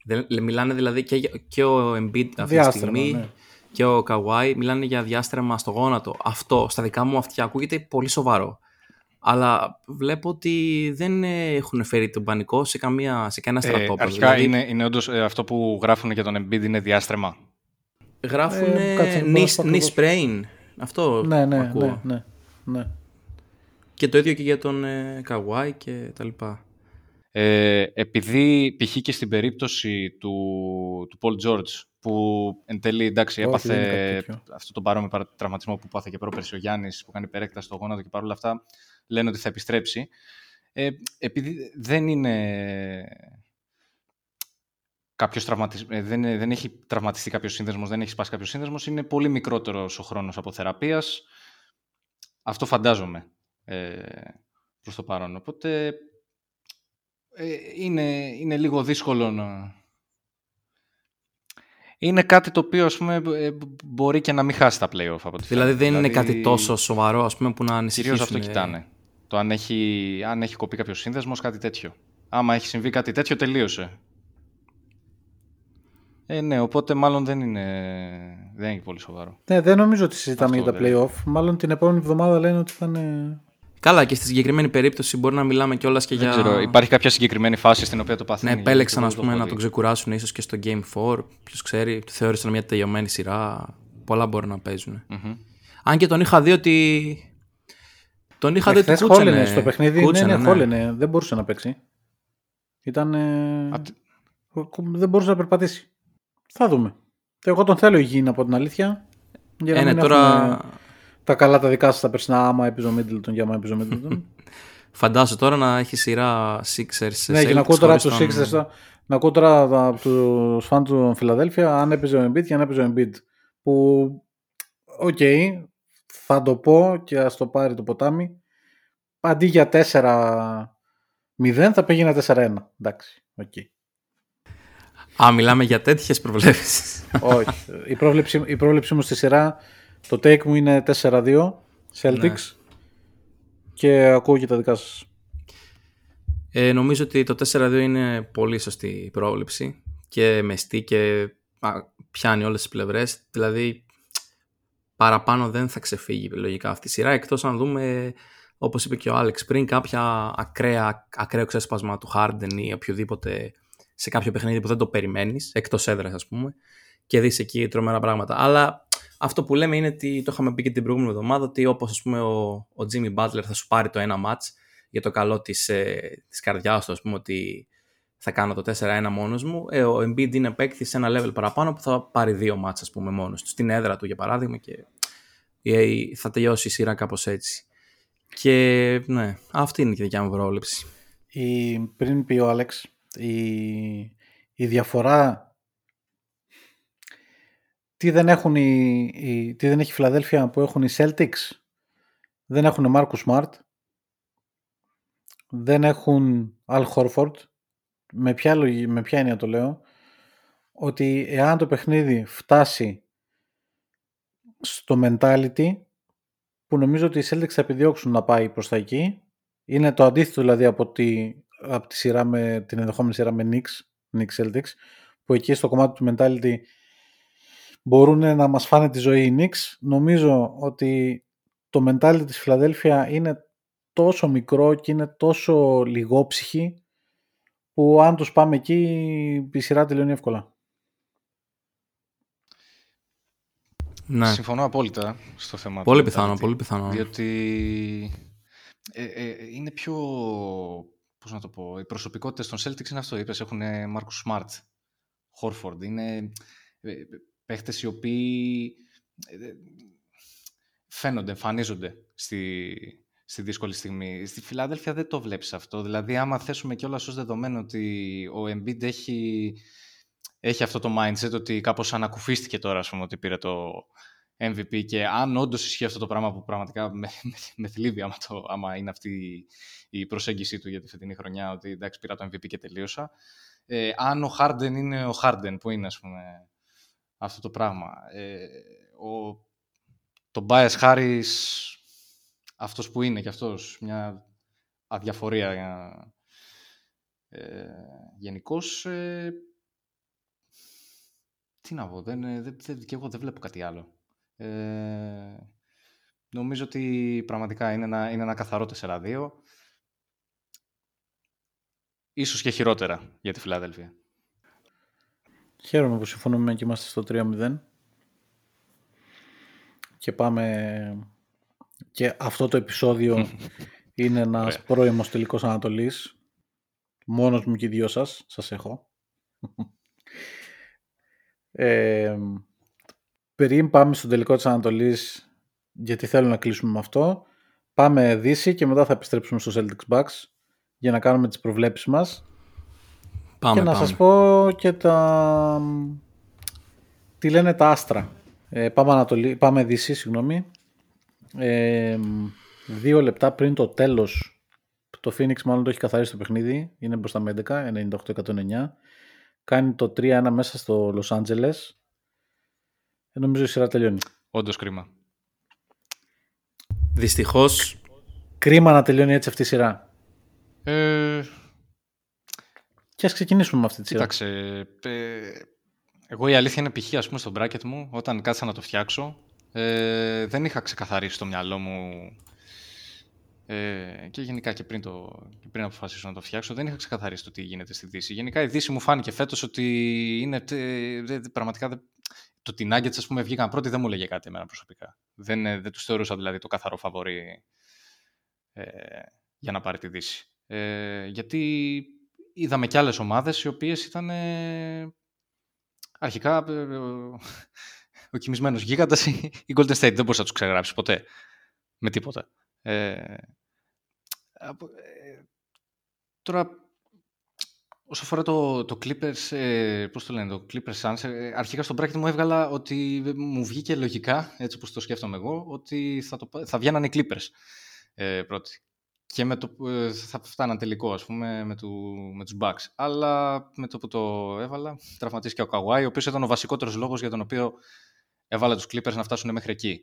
δεν- μιλάνε δηλαδή και, για- και ο Embiid αυτή τη Διάστρεμα, στιγμή ναι. και ο Kawhi μιλάνε για διάστρεμα στο γόνατο. Αυτό στα δικά μου αυτιά ακούγεται πολύ σοβαρό. Αλλά βλέπω ότι δεν ε, έχουν φέρει τον πανικό σε, καμία, σε κανένα Ε, στρατόπεδο. αρχικά Δηλαδή, είναι, είναι όντως ε, αυτό που γράφουν για τον Embiid είναι διάστρεμα. Γράφουν Ε, κάτσε, μπορώ να σου πω knee ακριβώς. sprain. Αυτό Ναι, ναι, ακούω. ναι, ναι, ναι. Και το ίδιο και για τον ε, Kawhi και τα λοιπά. Ε, επειδή π.χ. και στην περίπτωση του, του Paul George που εν τέλει εντάξει Όχι, δεν είναι κάτι έπαθε τέτοιο. αυτό το παρόμοιο παρα- τραυματισμό που πάθε και πρόπερση ο Γιάννης που κάνει υπερέκταση στο γόνατο και παρόλα αυτά λένε ότι θα επιστρέψει. Ε, επειδή δεν είναι κάποιος τραυματισ... ε, δεν, δεν έχει τραυματιστεί κάποιος σύνδεσμος, δεν έχει σπάσει κάποιος σύνδεσμος, είναι πολύ μικρότερος ο χρόνος από θεραπείας. Αυτό φαντάζομαι ε, προς το παρόν. Οπότε ε, είναι, είναι λίγο δύσκολο να... Είναι κάτι το οποίο ας πούμε, ε, μπορεί και να μην χάσει τα play-off από τη Δηλαδή δεν είναι Δηλαδή, κάτι τόσο σοβαρό ας πούμε, που να ανησυχήσουν. Κυρίως αυτό κοιτάνε. Το αν έχει, αν έχει κοπεί κάποιος σύνδεσμος, κάτι τέτοιο. Άμα έχει συμβεί κάτι τέτοιο, τελείωσε. Ε, ναι, οπότε μάλλον δεν είναι, δεν είναι πολύ σοβαρό. Ναι, δεν νομίζω ότι συζητάμε Αυτό για τα δεν play-off. Μάλλον την επόμενη εβδομάδα λένε ότι θα είναι. Καλά, και στη συγκεκριμένη περίπτωση μπορεί να μιλάμε κιόλας και Δεν για. ξέρω, υπάρχει κάποια συγκεκριμένη φάση στην οποία το Ναι, παθαίνει. επέλεξαν γιατί ας εγώ πούμε, δεν να το τον έχω ξεκουράσουν ίσως και στο Game 4. Ποιος ξέρει, το θεώρησαν μια τελειωμένη σειρά. Πολλά μπορεί να παίζουν. δει. Μμμ. Αν και τον είχα δει ότι. Τον είχα δει ότι Εχθές κούτσενε. χόλενε στο παιχνίδι. Κούτσενε, ναι, ναι, χόλενε. Δεν μπορούσε να παίξει. Ήταν. ε, Α, τ- Δεν μπορούσε να περπατήσει. Θα δούμε. Εγώ τον θέλω υγιεινή από την αλήθεια. Για να Ε, ναι, μην τώρα έχουμε τα καλά τα δικά σα τα περσινά άμα έπαιζε ο Middleton και άμα έπαιζε ο Middleton. φαντάσου τώρα να έχει σειρά Sixers. ναι, και να Celtics ακούω τώρα χωρίς τους τον- Sixers, τώρα- να ακούω τώρα από τους φαν του Φιλαδέλφια αν έπαιζε ο Embiid και αν έπαιζε ο Embiid. Που, οκ, θα το πω και ας το πάρει το ποτάμι. Αντί για 4-0 θα πήγαινε 4-1. Εντάξει, οκ. Α, μιλάμε για τέτοιες προβλέψεις. Όχι. η, πρόβλεψη, η πρόβλεψη μου στη σειρά, το take μου είναι 4-2 Celtics. Ναι. Και ακούω και τα δικά σας. Ε, νομίζω ότι το 4-2 είναι πολύ σωστή πρόβλεψη και μεστή και α, πιάνει όλες τις πλευρές. Δηλαδή παραπάνω δεν θα ξεφύγει λογικά αυτή η σειρά εκτός αν δούμε όπως είπε και ο Άλεξ πριν κάποια ακραία, ακραίο ξέσπασμα του Harden ή οποιοδήποτε σε κάποιο παιχνίδι που δεν το περιμένεις εκτός έδρας ας πούμε και δεις εκεί τρομερά πράγματα. Αλλά αυτό που λέμε είναι ότι το είχαμε πει και την προηγούμενη εβδομάδα ότι όπως ας πούμε ο, ο Jimmy Butler θα σου πάρει το ένα match για το καλό της, ε, της καρδιάς του, ας πούμε, ότι θα κάνω το 4-1 μόνος μου. Ε, ο Embiid είναι παίκτη σε ένα level παραπάνω που θα πάρει δύο μάτς, ας πούμε, μόνος του. Στην έδρα του, για παράδειγμα, και ε, θα τελειώσει η σειρά κάπως έτσι. Και ναι, αυτή είναι και η δικιά μου πρόβλεψη. Η, πριν πει ο Άλεξ, η, η διαφορά τι δεν, έχουν οι, οι- τι δεν έχει η Φιλαδέλφια που έχουν οι Celtics; Δεν έχουν Μάρκου Smart δεν έχουν Al Horford με ποια, λογι- με ποια έννοια το λέω; Ότι εάν το παιχνίδι φτάσει στο mentality που νομίζω ότι οι Celtics θα επιδιώξουν να πάει προς τα εκεί. Είναι το αντίθετο δηλαδή από, τη, από τη σειρά με, την ενδεχόμενη σειρά με Knicks, Knicks Celtics, που εκεί στο κομμάτι του mentality μπορούν να μας φάνε τη ζωή οι Knicks. Νομίζω ότι το mentality της Φιλαδέλφια είναι τόσο μικρό και είναι τόσο λιγόψυχη που αν τους πάμε εκεί η σειρά τελειώνει εύκολα. Ναι. Συμφωνώ απόλυτα στο θέμα πολύ πιθανό, πολύ πιθανό. Διότι ε, ε, είναι πιο, πώς να το πω, οι προσωπικότητες των Celtics είναι αυτό, είπες, έχουν Marcus Smart, Horford, είναι ε, παίχτες οι οποίοι ε, φαίνονται, εμφανίζονται στη, στη δύσκολη στιγμή. Στη Φιλάδελφια δεν το βλέπεις αυτό. Δηλαδή, άμα θέσουμε κιόλας ως δεδομένο ότι ο Embiid έχει, έχει αυτό το mindset ότι κάπως ανακουφίστηκε τώρα, ας πούμε, ότι πήρε το MVP και αν όντως ισχύει αυτό το πράγμα που πραγματικά με, με, με θλίβει άμα, το, άμα είναι αυτή η προσέγγιση του για τη φετινή χρονιά ότι εντάξει πήρα το MVP και τελείωσα. Ε, αν ο Harden είναι ο Harden που είναι ας πούμε αυτό το πράγμα. Ε, ο, το Bias Harris αυτός που είναι και αυτός μια αδιαφορία ε, γενικώς. Ε, τι να πω, δεν, δεν, δεν, και εγώ δεν βλέπω κάτι άλλο. Ε, νομίζω ότι πραγματικά είναι ένα, είναι ένα καθαρό 4-2. Ίσως και χειρότερα για τη Φιλάδελφια. Χαίρομαι που συμφωνούμε και είμαστε στο 3-0. Και πάμε... Και αυτό το επεισόδιο είναι ένας πρώιμος τελικός Ανατολής. Μόνος μου και οι δυο σας. Σας έχω. ε, πριν πάμε στο τελικό της Ανατολής, γιατί θέλω να κλείσουμε με αυτό, πάμε Δύση και μετά θα επιστρέψουμε στο Celtics Bucks για να κάνουμε τις προβλέψεις μας. Πάμε, και να σας πω και τα... Τι λένε τα άστρα. Ε, πάμε, Ανατολή... πάμε Δύση, συγγνώμη. Ε, δύο λεπτά πριν το τέλος το Phoenix μάλλον το έχει καθαρίσει το παιχνίδι. Είναι μπροστά με 11, 98-109. Κάνει το 3-1 μέσα στο Los Angeles. Ε, νομίζω η σειρά τελειώνει. Όντως κρίμα. Δυστυχώς. Κρίμα να τελειώνει έτσι αυτή η σειρά. Ε... Και ας ξεκινήσουμε με αυτή τη σειρά. Κοίταξε. Ε, εγώ η αλήθεια είναι π.χ. ας πούμε στο bracket μου, όταν κάτσα να το φτιάξω, ε, δεν είχα ξεκαθαρίσει στο μυαλό μου ε, και γενικά και πριν, το, και πριν αποφασίσω να το φτιάξω, δεν είχα ξεκαθαρίσει το τι γίνεται στη Δύση. Γενικά η Δύση μου φάνηκε φέτος ότι είναι ε, πραγματικά το ότι οι Nuggets, ας πούμε, βγήκαν πρώτοι δεν μου λέγε κάτι εμένα προσωπικά. Δεν, ε, δεν τους θεωρούσα δηλαδή το καθαρό φαβορή ε, για να πάρει τη Δύση. Ε, γιατί είδαμε κι άλλες ομάδες οι οποίες ήταν ε, αρχικά ε, ο, ο κοιμισμένος γίγαντας η Golden State. Δεν μπορούσα να τους ξεγράψεις ποτέ με τίποτα. Ε, τώρα Όσο αφορά το, το Clippers, ε, πώς το λένε, το Clippers Suns, ε, αρχικά στον bracket μου έβγαλα ότι μου βγήκε λογικά, έτσι όπως το σκέφτομαι εγώ, ότι θα, το, θα βγαίνανε οι Clippers ε, πρώτοι. Και με το, ε, θα φτάναν τελικό, ας πούμε, με, του, με τους Bucks. Αλλά με το που το έβαλα, τραυματίστηκε ο Kawhi, ο οποίος ήταν ο βασικότερος λόγος για τον οποίο έβαλα τους Clippers να φτάσουν μέχρι εκεί.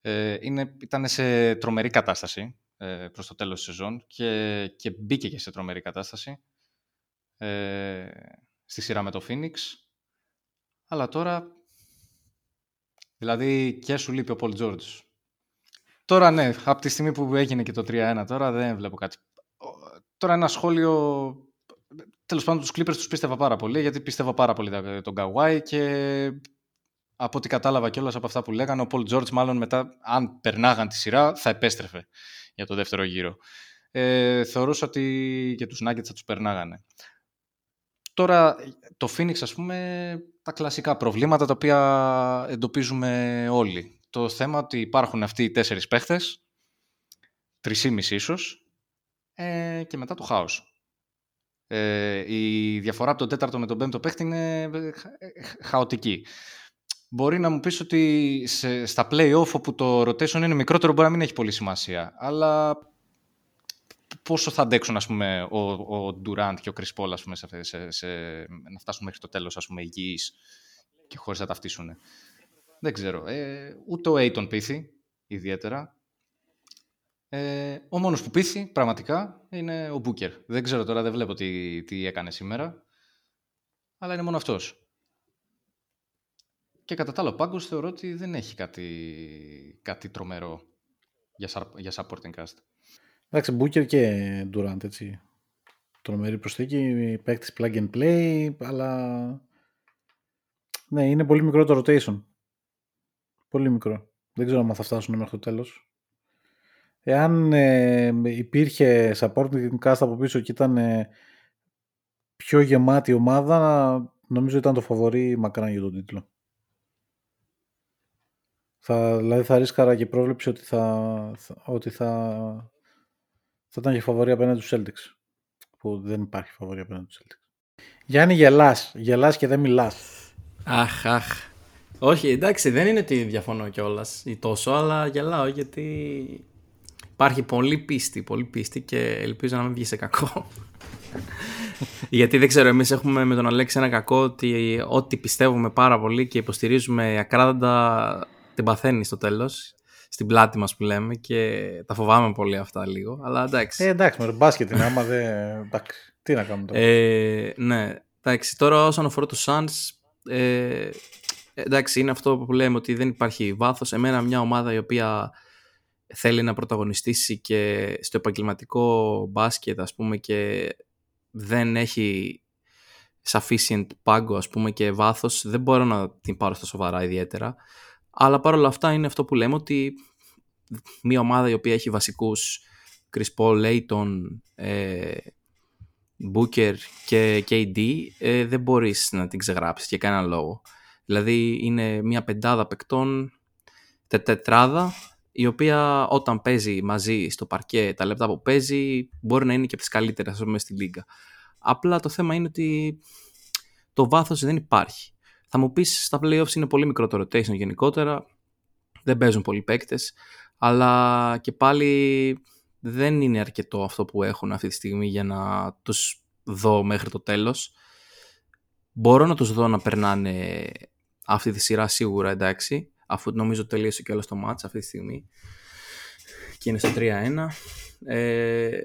Ε, είναι, ήταν σε τρομερή κατάσταση ε, προς το τέλος της σεζόν και, και μπήκε και σε τρομερή κατάσταση ε, στη σειρά με το Phoenix. Αλλά τώρα, δηλαδή και σου λείπει ο Paul George. Τώρα ναι, από τη στιγμή που έγινε και το 3-1 τώρα δεν βλέπω κάτι. Τώρα ένα σχόλιο, τέλος πάντων τους Clippers τους πίστευα πάρα πολύ γιατί πίστευα πάρα πολύ τον Kawhi και από ό,τι κατάλαβα κιόλας από αυτά που λέγανε ο Paul George μάλλον μετά αν περνάγαν τη σειρά θα επέστρεφε για το δεύτερο γύρο. Ε, θεωρούσα ότι και τους Nuggets θα τους περνάγανε. Τώρα το Phoenix ας πούμε τα κλασικά προβλήματα τα οποία εντοπίζουμε όλοι. Το θέμα ότι υπάρχουν αυτοί οι τέσσερις παίχτες, τρισήμιση ίσως, ε, και μετά το χάος. Ε, η διαφορά από τον τέταρτο με τον πέμπτο παίχτη είναι ε, χαοτική. Μπορεί να μου πεις ότι σε, στα play-off όπου το rotation είναι μικρότερο μπορεί να μην έχει πολύ σημασία. Αλλά πόσο θα αντέξουν ας πούμε, ο, ο Durant και ο Chris Paul ας πούμε, σε, σε, να φτάσουν μέχρι το τέλος ας πούμε, υγιείς και χωρίς να ταυτίσουν. Δεν ξέρω. Ε, ούτε ο Aiton πείθει ιδιαίτερα. Ε, ο μόνος που πείθει πραγματικά είναι ο Μπούκερ. Δεν ξέρω τώρα, δεν βλέπω τι, τι έκανε σήμερα. Αλλά είναι μόνο αυτός. Και κατά τα άλλο, ο Πάγκος θεωρώ ότι δεν έχει κάτι, κάτι τρομερό για, σα- για supporting cast. Εντάξει, Booker και Durant, έτσι. Τρομερή προσθήκη, παίκτης plug and play, αλλά ναι, είναι πολύ μικρό το rotation. Πολύ μικρό. Δεν ξέρω αν θα φτάσουν μέχρι το τέλος. Εάν ε, υπήρχε supporting cast από πίσω και ήταν ε, πιο γεμάτη ομάδα, νομίζω ήταν το φαβορή μακράν για τον τίτλο. Θα, δηλαδή θα ρίσκαρα και πρόβλεψη ότι θα, θα- ότι θα, θα ήταν και φαβορή απέναντι στους Celtics. Που δεν υπάρχει φαβορή απέναντι στους Celtics. Γιάννη γελάς. Γελάς και δεν μιλάς. Αχ, αχ. Όχι, εντάξει, δεν είναι ότι διαφωνώ κιόλας ή τόσο, αλλά γελάω γιατί υπάρχει πολύ πίστη, πολύ πίστη και ελπίζω να μην βγει σε κακό. γιατί δεν ξέρω, εμείς έχουμε με τον Αλέξη ένα κακό ότι ό,τι πιστεύουμε πάρα πολύ και υποστηρίζουμε ακράδαντα την παθαίνει στο τέλος, στην πλάτη μας που λέμε και τα φοβάμαι πολύ αυτά λίγο, αλλά εντάξει. Ε, εντάξει, με το μπάσκετ είναι, άμα δεν... Εντάξει, τι να κάνουμε τώρα. Ε, ναι, εντάξει, τώρα όσον αφορά τους Suns, ε, εντάξει, είναι αυτό που λέμε ότι δεν υπάρχει βάθος. Εμένα μια ομάδα η οποία θέλει να πρωταγωνιστήσει και στο επαγγελματικό μπάσκετ, ας πούμε, και δεν έχει sufficient πάγκο, ας πούμε, και βάθος, δεν μπορώ να την πάρω στα σοβαρά ιδιαίτερα. Αλλά παρόλα αυτά είναι αυτό που λέμε ότι μια ομάδα η οποία έχει βασικούς Chris Paul, Layton, ε, Booker και KD ε, δεν μπορείς να την ξεγράψεις για κανένα λόγο. Δηλαδή είναι μια πεντάδα παικτών, τε, τετράδα, η οποία όταν παίζει μαζί στο παρκέ τα λεπτά που παίζει μπορεί να είναι και από τις καλύτερες ας πούμε, στη λίγα. Απλά το θέμα είναι ότι το βάθος δεν υπάρχει. Θα μου πεις στα playoffs είναι πολύ μικρό το rotation γενικότερα, δεν παίζουν πολλοί παίκτες, αλλά και πάλι δεν είναι αρκετό αυτό που έχουν αυτή τη στιγμή για να τους δω μέχρι το τέλος. Μπορώ να τους δω να περνάνε αυτή τη σειρά σίγουρα εντάξει, αφού νομίζω τελείωσε και όλο το μάτς αυτή τη στιγμή και είναι στο 3-1. Ε,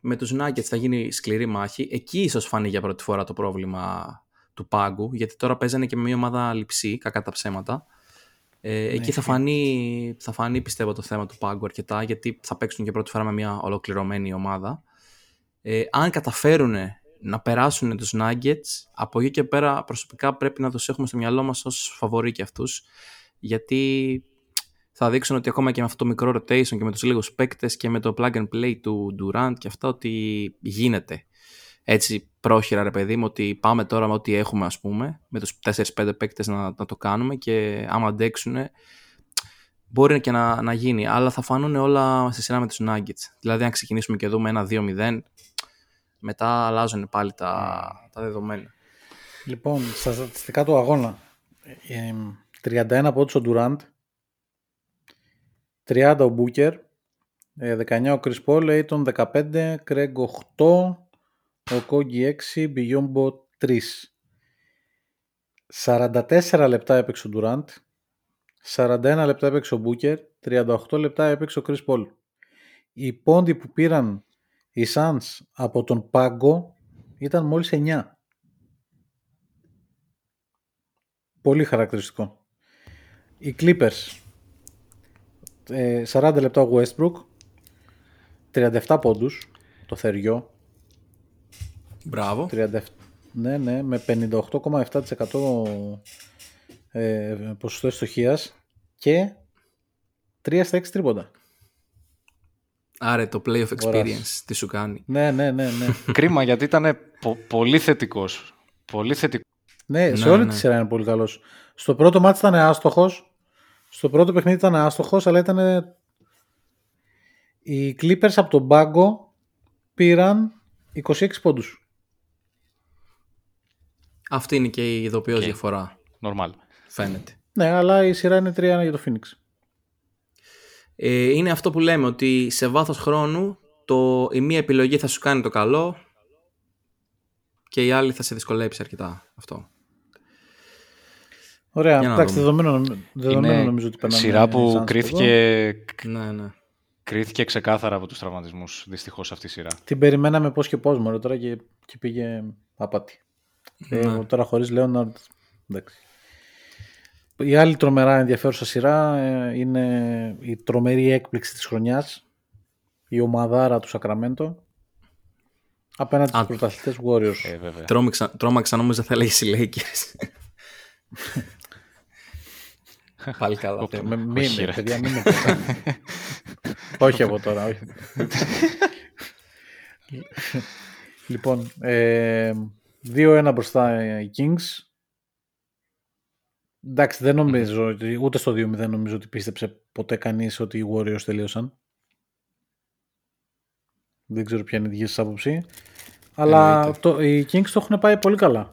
με τους Nuggets θα γίνει σκληρή μάχη. Εκεί ίσως φανεί για πρώτη φορά το πρόβλημα του πάγκου, γιατί τώρα παίζανε και με μια ομάδα λειψή, κακά τα ψέματα. Ε, εκεί θα φανεί, θα φανεί πιστεύω το θέμα του πάγκου αρκετά γιατί θα παίξουν και πρώτη φορά με μια ολοκληρωμένη ομάδα. Ε, αν καταφέρουν να περάσουν τους Nuggets, από εκεί και πέρα προσωπικά πρέπει να τους έχουμε στο μυαλό μας ως φαβορή και αυτούς γιατί θα δείξουν ότι ακόμα και με αυτό το μικρό rotation και με τους λίγους παίκτες και με το plug and play του Durant και αυτά ότι γίνεται έτσι πρόχειρα ρε παιδί μου ότι πάμε τώρα με ό,τι έχουμε ας πούμε με τους 4-5 παίκτες να, να το κάνουμε και άμα αντέξουν μπορεί και να, να γίνει. Αλλά θα φανούν όλα σε σειρά με τους Nuggets. Δηλαδή αν ξεκινήσουμε και δούμε ένα 2-0 μετά αλλάζουν πάλι τα, τα δεδομένα Λοιπόν, στα στατιστικά του αγώνα. Ε, 31 πόντους ο Durant, 30 ο Booker, ε, 19 ο Chris Paul, Aiton 15, Craig 8, ο Kogi 6, Biombo 3. 44 λεπτά έπαιξε ο Durant, 41 λεπτά έπαιξε ο Booker, 38 λεπτά έπαιξε ο Chris Paul. Οι πόντοι που πήραν οι Suns από τον πάγκο ήταν μόλις 9. Πολύ χαρακτηριστικό. Οι Clippers. ε, 40 λεπτά ο Westbrook. 37 πόντους. Το θεριό. Μπράβο 37, ναι, ναι, με 58,7% ε, ποσοστό ευστοχίας και 3 στα 6 τρίποντα. Άρα το play of experience Ωραίος. τι σου κάνει Ναι, ναι, ναι, ναι. Κρίμα γιατί ήταν πολύ θετικός. Πολύ θετικό. ναι, σε Ναι, όλη ναι. τη σειρά είναι πολύ καλός. Στο πρώτο ματς ήταν άστοχος. Στο πρώτο παιχνίδι ήταν άστοχος, αλλά ήταν... Οι Clippers από τον πάγκο πήραν 26 πόντους. αυτή είναι και η ειδοποιώς Οκ. διαφορά Normal. φαίνεται Ναι, αλλά η σειρά είναι 3-1 για το Phoenix. Ε, είναι αυτό που λέμε ότι σε βάθος χρόνου το, η μία επιλογή θα σου κάνει το καλό και η άλλη θα σε δυσκολέψει αρκετά αυτό. Ωραία, Για να εντάξει, δούμε. δεδομένο, δεδομένο Είναι νομίζω ότι περνάμε σειρά που Suns κρίθηκε, Ναι, ναι. κρίθηκε ξεκάθαρα από τους τραυματισμούς, δυστυχώς αυτή η σειρά. Την περιμέναμε πώς και πώς μωρέ τώρα και, και πήγε απάτη. Ε, Ναι. εγώ τώρα χωρίς Λέοναρντ, εντάξει. Η άλλη τρομερά ενδιαφέρουσα σειρά ε, είναι η τρομερή έκπληξη της χρονιάς, η ομαδάρα του Σακραμέντο, απέναντι στους Α. πρωταθλητές Warriors. Ε, βέβαια. Τρόμαξα, τρόμαξα νόμιζα θα έλεγε οι Lakers. Πάλι καλά. Όπα. θέμα. με, μη, όχι, με, ρε. παιδιά, μην με πετάτε. όχι από τώρα, όχι. λοιπόν, ε, 2-1 μπροστά ε, οι Kings. Εντάξει, δεν νομίζω, ότι- ούτε στο 2-0 δεν νομίζω ότι πίστεψε ποτέ κανείς ότι οι Warriors τελείωσαν. Δεν ξέρω ποια είναι η δική σας άποψη. Αλλά Εννοείται. το, οι Kings το έχουν πάει πολύ καλά.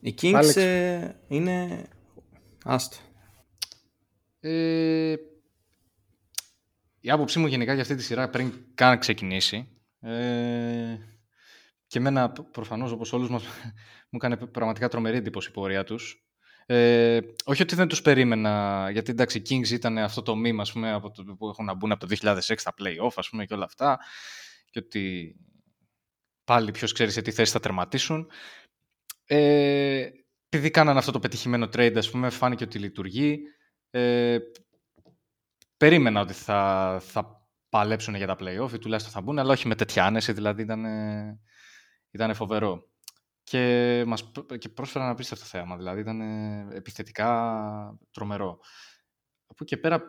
Οι Kings Άλεξ. ε, είναι... Άστο. Ε, η άποψή μου γενικά για αυτή τη σειρά πριν καν ξεκινήσει ε, και εμένα π- προφανώς όπως όλους μας μου έκανε πραγματικά τρομερή εντύπωση η πορεία τους. Ε, όχι ότι δεν τους περίμενα, γιατί εντάξει οι Kings ήταν αυτό το μήμα ας πούμε, από το, που έχουν να μπουν από το 2006 στα play-off ας πούμε, και όλα αυτά και ότι πάλι ποιος ξέρει σε τι θέση θα τερματίσουν. Ε, επειδή κάνανε αυτό το πετυχημένο trade, ας πούμε, φάνηκε ότι λειτουργεί. Ε, περίμενα ότι θα, θα παλέψουν για τα play-off ή τουλάχιστον θα μπουν, αλλά όχι με τέτοια άνεση, δηλαδή ήταν, ήταν φοβερό. Και, μας, π- και πρόσφεραν απίστευτο θέαμα, δηλαδή ήταν επιθετικά τρομερό. Από εκεί και πέρα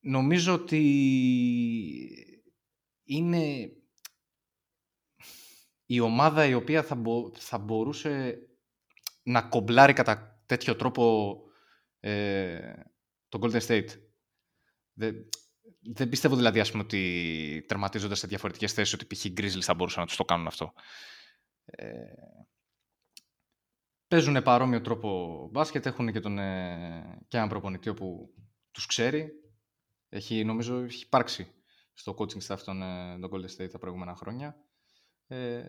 νομίζω ότι είναι η ομάδα η οποία θα, μπο- θα μπορούσε να κομπλάρει κατά τέτοιο τρόπο ε, το Golden State. Δεν, δεν πιστεύω δηλαδή ας πούμε, ότι τερματίζοντας σε διαφορετικές θέσεις ότι π.χ. οι Grizzlies θα μπορούσαν να τους το κάνουν αυτό. Ε, παίζουν παρόμοιο τρόπο μπάσκετ, έχουν και, τον, ε, και έναν προπονητή που τους ξέρει. Έχει, νομίζω έχει υπάρξει στο coaching staff των, ε, των Golden State τα προηγούμενα χρόνια. Ε,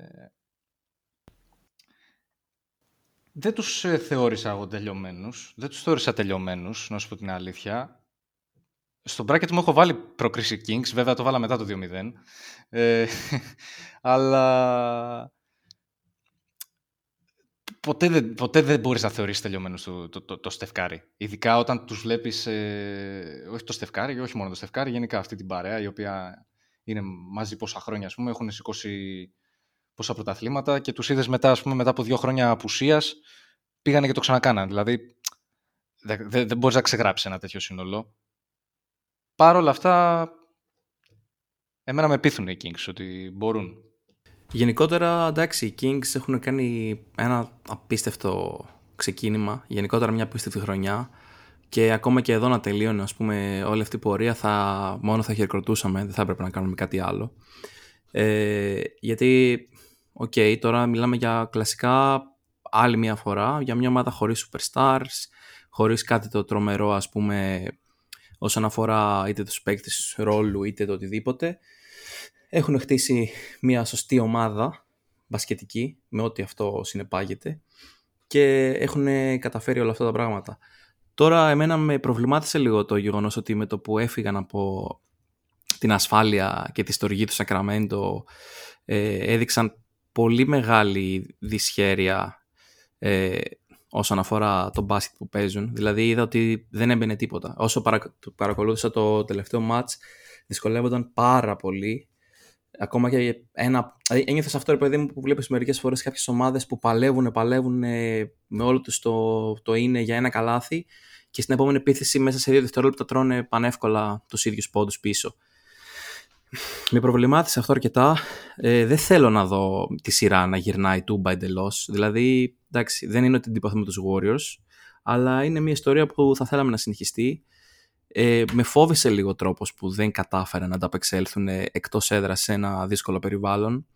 δεν τους ε, θεώρησα εγώ τελειωμένους. Δεν τους θεώρησα τελειωμένους, να σου πω την αλήθεια. Στο bracket μου έχω βάλει προκρίση Kings, βέβαια το βάλα μετά το 2-0. Ε, αλλά ποτέ δεν, ποτέ δεν μπορείς να θεωρήσεις τελειωμένους το, το, το, το Στεφκάρη. Ειδικά όταν τους βλέπεις, ε, όχι το Στεφκάρη, όχι μόνο το Στεφκάρη, γενικά αυτή την παρέα η οποία είναι μαζί πόσα χρόνια, ας πούμε, έχουν σηκώσει πόσα πρωταθλήματα και τους είδες μετά, ας πούμε, μετά από δύο χρόνια απουσίας, πήγανε και το ξανακάναν. Δηλαδή, δεν δε, δεν μπορείς να ξεγράψεις ένα τέτοιο σύνολο. Παρ' όλα αυτά, εμένα με πείθουν οι Kings ότι μπορούν. Γενικότερα, εντάξει, οι Kings έχουν κάνει ένα απίστευτο ξεκίνημα. Γενικότερα μια απίστευτη χρονιά. Και ακόμα και εδώ να τελείωνε, ας πούμε, όλη αυτή η πορεία θα, μόνο θα χειροκροτούσαμε, δεν θα έπρεπε να κάνουμε κάτι άλλο. Ε, γιατί, οκ, τώρα μιλάμε για κλασικά άλλη μια φορά, για μια ομάδα χωρίς superstars, χωρίς κάτι το τρομερό, ας πούμε, όσον αφορά είτε τους παίκτες ρόλου είτε το οτιδήποτε. Έχουν χτίσει μια σωστή ομάδα μπασκετική, με ό,τι αυτό συνεπάγεται και έχουν καταφέρει όλα αυτά τα πράγματα. Τώρα εμένα με προβλημάτισε λίγο το γεγονός ότι με το που έφυγαν από την ασφάλεια και τη στοργή του Σακραμέντο ε, έδειξαν πολύ μεγάλη δυσχέρεια ε, όσον αφορά το μπάσκετ που παίζουν. Δηλαδή είδα ότι δεν έμπαινε τίποτα. Όσο παρα, το παρακολούθησα το τελευταίο μάτς δυσκολεύονταν πάρα πολύ. Ακόμα και ένα... δηλαδή, Ένιωθες αυτό, ρε παιδί μου, που βλέπεις μερικές φορές κάποιες ομάδες που παλεύουν, παλεύουν ε, με όλο τους το, το είναι για ένα καλάθι και στην επόμενη επίθεση μέσα σε δύο δευτερόλεπτα τρώνε πανεύκολα τους ίδιους πόντους πίσω. Με προβλημάτισε αυτό αρκετά. Ε, δεν θέλω να δω τη σειρά να γυρνάει τούμπα εντελώ. Δηλαδή, εντάξει, δεν είναι ότι αντιπαθούμε τους Warriors, αλλά είναι μια ιστορία που θα θέλαμε να συνεχιστεί. Ε, με φόβησε λίγο τρόπος που δεν κατάφεραν να ανταπεξέλθουν εκτός έδρας σε ένα δύσκολο περιβάλλον.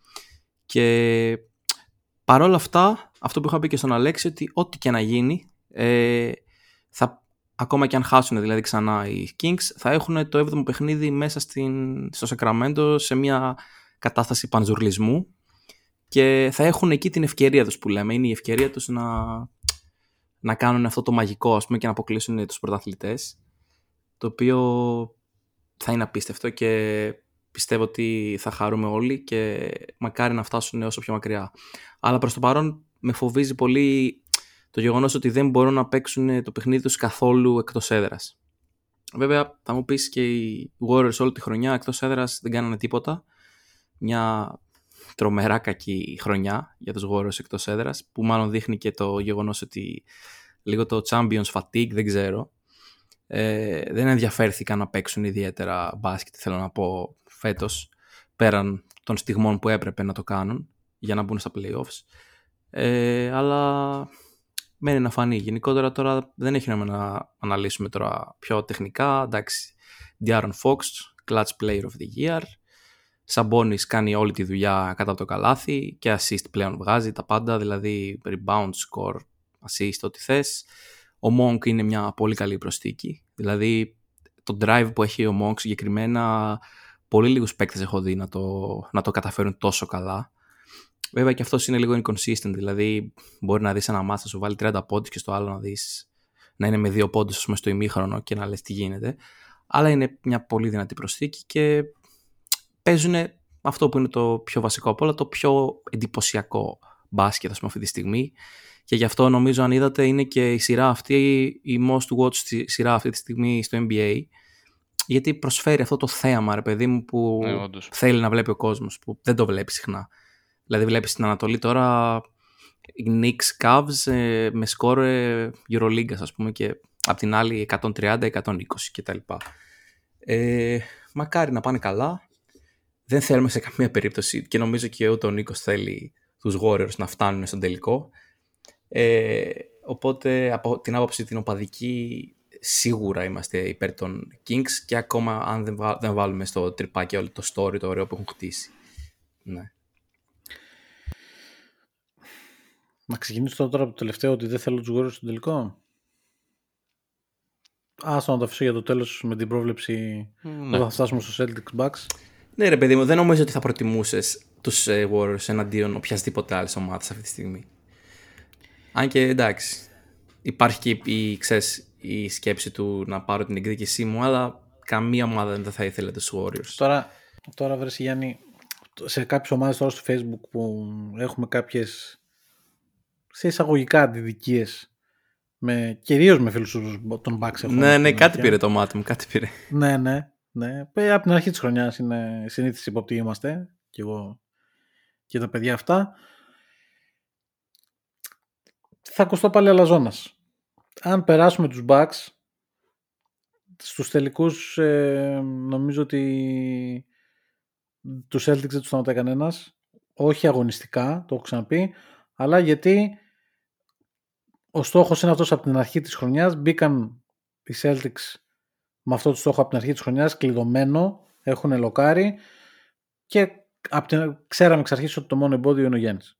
Και παρόλα αυτά, αυτό που είχα πει και στον Αλέξη, ότι ό,τι και να γίνει, ε, θα, ακόμα και αν χάσουν δηλαδή ξανά οι Kings, θα έχουν το 7ο παιχνίδι μέσα στην, στο Σακραμέντο σε μια κατάσταση πανζουρλισμού και θα έχουν εκεί την ευκαιρία τους που λέμε. Είναι η ευκαιρία τους να, να κάνουν αυτό το μαγικό ας πούμε, και να αποκλείσουν τους πρωταθλητές το οποίο θα είναι απίστευτο και πιστεύω ότι θα χαρούμε όλοι και μακάρι να φτάσουν όσο πιο μακριά. Αλλά προς το παρόν με φοβίζει πολύ το γεγονός ότι δεν μπορούν να παίξουν το παιχνίδι τους καθόλου εκτός έδρας. Βέβαια θα μου πεις και οι Warriors όλη τη χρονιά εκτός έδρας δεν κάνανε τίποτα. Μια τρομερά κακή χρονιά για τους Warriors εκτός έδρας που μάλλον δείχνει και το γεγονός ότι λίγο το Champions fatigue δεν ξέρω. Ε, δεν ενδιαφέρθηκαν να παίξουν ιδιαίτερα μπάσκετ θέλω να πω φέτος πέραν των στιγμών που έπρεπε να το κάνουν για να μπουν στα playoffs. Ε, αλλά μένει να φανεί. Γενικότερα τώρα δεν έχει νόημα να αναλύσουμε τώρα πιο τεχνικά. Εντάξει, Diaron Fox, Clutch Player of the Year. Σαμπόνι κάνει όλη τη δουλειά κατά το καλάθι και assist πλέον βγάζει τα πάντα, δηλαδή rebound, score, assist, ό,τι θες. Ο Monk είναι μια πολύ καλή προστίκη, δηλαδή το drive που έχει ο Monk συγκεκριμένα πολύ λίγους παίκτες έχω δει να το, να το καταφέρουν τόσο καλά. Βέβαια και αυτός είναι λίγο inconsistent, δηλαδή μπορεί να δεις ένα μάτς να σου βάλει 30 πόντους και στο άλλο να δεις να είναι με δύο πόντους ας πούμε, στο ημίχρονο και να λες τι γίνεται. Αλλά είναι μια πολύ δυνατή προσθήκη και παίζουν αυτό που είναι το πιο βασικό από όλα, το πιο εντυπωσιακό μπάσκετ ας πούμε, αυτή τη στιγμή. Και γι' αυτό νομίζω αν είδατε είναι και η σειρά αυτή, η most watched σειρά αυτή τη στιγμή στο NBA. Γιατί προσφέρει αυτό το θέαμα, ρε παιδί μου, που Ναι, όντως. θέλει να βλέπει ο κόσμος, που δεν το βλέπει συχνά. Δηλαδή βλέπεις στην Ανατολή τώρα οι Knicks Cavs ε, με σκορ ε, Euroleague ας πούμε και απ' την άλλη 130-120 κτλ. Ε, μακάρι να πάνε καλά. Δεν θέλουμε σε καμία περίπτωση και νομίζω και ούτε ο Νίκος θέλει τους Warriors να φτάνουν στον τελικό. Ε, οπότε από την άποψη την οπαδική σίγουρα είμαστε υπέρ των Kings και ακόμα αν δεν, βα- δεν βάλουμε στο τρυπάκι όλο το story το ωραίο που έχουν χτίσει. Ναι. Να ξεκινήσω τώρα από το τελευταίο ότι δεν θέλω τους Warriors στον τελικό. Άστο να το αφήσω για το τέλος με την πρόβλεψη Ναι. όταν θα φτάσουμε στο Celtics Bucks. Ναι, ρε παιδί μου, δεν νομίζω ότι θα προτιμούσες τους ε, Warriors εναντίον οποιασδήποτε άλλη ομάδα αυτή τη στιγμή. Αν και εντάξει, υπάρχει και η, ξέρεις, η σκέψη του να πάρω την εκδίκησή μου, αλλά καμία ομάδα δεν θα ήθελε τους Warriors. Τώρα, τώρα βρες Γιάννη, σε κάποιες ομάδες τώρα στο facebook που έχουμε κάποιες σε εισαγωγικά αντιδικίες με, κυρίως με φίλους τους των Bucks. έχουμε Ναι, ναι, στην κάτι αλήθεια. πήρε το μάτι μου, κάτι πήρε. Ναι, ναι, ναι. Ε, Από την αρχή της χρονιάς είναι συνήθιση υπόπτη είμαστε και εγώ και τα παιδιά αυτά. Θα ακουστώ πάλι αλαζόνας. Αν περάσουμε τους Bucks στους τελικούς ε, νομίζω ότι τους Celtics δεν τους σταματάει κανένας. Όχι αγωνιστικά, το έχω ξαναπεί, αλλά γιατί ο στόχος είναι αυτός από την αρχή της χρονιάς. Μπήκαν οι Celtics με αυτό το στόχο από την αρχή της χρονιάς, κλειδωμένο, έχουν λοκάρει και από την, ξέραμε εξ αρχής ότι το μόνο εμπόδιο είναι ο Γιάννης.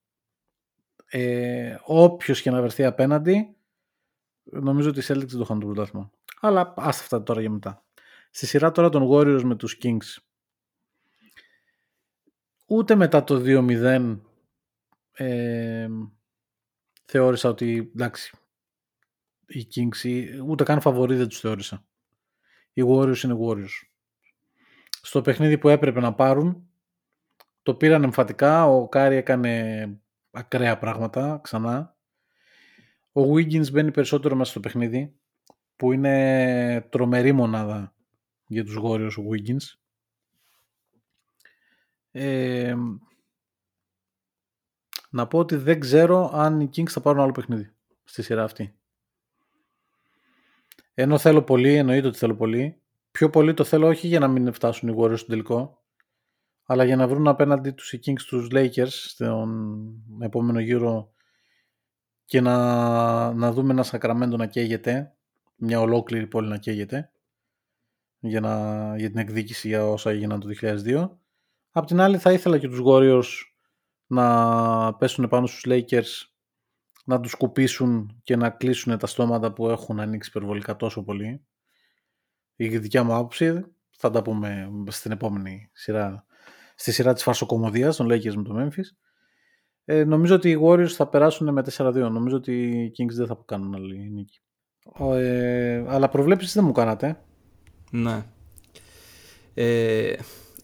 Ε, όποιος και να βρεθεί απέναντι, νομίζω ότι οι Celtics δεν το είχαν το πρωτάθλημα. Αλλά άστα αυτά τώρα για μετά. Στη σειρά τώρα των Warriors με τους Kings. Ούτε μετά το 2-0 ε, θεώρησα ότι εντάξει οι Kings ή- ούτε καν φαβορί δεν τους θεώρησα. Οι Warriors είναι Warriors. Στο παιχνίδι που έπρεπε να πάρουν το πήραν εμφατικά. Ο Κάρι έκανε ακραία πράγματα ξανά. Ο Wiggins μπαίνει περισσότερο μέσα στο παιχνίδι που είναι τρομερή μονάδα για τους Warriors ο Wiggins. Ε, να πω ότι δεν ξέρω αν οι Kings θα πάρουν άλλο παιχνίδι στη σειρά αυτή. Ενώ θέλω πολύ, εννοείται ότι θέλω πολύ. Πιο πολύ το θέλω όχι για να μην φτάσουν οι Warriors στο τελικό, αλλά για να βρουν απέναντι τους οι Kings τους Lakers στον επόμενο γύρο και να, να δούμε ένα Σακραμέντο να καίγεται, μια ολόκληρη πόλη να καίγεται για, να, για την εκδίκηση για όσα έγιναν το 2002. Απ' την άλλη θα ήθελα και τους Warriors να πέσουν πάνω στους Lakers να τους κουπίσουν και να κλείσουν τα στόματα που έχουν ανοίξει υπερβολικά τόσο πολύ. Η δικιά μου άποψη θα τα πούμε στην επόμενη σειρά, στη σειρά της φαρσοκομωδίας των Lakers με το Memphis. Ε, νομίζω ότι οι Warriors θα περάσουν με 4-2. Νομίζω ότι οι Kings δεν θα κάνουν άλλη νίκη. Ε, αλλά προβλέψεις δεν μου κάνατε. Ναι. Ε,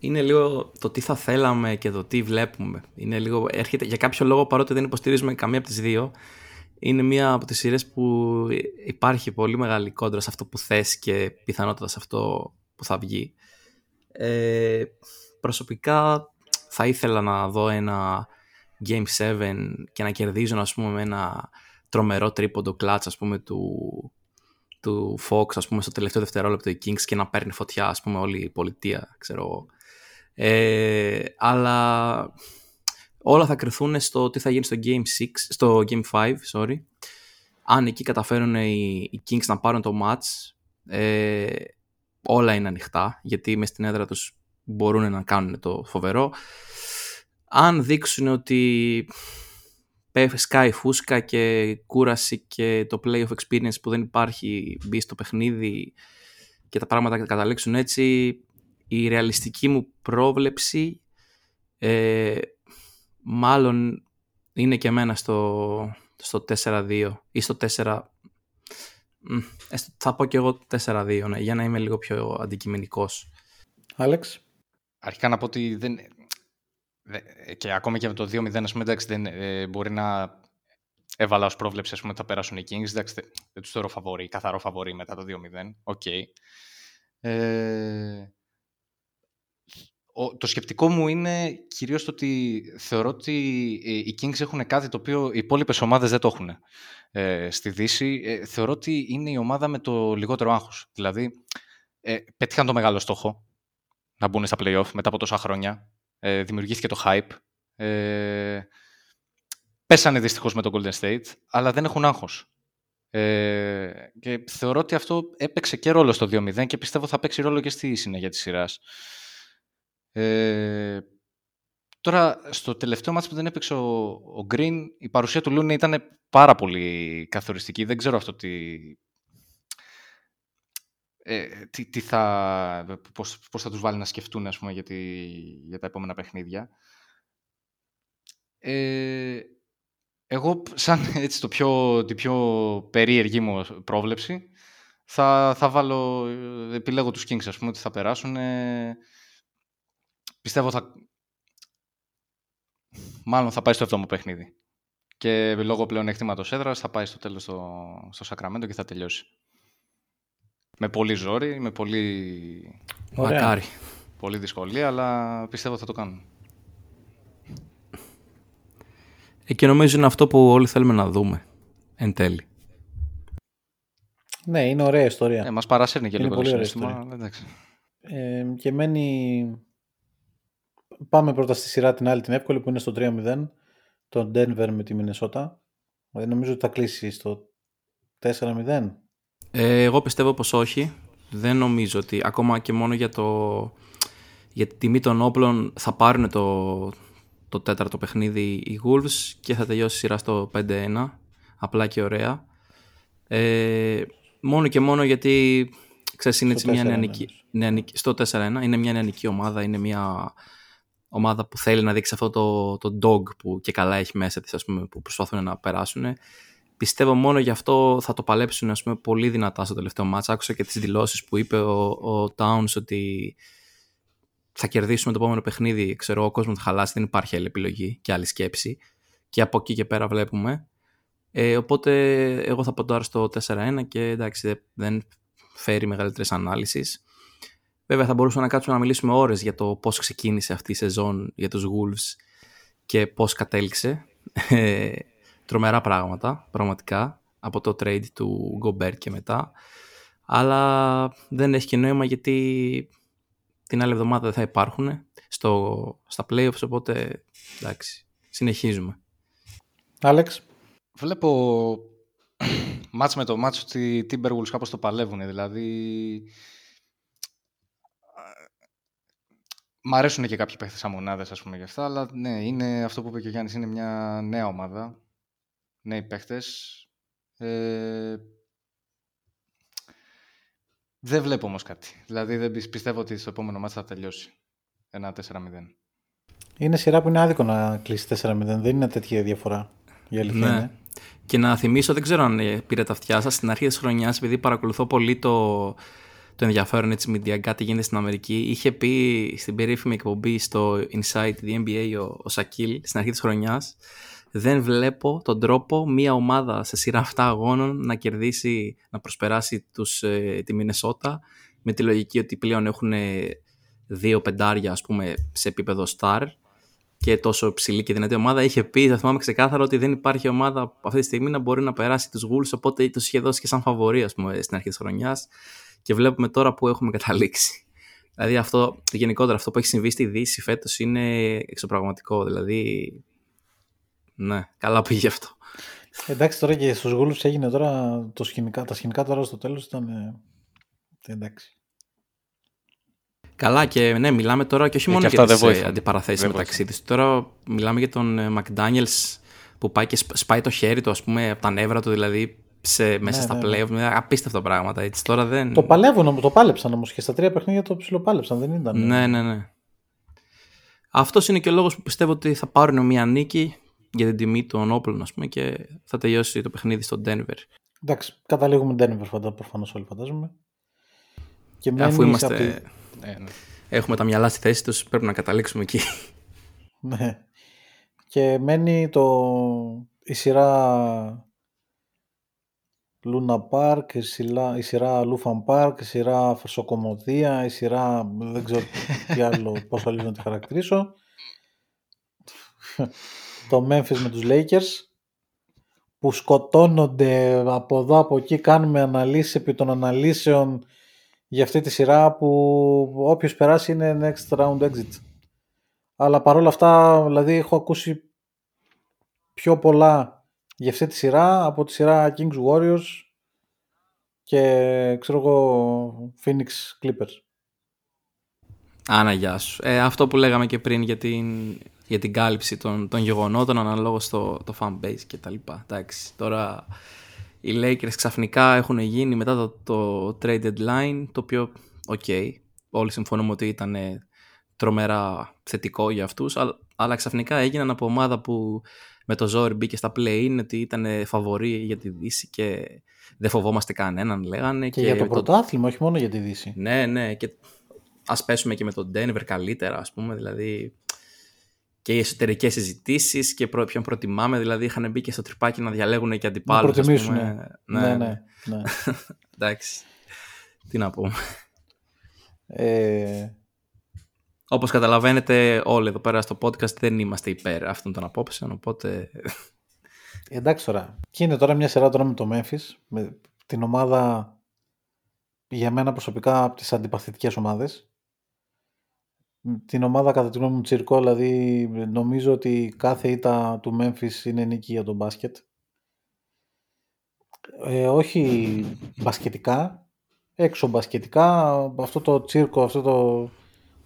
είναι λίγο το τι θα θέλαμε και το τι βλέπουμε. Είναι λίγο, έρχεται, για κάποιο λόγο παρότι δεν υποστηρίζουμε καμία από τις δύο, είναι μία από τις σειρές που υπάρχει πολύ μεγάλη κόντρα σε αυτό που θες και πιθανότατα σε αυτό που θα βγει. Ε, προσωπικά θα ήθελα να δω ένα Game 7 και να κερδίζω ας πούμε με ένα τρομερό τρίποντο κλάτς ας πούμε του, του Fox ας πούμε στο τελευταίο δευτερόλεπτο οι Kings και να παίρνει φωτιά ας πούμε όλη η πολιτεία ξέρω ε, αλλά όλα θα κρυθούν στο τι θα γίνει στο Game 6 στο Game 5 sorry. Αν εκεί καταφέρουν οι, οι Kings να πάρουν το match ε, όλα είναι ανοιχτά γιατί μες στην έδρα τους μπορούν να κάνουν το φοβερό. Αν δείξουν ότι σκάει φούσκα και κούραση και το play of experience που δεν υπάρχει μπει στο παιχνίδι και τα πράγματα καταλήξουν έτσι, η ρεαλιστική μου πρόβλεψη ε, μάλλον είναι και εμένα στο, στο 4-2 ή στο 4... Θα πω και εγώ 4-2, ναι, για να είμαι λίγο πιο αντικειμενικός. Άλεξ. Αρχικά να πω ότι δεν, και ακόμα και με το 2-0, ας πούμε, εντάξει, δεν, ε, μπορεί να έβαλα ως πρόβλεψη, ας πούμε, ότι θα περάσουν οι Kings. Εντάξει, δεν, δεν τους θεωρώ φαβορή, καθαρό φαβορή μετά το 2-0. OK. Okay. Ε, το σκεπτικό μου είναι κυρίως το ότι θεωρώ ότι οι Kings έχουν κάτι το οποίο οι υπόλοιπες ομάδες δεν το έχουν ε, στη Δύση. Ε, θεωρώ ότι είναι η ομάδα με το λιγότερο άγχος. Δηλαδή, ε, πέτυχαν το μεγάλο στόχο να μπουν στα play μετά από τόσα χρόνια ε, δημιουργήθηκε το hype. Ε, πέσανε δυστυχώς με το Golden State, αλλά δεν έχουν άγχος. Ε, και θεωρώ ότι αυτό έπαιξε και ρόλο στο 2-0 και πιστεύω θα παίξει ρόλο και στη συνέχεια της σειράς. Ε, τώρα, στο τελευταίο μάτι που δεν έπαιξε ο, ο Green, η παρουσία του Λούνι ήταν πάρα πολύ καθοριστική. Δεν ξέρω αυτό τι, ε, τι, τι θα, πώς, πώς θα τους βάλει να σκεφτούν ας πούμε, για, για τα επόμενα παιχνίδια. Ε, εγώ, σαν έτσι, το πιο, την πιο περίεργη μου πρόβλεψη, θα, θα βάλω, επιλέγω τους Kings, ας πούμε, ότι θα περάσουν. Ε, πιστεύω θα... Μάλλον θα πάει στο εβδόμο παιχνίδι. Και λόγω πλέον εκτίματος έδρας θα πάει στο τέλος στο, στο Σακραμέντο και θα τελειώσει. Με πολύ ζόρι, με πολύ... Μακάρι. Πολύ δυσκολία, αλλά πιστεύω θα το κάνουν. Ε, και νομίζω είναι αυτό που όλοι θέλουμε να δούμε, εν τέλει. Ναι, είναι ωραία ιστορία. Ε, μας παρασέρνει και είναι λίγο πολύ το ωραία συναίσθημα. Ε, και μένει... Πάμε πρώτα στη σειρά την άλλη την εύκολη που είναι στο 3-0. Το Denver με τη Μινεσότα. Ε, νομίζω ότι θα κλείσει στο 4-0. Ε, εγώ πιστεύω πως όχι. Δεν νομίζω ότι ακόμα και μόνο για, το, για τη τιμή των όπλων θα πάρουν το, το τέταρτο παιχνίδι οι Wolves και θα τελειώσει η σειρά στο 5-1. Απλά και ωραία. Ε, μόνο και μόνο γιατί ξέρεις, είναι μια νεανική, νεανική, στο 4-1 είναι μια νεανική ομάδα, είναι μια ομάδα που θέλει να δείξει αυτό το, το dog που και καλά έχει μέσα της, ας πούμε, που προσπαθούν να περάσουν πιστεύω μόνο γι' αυτό θα το παλέψουν ας πούμε, πολύ δυνατά στο τελευταίο μάτς. Άκουσα και τις δηλώσεις που είπε ο, ο Towns ότι θα κερδίσουμε το επόμενο παιχνίδι. Ξέρω, ο κόσμος θα χαλάσει, δεν υπάρχει άλλη επιλογή και άλλη σκέψη. Και από εκεί και πέρα βλέπουμε. Ε, οπότε εγώ θα πω τώρα στο 4-1 και εντάξει δεν φέρει μεγαλύτερες ανάλυσει. Βέβαια θα μπορούσαμε να κάτσουμε να μιλήσουμε ώρες για το πώς ξεκίνησε αυτή η σεζόν για τους Wolves και πώς κατέληξε. Ε, τρομερά πράγματα, πραγματικά, από το trade του Gobert και μετά. Αλλά δεν έχει και νόημα γιατί την άλλη εβδομάδα δεν θα υπάρχουν στο, στα playoffs, οπότε εντάξει, συνεχίζουμε. Άλεξ. Βλέπω μάτς με το μάτς ότι οι Timberwolves κάπως το παλεύουν, δηλαδή Μ' αρέσουν και κάποιοι παίχτες αμονάδες, ας πούμε, για αυτά, αλλά ναι, είναι αυτό που είπε και ο Γιάννης, είναι μια νέα ομάδα νέοι παίχτες. Ε, δεν βλέπω όμως κάτι. Δηλαδή δεν πιστεύω ότι στο επόμενο μάτς θα τελειώσει. Ένα 4-0. Είναι σειρά που είναι άδικο να κλείσει 4-0. Δεν είναι τέτοια διαφορά. Η αλήθεια Ναι. είναι. Και να θυμίσω, δεν ξέρω αν ε, πήρε τα αυτιά σας στην αρχή της χρονιάς, επειδή παρακολουθώ πολύ το, το ενδιαφέρον έτσι μηντιακά τι γίνεται στην Αμερική. Είχε πει στην περίφημη εκπομπή στο Inside the NBA ο, ο Σακίλ στην αρχή της χρονιάς. Δεν βλέπω τον τρόπο μία ομάδα σε σειρά 7 αγώνων να κερδίσει, να προσπεράσει τους, ε, τη Μινεσότα με τη λογική ότι πλέον έχουν ε, δύο πεντάρια ας πούμε σε επίπεδο star και τόσο ψηλή και δυνατή ομάδα. Είχε πει, θα θυμάμαι ξεκάθαρα, ότι δεν υπάρχει ομάδα αυτή τη στιγμή να μπορεί να περάσει τους Wolves, οπότε τους είχε δώσει και σαν φαβορή, ας πούμε, στην αρχή της χρονιάς. Και βλέπουμε τώρα που έχουμε καταλήξει. Δηλαδή, αυτό, γενικότερα, αυτό που έχει συμβεί στη Δύση φέτος είναι εξωπραγματικό. Δηλαδή, ναι, καλά πήγε αυτό. Εντάξει, τώρα και στους Wolves έγινε τώρα το σκηνικά, τα σκηνικά τώρα στο τέλος ήταν... ε, εντάξει. Καλά και ναι, μιλάμε τώρα και όχι Ε, μόνο και για αυτά τις δεν ε, βοήθησαν. αντιπαραθέσεις Δεν μεταξύ τους. Τώρα μιλάμε για τον ε, McDaniels που πάει και σπ- σπάει το χέρι του, ας πούμε, από τα νεύρα του, δηλαδή σε, μέσα Ναι, στα ναι, play με απίστευτα πράγματα. Έτσι. Τώρα δεν... Το παλεύουν, όμως, το πάλεψαν όμως και στα τρία παιχνίδια το ψιλοπάλεψαν, δεν ήταν. Ναι, ναι, ναι. Αυτός είναι και ο λόγος που πιστεύω ότι θα πάρουν μια νίκη για την τιμή των όπλων, ας πούμε, και θα τελειώσει το παιχνίδι στο Denver. Εντάξει, καταλήγουμε Denver φαντα, προφανώς όλοι φαντάζομαι. Και Αφού μένεις είμαστε... απ' τη- Ε, ναι. Έχουμε τα μυαλά στη θέση τους, πρέπει να καταλήξουμε εκεί. Ναι. Και μένει το... η σειρά Λούνα Πάρκ, η σειρά, η σειρά Λούφαν Πάρκ, η σειρά Φερσοκομωδία, η σειρά δεν ξέρω τι άλλο, πώς αλλιώς να τη χαρακτηρίσω. το Memphis με τους Lakers που σκοτώνονται από εδώ από εκεί κάνουμε αναλύσεις επί των αναλύσεων για αυτή τη σειρά που όποιος περάσει είναι next round exit. Αλλά παρόλα αυτά, δηλαδή έχω ακούσει πιο πολλά για αυτή τη σειρά από τη σειρά Kings Warriors και ξέρω εγώ Phoenix Clippers. Α, να, γεια σου. Ε, αυτό που λέγαμε και πριν για την, για την κάλυψη των, των γεγονότων αναλόγως στο το fan base και τα λοιπά. Εντάξει, τώρα οι Lakers ξαφνικά έχουν γίνει μετά το, το trade deadline, το οποίο, οκ, όλοι συμφωνούμε ότι ήταν ε, τρομερά θετικό για αυτούς, αλλά, αλλά ξαφνικά έγιναν από ομάδα που με το ζόρι μπήκε στα play-in ότι ήταν φαβορή για τη Δύση και δεν φοβόμαστε κανέναν, λέγανε. Και, για το με πρωτάθλημα, όχι μόνο για τη Δύση. ναι, ναι. Και ας πέσουμε και με τον Denver καλύτερα, ας πούμε. Δηλαδή και οι εσωτερικές συζητήσεις και προ- ποιον προτιμάμε. Δηλαδή είχαν μπει και στο τρυπάκι να διαλέγουν και Να αντιπάλους. ας προτιμήσουν. πούμε. Ναι, ναι. ναι, ναι. Εντάξει. Τι να πούμε. Ε, Όπως καταλαβαίνετε όλοι εδώ πέρα στο podcast δεν είμαστε υπέρ αυτών των απόψεων, οπότε... εντάξει τώρα. Και είναι τώρα μια σειρά τώρα με το Memphis, με την ομάδα για μένα προσωπικά από τις αντιπαθητικές ομάδες. Την ομάδα κατά τη γνώμη μου τσιρκό, δηλαδή νομίζω ότι κάθε ήττα του Memphis είναι νίκη για τον μπάσκετ. Ε, όχι μπασκετικά, έξω μπασκετικά, αυτό το τσίρκο, αυτό το,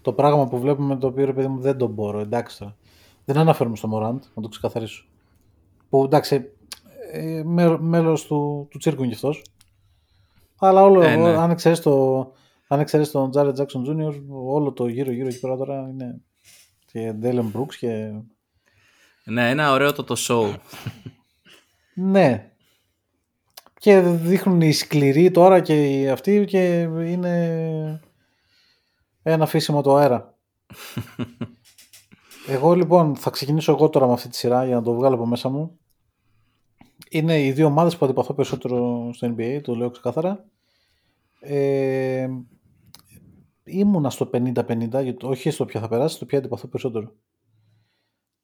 το πράγμα που βλέπουμε το οποίο ρε παιδί μου δεν τον μπορώ, εντάξει τώρα. Δεν αναφέρομαι στο Μωράντ, να το ξεκαθαρίσω. Που εντάξει, ε, μέ- μέλος του, του τσίρκου είναι κι αυτός. Αλλά όλο, Ε, ναι. αν εξαιρείς το, αν εξαιρείς τον Jared Jackson Jr., όλο το γύρω-γύρω εκεί πέρα τώρα είναι και Dylan Brooks και... Ναι, ένα ωραίο το το show. Ναι. Και δείχνουν οι σκληροί τώρα και οι αυτοί και είναι ένα αφήσιμο το αέρα. εγώ λοιπόν θα ξεκινήσω εγώ τώρα με αυτή τη σειρά για να το βγάλω από μέσα μου. Είναι οι δύο ομάδες που αντιπαθώ περισσότερο στο NBA, το λέω ξεκάθαρα. Ε, ήμουνα στο 50-50, γιατί- όχι στο ποια θα περάσει, στο ποια αντιπαθώ περισσότερο.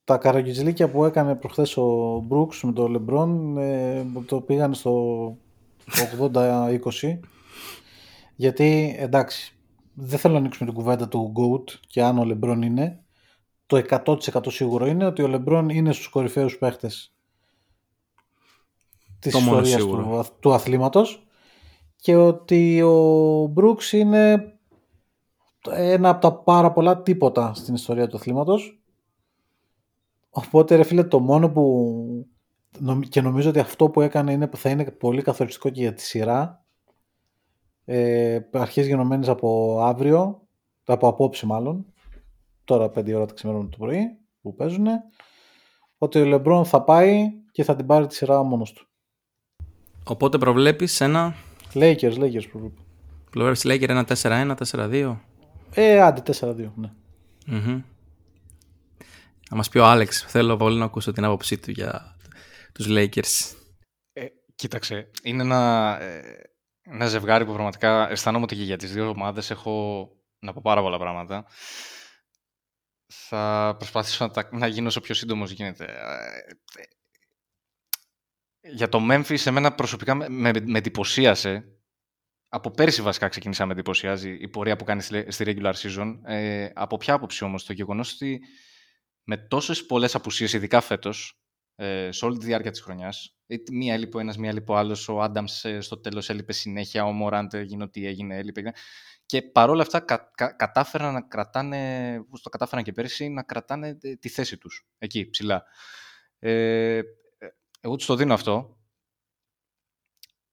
Τα καραγκιουζιλίκια που έκανε προχθές ο Brooks με το LeBron ε, το πήγαν στο 80-20 γιατί εντάξει δεν θέλω να ανοίξουμε την κουβέντα του GOAT και αν ο LeBron είναι. Το 100% σίγουρο είναι ότι ο LeBron είναι στους κορυφαίους παίχτες της Το μόνο ιστορίας σίγουρο. του, αθ- του αθλήματος και ότι ο Brooks είναι ένα από τα πάρα πολλά τίποτα στην ιστορία του αθλήματος. Οπότε ρε φίλε το μόνο που νομ- και νομίζω ότι αυτό που έκανε είναι, θα είναι πολύ καθοριστικό και για τη σειρά ε, αρχές γενομένες από αύριο από απόψε μάλλον τώρα 5 ώρα τα ξημερώματα το πρωί που παίζουν, ότι ο Λεμπρόν θα πάει και θα την πάρει τη σειρά μόνος του. Οπότε προβλέπεις ένα... Lakers, Lakers προβλέπω. Προβλέπεις Laker ένα 4-1, 4-2. Ε, άντε 4-2, ναι. Μμμ. Να μας πει ο Άλεξ. Θέλω πολύ να ακούσω την άποψή του για τους Lakers. Ε, κοίταξε, είναι ένα, ε, ένα ζευγάρι που πραγματικά αισθάνομαι ότι και για τις δύο ομάδες έχω να πω πάρα πολλά πράγματα. Θα προσπαθήσω να, τα, να γίνω όσο πιο σύντομος γίνεται. Ε, Για το Memphis, εμένα προσωπικά με, με, με εντυπωσίασε. Από πέρσι βασικά ξεκίνησα να με εντυπωσιάζει η πορεία που κάνει στη στη regular season. Ε, από ποια άποψη όμως το γεγονός ότι με τόσες πολλές απουσίες, ειδικά φέτος, ε, σε όλη τη διάρκεια της χρονιάς, είτε μία έλειπε ο ένας, μία έλειπε ο άλλος, ο Άνταμς ε, στο τέλος έλειπε συνέχεια, ο Μωράντ έγινε ό,τι έγινε, έλειπε. Και παρόλα αυτά κα, κα- κατάφεραν να κρατάνε, όπως το κατάφεραν και πέρσι, να κρατάνε ε, τη θέση τους, εκεί, ψηλά. Ε, ε, εγώ τους το δίνω αυτό.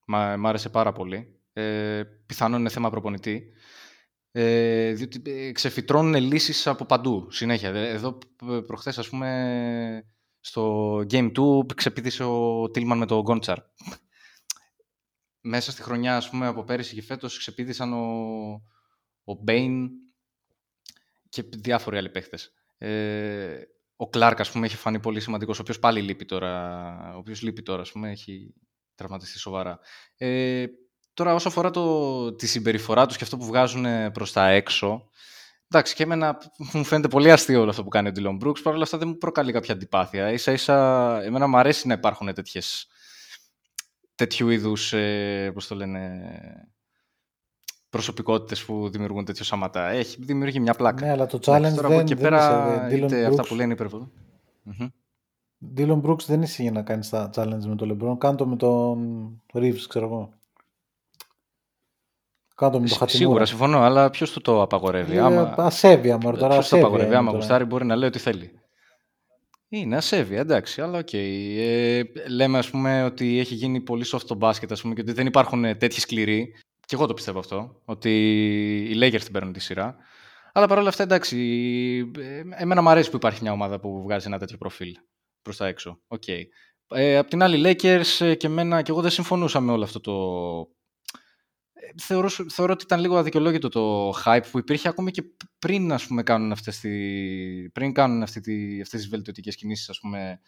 Μα, μ' άρεσε πάρα πολύ. Ε, πιθανόν είναι θέμα προπονητή. Ε, διότι ε, ξεφυτρώνουν λύσεις από παντού, συνέχεια. Ε, Εδώ π- προχθές, ας πούμε, στο Game 2 ξεπίδησε ο Tillman με το Konchar. Μέσα στη χρονιά, ας πούμε, από πέρυσι και φέτος ξεπίδησαν ο, ο Bane και διάφοροι άλλοι παίχτες. Ε, ο Κλάρκ, ας πούμε, έχει φανεί πολύ σημαντικός, ο οποίος πάλι λείπει τώρα, ο οποίος λείπει τώρα, ας πούμε, έχει τραυματιστεί σοβαρά. Ε, τώρα, όσο αφορά το, τη συμπεριφορά τους και αυτό που βγάζουν προς τα έξω, εντάξει, και εμένα μου φαίνεται πολύ αστείο όλο αυτό που κάνει ο Dylan Brooks, παρ' όλα αυτά δεν μου προκαλεί κάποια αντιπάθεια. Ίσα ίσα, εμένα μου αρέσει να υπάρχουν τέτοιες, τέτοιου είδους, ε, πώς το λένε, προσωπικότητες που δημιουργούν τέτοιο σαματά. Έχει δημιουργεί μια πλάκα. Ναι, αλλά το Εντάξει, challenge τώρα δεν, από εκεί δεν πέρα, είσαι, Dylan είτε αυτά Brooks. που λένε υπερβολή. Μμμ. Dylan Brooks δεν είσαι για να κάνεις τα challenge με τον LeBron. Κάνε το με τον Reeves, ξέρω εγώ. Κάνε το με τον Σι- Χατσιμούρα. Σίγουρα συμφωνώ, αλλά ποιος του το απαγορεύει; Ε, Άμα... ασέβεια, μωρέ, τώρα Ποιος το ασέβεια απαγορεύει, είναι άμα τώρα. γουστάρει μπορεί να λέει ό,τι θέλει. Είναι ασέβεια, εντάξει, αλλά οκ. Ε, λέμε, ας πούμε, ότι έχει γίνει πολύ soft το μπάσκετ, ας πούμε, και ότι δεν υπάρχουν ε, τέτοιοι σκληροί. Και εγώ το πιστεύω αυτό, ότι οι Lakers την παίρνουν τη σειρά. Αλλά παρόλα αυτά, εντάξει, ε, εμένα μου αρέσει που υπάρχει μια ομάδα που βγάζει ένα τέτοιο προφίλ προς τα έξω. Οκ. Ε, απ' την άλλη, οι Lakers ε, και εμένα, και εγώ δεν συμφωνούσα με όλο αυτό το... Ε, Θεωρώ, θεωρώ ότι ήταν λίγο αδικαιολόγητο το hype που υπήρχε ακόμη και πριν ας πούμε, κάνουν, αυτές τη, πριν κάνουν αυτή τη, αυτές τις βελτιωτικές κινήσεις ας πούμε,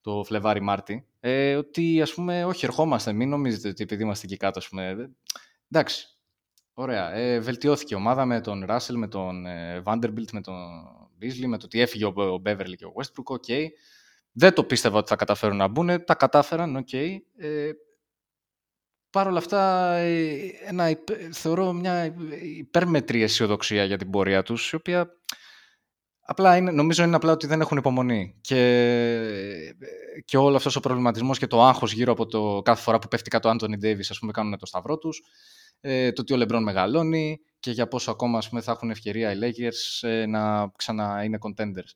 το Φλεβάρι-Μάρτι. Ε, ότι ας πούμε, όχι, ερχόμαστε, μην νομίζετε ότι επειδή είμαστε εκεί κάτω, ας πούμε. ε, Εντάξει, ωραία. Ε, βελτιώθηκε η ομάδα με τον Russell, με τον ε, Vanderbilt, με τον Beasley, με το ότι έφυγε ο, ο Beverly και ο Westbrook, οκ. Δεν το πίστευα ότι θα καταφέρουν να μπουν, τα κατάφεραν, οκ. Ε, Παρ' όλα αυτά, ε, ένα, υπε- θεωρώ μια υπέρμετρη αισιοδοξία για την πορεία τους, η οποία απλά είναι, νομίζω είναι απλά ότι δεν έχουν υπομονή. Και, και όλο αυτός ο προβληματισμός και το άγχος γύρω από το κάθε φορά που πέφτει κάτω ο Άντωνι Ντέιβις, ας πούμε, κάνουν το σταυρό τους, ε, το ότι ο Λεμπρόν μεγαλώνει και για πόσο ακόμα ας πούμε, θα έχουν ευκαιρία οι Lakers ε, να ξανά είναι contenders.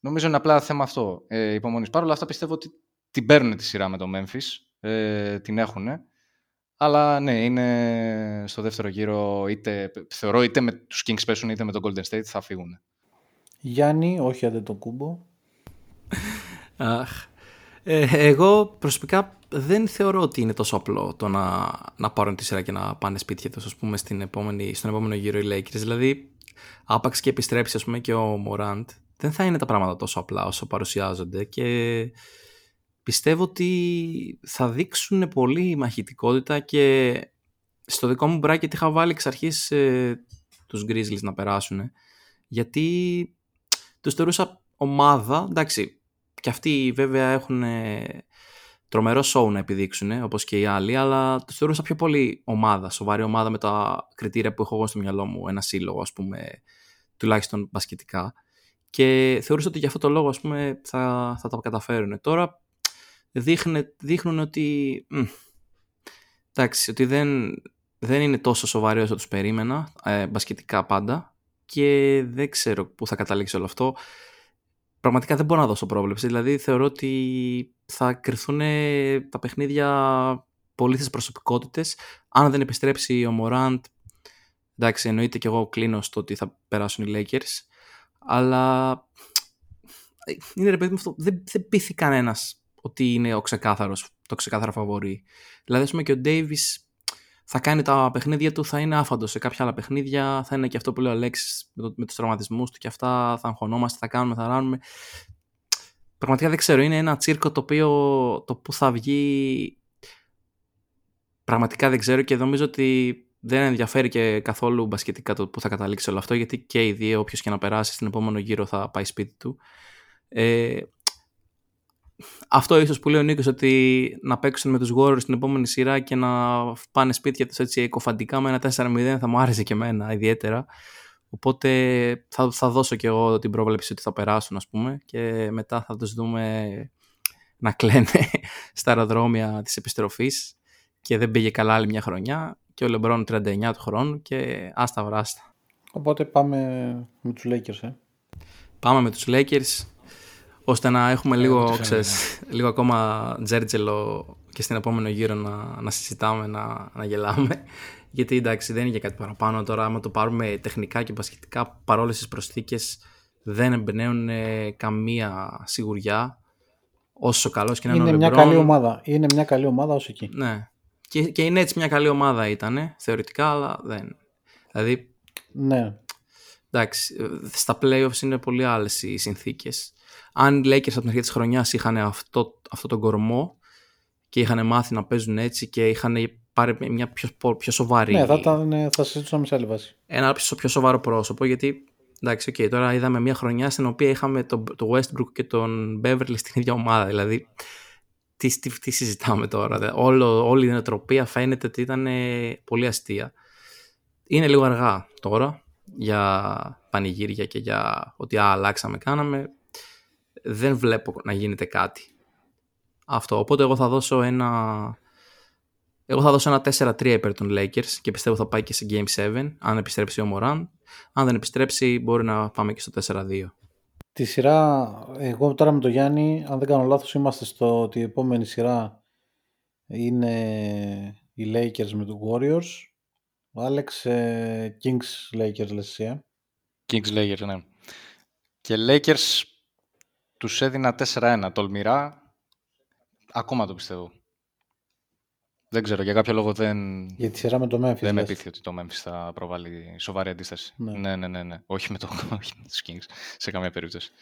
Νομίζω είναι απλά θέμα αυτό, ε, υπομονής. Παρ' όλα αυτά πιστεύω ότι την παίρνουν τη σειρά με το Memphis, ε, την έχουν. Αλλά ναι, είναι στο δεύτερο γύρο, είτε, θεωρώ είτε με τους Kings πέσουν είτε με τον Golden State θα φύγουν. Γιάννη, όχι άντε το κούμπο. Αχ. Ε, εγώ προσωπικά δεν θεωρώ ότι είναι τόσο απλό το να, να πάρουν τη σειρά και να πάνε σπίτια τους, ας πούμε, στην επόμενη, στον επόμενο γύρο οι Lakers. Δηλαδή, άπαξ και επιστρέψει, ας πούμε, και ο Μοράντ, δεν θα είναι τα πράγματα τόσο απλά όσο παρουσιάζονται και πιστεύω ότι θα δείξουν πολύ μαχητικότητα και στο δικό μου bracket είχα βάλει εξ αρχής ε, τους Grizzlies να περάσουν γιατί τους θεωρούσα ομάδα, εντάξει, και αυτοί βέβαια έχουν ε, τρομερό show να επιδείξουν, όπως και οι άλλοι, αλλά τους θεωρούσα πιο πολύ ομάδα, σοβαρή ομάδα με τα κριτήρια που έχω εγώ στο μυαλό μου, ένα σύλλογο, ας πούμε, τουλάχιστον μπασκετικά. Και θεωρούσα ότι για αυτό το λόγο, ας πούμε, θα, θα τα καταφέρουν. Τώρα δείχνε, δείχνουν ότι, μ, εντάξει, ότι δεν, δεν είναι τόσο σοβαροί όσο τους περίμενα, ε, μπασκετικά πάντα, και δεν ξέρω πού θα καταλήξει όλο αυτό πραγματικά δεν μπορώ να δώσω πρόβλεψη. Δηλαδή θεωρώ ότι θα κρυθούν τα παιχνίδια πολύ στις προσωπικότητες. Αν δεν επιστρέψει ο Μωράντ, εντάξει εννοείται και εγώ κλείνω στο ότι θα περάσουν οι Lakers. Αλλά ε, είναι ρε παιδί μου αυτό, δεν, δεν πείθει κανένας ότι είναι ο ξεκάθαρος, το ξεκάθαρο φαβορή. Δηλαδή, ας πούμε και ο Ντέιβις θα κάνει τα παιχνίδια του, θα είναι άφαντος σε κάποια άλλα παιχνίδια, θα είναι και αυτό που λέει ο Αλέξης με, το, με τους τραυματισμούς του και αυτά, θα αγχωνόμαστε, θα κάνουμε, θα ράνουμε. Πραγματικά δεν ξέρω, είναι ένα τσίρκο το οποίο το που θα βγει πραγματικά δεν ξέρω και νομίζω ότι δεν ενδιαφέρει και καθόλου μπασκετικά το που θα καταλήξει όλο αυτό γιατί και οι δύο όποιος και να περάσει στην επόμενο γύρο θα πάει σπίτι του. Ε, αυτό ίσως που λέει ο Νίκος ότι να παίξουν με τους Warriors στην επόμενη σειρά και να πάνε σπίτια τους έτσι εκοφαντικά με ένα 4-0 θα μου άρεσε και εμένα ιδιαίτερα. Οπότε θα, θα δώσω και εγώ την πρόβλεψη ότι θα περάσουν ας πούμε και μετά θα τους δούμε να κλαίνε στα αεροδρόμια της επιστροφής και δεν πήγε καλά άλλη μια χρονιά και ο Λεμπρόν 39 του χρόνου και άστα βράστα. Οπότε πάμε με τους Lakers, ε. Πάμε με τους Lakers ώστε να έχουμε λίγο, ξέρεις, λίγο ακόμα τζέρτζελο και στην επόμενο γύρο να, να συζητάμε, να, να γελάμε. Γιατί εντάξει δεν είναι για κάτι παραπάνω τώρα, άμα το πάρουμε τεχνικά και πασχετικά παρόλες τις προσθήκες δεν εμπνέουν καμία σιγουριά όσο καλός και να είναι, είναι μια καλή ομάδα. Είναι μια καλή ομάδα όσο εκεί. Ναι. Και, και είναι έτσι μια καλή ομάδα ήταν, θεωρητικά, αλλά δεν. Δηλαδή, ναι. εντάξει, στα playoffs είναι πολύ άλλες οι συνθήκες αν οι Lakers από την αρχή της χρονιάς είχαν αυτό, αυτό τον κορμό και είχαν μάθει να παίζουν έτσι και είχαν πάρει μια πιο, πιο σοβαρή... Ναι, θα, ήταν, θα συζητούσαμε σε άλλη βάση. Ένα πιο, πιο σοβαρό πρόσωπο, γιατί εντάξει, okay, τώρα είδαμε μια χρονιά στην οποία είχαμε τον το Westbrook και τον Beverly στην ίδια ομάδα, δηλαδή τι, τι, τι συζητάμε τώρα, Όλο, όλη η νοοτροπία φαίνεται ότι ήταν πολύ αστεία. Είναι λίγο αργά τώρα για πανηγύρια και για ότι α, αλλάξαμε, κάναμε δεν βλέπω να γίνεται κάτι. Αυτό. Οπότε εγώ θα δώσω ένα... Εγώ θα δώσω ένα 4-3 υπέρ των Lakers και πιστεύω θα πάει και σε Game 7 αν επιστρέψει ο Μωράν. Αν δεν επιστρέψει μπορεί να πάμε και στο 4-2. Τη σειρά, εγώ τώρα με τον Γιάννη, αν δεν κάνω λάθος, είμαστε στο ότι η επόμενη σειρά είναι οι Lakers με τους Warriors. Ο Άλεξ, ε, Kings Lakers λες εσύ, ε; Kings Lakers, ναι. Και Lakers τους έδινα 4-1 τολμηρά. Ακόμα το πιστεύω. Δεν ξέρω, για κάποιο λόγο δεν... Για τη σειρά με το Memphis. Δεν με πείθει ότι το Memphis θα προβάλλει σοβαρή αντίσταση. Ναι, ναι, ναι. ναι, ναι. Όχι με το όχι με τους Kings, σε καμία περίπτωση.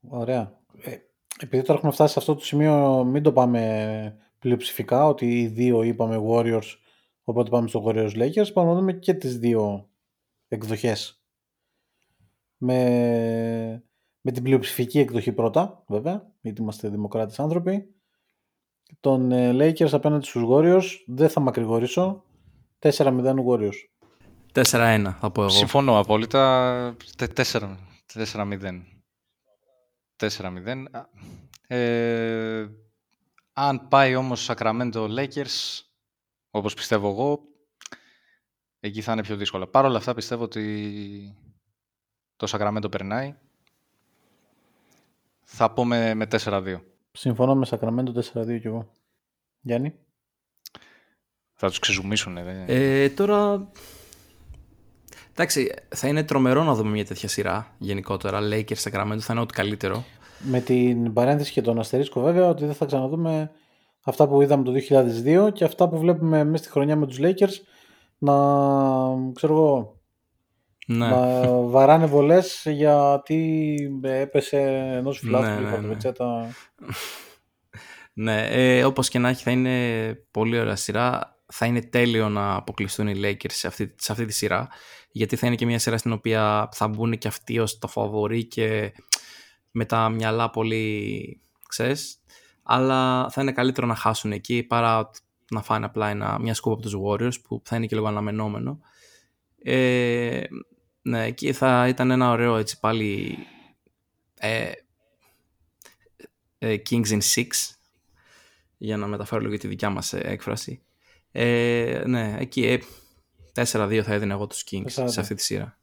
Ωραία. Ε, επειδή τώρα έχουμε φτάσει σε αυτό το σημείο, μην το πάμε πλειοψηφικά, ότι οι δύο είπαμε Warriors, οπότε πάμε στο Warriors Lakers, πάμε να δούμε και τις δύο εκδοχές. Με με την πλειοψηφική εκδοχή πρώτα, βέβαια, γιατί είμαστε δημοκράτες άνθρωποι. Τον ε, Lakers απέναντι στους Warriors, δεν θα μακρηγορήσω, 4-0 Warriors. 4-1 θα πω εγώ. Συμφωνώ απόλυτα, 4-0. 4-0. Ε, αν πάει όμως Sacramento Lakers, όπως πιστεύω εγώ, εκεί θα είναι πιο δύσκολο. Παρ' όλα αυτά πιστεύω ότι το Sacramento περνάει θα πω με, με 4-2. Συμφωνώ με Σακραμέντο 4-2 κι εγώ. Γιάννη; Θα τους ξεζουμίσουν. Ε, τώρα... Εντάξει, θα είναι τρομερό να δούμε μια τέτοια σειρά γενικότερα. Lakers Sacramento θα είναι ό,τι καλύτερο. Με την παρένθεση και τον αστερίσκο βέβαια ότι δεν θα ξαναδούμε αυτά που είδαμε το 2002 και αυτά που βλέπουμε μέσα στη χρονιά με τους Lakers να ξέρω εγώ ναι. Να βαράνε βολές γιατί έπεσε ενός φυλάκου ναι, ναι, ναι. ναι ε, όπως και να έχει θα είναι πολύ ωραία σειρά. Θα είναι τέλειο να αποκλειστούν οι Lakers σε αυτή, σε αυτή τη σειρά γιατί θα είναι και μια σειρά στην οποία θα μπουν και αυτοί ως το φαβορή και με τα μυαλά πολύ, ξέρεις. Αλλά θα είναι καλύτερο να χάσουν εκεί παρά να φάνε απλά ένα, μια σκούπα από τους Warriors που θα είναι και λίγο αναμενόμενο. Ε, ναι, εκεί θα ήταν ένα ωραίο έτσι πάλι ε, ε, Kings in Six για να μεταφέρω λίγο τη δικιά μας ε, έκφραση. Ε, ναι, εκεί 4-2 θα έδινε εγώ τους Kings σε αυτή τη σειρά.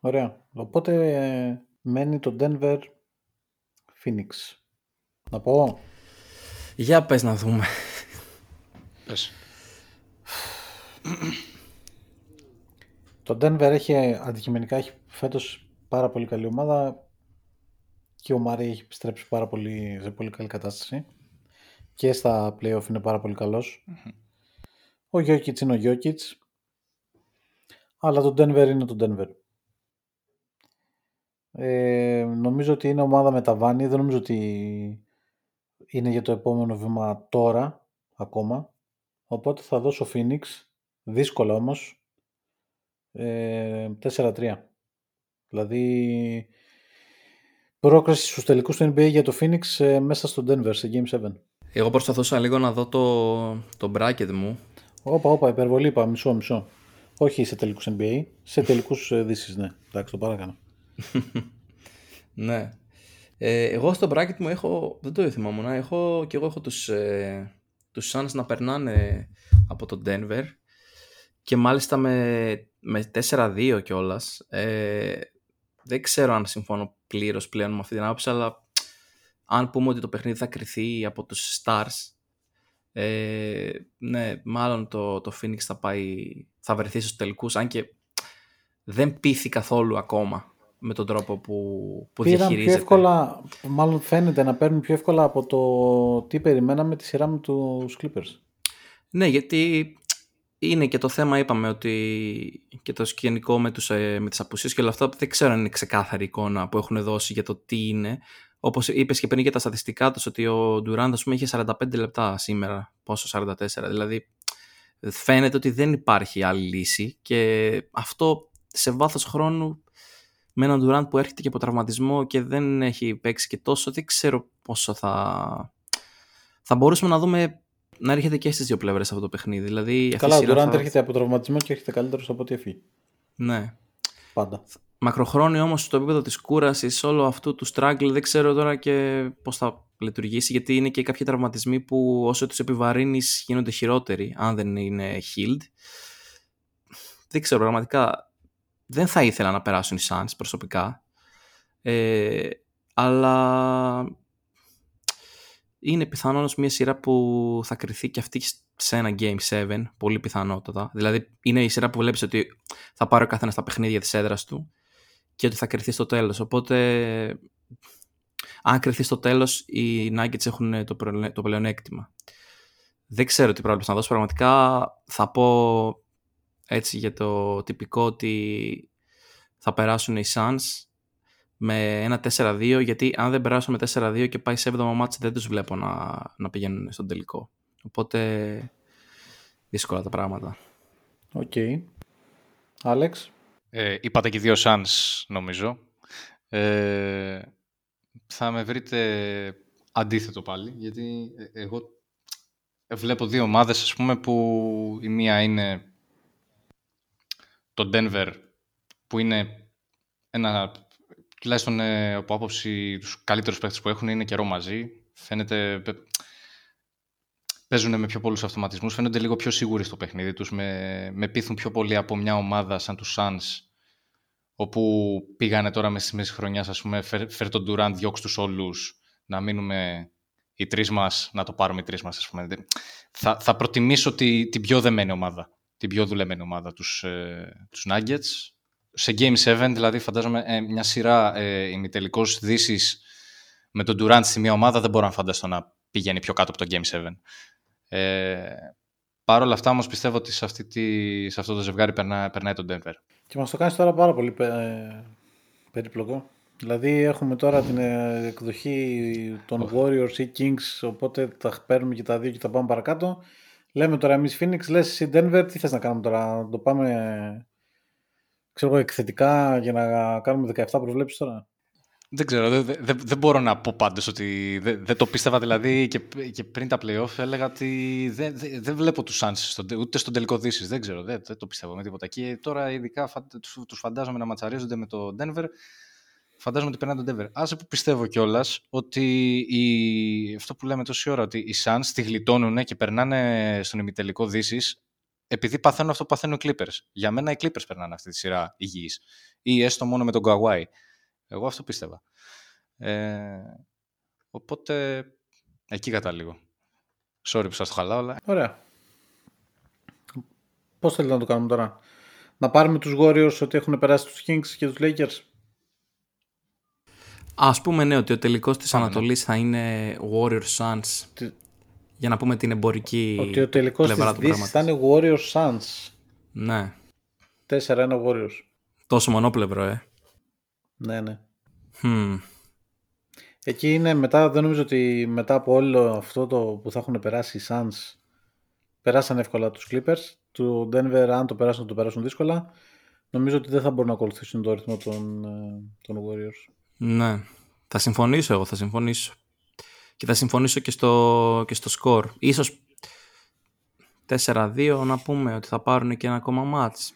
Ωραία. Οπότε μένει το Denver Phoenix. Να πω. Για πες να δούμε. Πες. Το Denver έχει αντικειμενικά έχει φέτος πάρα πολύ καλή ομάδα και ο Μάρι έχει επιστρέψει πάρα πολύ, σε πολύ καλή κατάσταση και στα playoff είναι πάρα πολύ καλός. Ο Γιώκητς είναι ο Γιώκητς αλλά το Denver είναι το Denver. Ε, νομίζω ότι είναι ομάδα με τα βάνη, δεν νομίζω ότι είναι για το επόμενο βήμα τώρα ακόμα. Οπότε θα δώσω Phoenix, δύσκολα όμως, ε, 4-3. Δηλαδή, πρόκριση στους τελικούς του NBA για το Phoenix ε, μέσα στο Denver σε Game 7. Εγώ προσπαθούσα λίγο να δω το, το bracket μου. Όπα, όπα, υπερβολή είπα, μισό, μισό. Όχι σε τελικούς NBA, σε τελικούς ε, δύσεις, ναι. Εντάξει, το παράκανα. ναι. Ε, εγώ στο bracket μου έχω, δεν το θυμάμαι, έχω, και εγώ έχω τους, ε, τους Suns να περνάνε από το Denver και μάλιστα με, με 4-2 κιόλας. Ε, δεν ξέρω αν συμφωνώ πλήρως πλέον με αυτή την άποψη, αλλά αν πούμε ότι το παιχνίδι θα κρυθεί από τους Stars, ε, ναι, μάλλον το, το Phoenix θα πάει, θα βρεθεί στους τελικούς, αν και δεν πείθει καθόλου ακόμα με τον τρόπο που, που Πήραν διαχειρίζεται. πιο εύκολα, μάλλον φαίνεται να παίρνουν πιο εύκολα από το τι περιμέναμε τη σειρά με τους Clippers. Ναι, γιατί είναι και το θέμα, είπαμε ότι και το σκηνικό με, τους, ε, με τις απουσίες και όλα αυτά δεν ξέρω αν είναι ξεκάθαρη εικόνα που έχουν δώσει για το τι είναι. Όπως είπες και πριν για τα στατιστικά τους ότι ο Durant ας πούμε είχε 45 λεπτά σήμερα, πόσο 44, δηλαδή φαίνεται ότι δεν υπάρχει άλλη λύση και αυτό σε βάθος χρόνου με έναν Durant που έρχεται και από τραυματισμό και δεν έχει παίξει και τόσο, δεν ξέρω πόσο θα... Θα μπορούσαμε να δούμε να έρχεται και στις δύο πλευρές αυτό το παιχνίδι. Δηλαδή, αυτή Καλά, η ο σειρά Durant θα- έρχεται από τραυματισμό και έρχεται καλύτερος από ό,τι έφυγε. Ναι. Πάντα. Μακροχρόνιο όμως στο επίπεδο της κούρασης, όλο αυτού του struggle δεν ξέρω τώρα και πώς θα λειτουργήσει γιατί είναι και κάποιοι τραυματισμοί που όσο τους επιβαρύνεις γίνονται χειρότεροι αν δεν είναι healed. Δεν ξέρω πραγματικά δεν θα ήθελα να περάσουν οι Suns προσωπικά ε, αλλά είναι πιθανόν μια σειρά που θα κρυθεί και αυτή σε ένα Game 7, πολύ πιθανότατα. Δηλαδή είναι η σειρά που βλέπεις ότι θα πάρει ο καθένας τα παιχνίδια της έδρας του και ότι θα κρυθεί στο τέλος. Οπότε, αν κρυθεί στο τέλος, οι Nuggets έχουν το, προλε- το πλεονέκτημα. Δεν ξέρω τι πρόβλημα να δώσω. Πραγματικά θα πω έτσι για το τυπικό ότι θα περάσουν οι Suns με ένα 4-2 γιατί αν δεν περάσουν με 4-2 και πάει σε 7ο ματς δεν τους βλέπω να, να πηγαίνουν στον τελικό. Οπότε δύσκολα τα πράγματα. Οκ. Άλεξ. Ε, είπατε και δύο Suns, νομίζω. Ε, θα με βρείτε αντίθετο πάλι, γιατί ε, εγώ βλέπω δύο ομάδες, ας πούμε, που η μία είναι το Denver, που είναι ένα, τουλάχιστον ε, από άποψη τους καλύτερους παίκτες που έχουν, είναι καιρό μαζί. Φαίνεται, πε- παίζουν με πιο πολλούς αυτοματισμούς, φαίνονται λίγο πιο σίγουροι στο παιχνίδι τους, με, με πείθουν πιο πολύ από μια ομάδα σαν τους Suns, όπου πήγανε τώρα μες στη μέσης χρονιάς, ας πούμε, φέρ, φέρ τον Durant, διώξ' τους όλους, να μείνουμε οι τρεις μας, να το πάρουμε οι τρεις μας, ας πούμε. Δεν- Θα, θα προτιμήσω τη, την πιο δεμένη ομάδα, την πιο δουλεμένη ομάδα, τους, ε, τους Nuggets. Σε Game 7, δηλαδή, φαντάζομαι ε, μια σειρά ε, ημιτελικός δύσης με τον Durant στη μία ομάδα, δεν μπορώ να φανταστώ να πηγαίνει πιο κάτω από το Game 7. Ε, Παρ' όλα αυτά, όμως, πιστεύω ότι σε, αυτή τη, σε αυτό το ζευγάρι περνά, περνάει τον Denver. Και μας το κάνεις τώρα πάρα πολύ πε- περίπλοκο. Δηλαδή έχουμε τώρα την ε, εκδοχή των Warriors ή Kings, οπότε τα παίρνουμε και τα δύο και τα πάμε παρακάτω. Λέμε τώρα εμείς Phoenix, λες εσύ Denver, τι θες να κάνουμε τώρα, να το πάμε ξέρω εγώ, εκθετικά για να κάνουμε 17 προβλέψεις τώρα. Δεν ξέρω, δεν δε, δε- δεν μπορώ να πω πάντως ότι δεν δεν το πίστευα δηλαδή και, και πριν τα playoff έλεγα ότι δεν δε, δεν βλέπω τους Suns στον, τε- ούτε στον τελικό δύσης, δεν ξέρω, δεν, δεν το πιστεύω με τίποτα. Και τώρα ειδικά φα, τους, τους φαντάζομαι να ματσαρίζονται με το Denver, φαντάζομαι ότι περνάει τον Denver. Άσε που πιστεύω κιόλας ότι η, αυτό που λέμε τόση ώρα, ότι οι Suns τη γλιτώνουν και περνάνε στον ημιτελικό δύσης επειδή παθαίνουν αυτό που παθαίνουν οι Clippers. Για μένα οι Clippers περνάνε αυτή τη σειρά υγιείς. Ή έστω μόνο με τον Kawhi. Εγώ αυτό πίστευα. Ε, οπότε εκεί καταλήγω. Sorry που σας το χαλάω, αλλά Ωραία. Πώς θέλετε να το κάνουμε τώρα; Να πάρουμε τους Warriors ότι έχουν περάσει τους Kings και τους Lakers; Ας πούμε ναι ότι ο τελικός της Πάμε, ναι. Ανατολής θα είναι Warriors Suns Τι- για να πούμε την εμπορική Ότι ο τελικός της πλευρά του Δύσης πράγματος. θα είναι Warriors Suns. Ναι, 4-1 Warriors. τόσο μονόπλευρο ε. Ναι, ναι. Hm. Εκεί είναι μετά, δεν νομίζω ότι μετά από όλο αυτό το που θα έχουν περάσει οι Suns περάσαν εύκολα τους Clippers. Του Denver αν το περάσουν, το περάσουν δύσκολα. Νομίζω ότι δεν θα μπορούν να ακολουθήσουν το ρυθμό των, ε, των Warriors. Ναι, θα συμφωνήσω εγώ, θα συμφωνήσω. Και θα συμφωνήσω και στο, και στο σκορ. Ίσως 4-2 να πούμε ότι θα πάρουν και ένα ακόμα μάτς.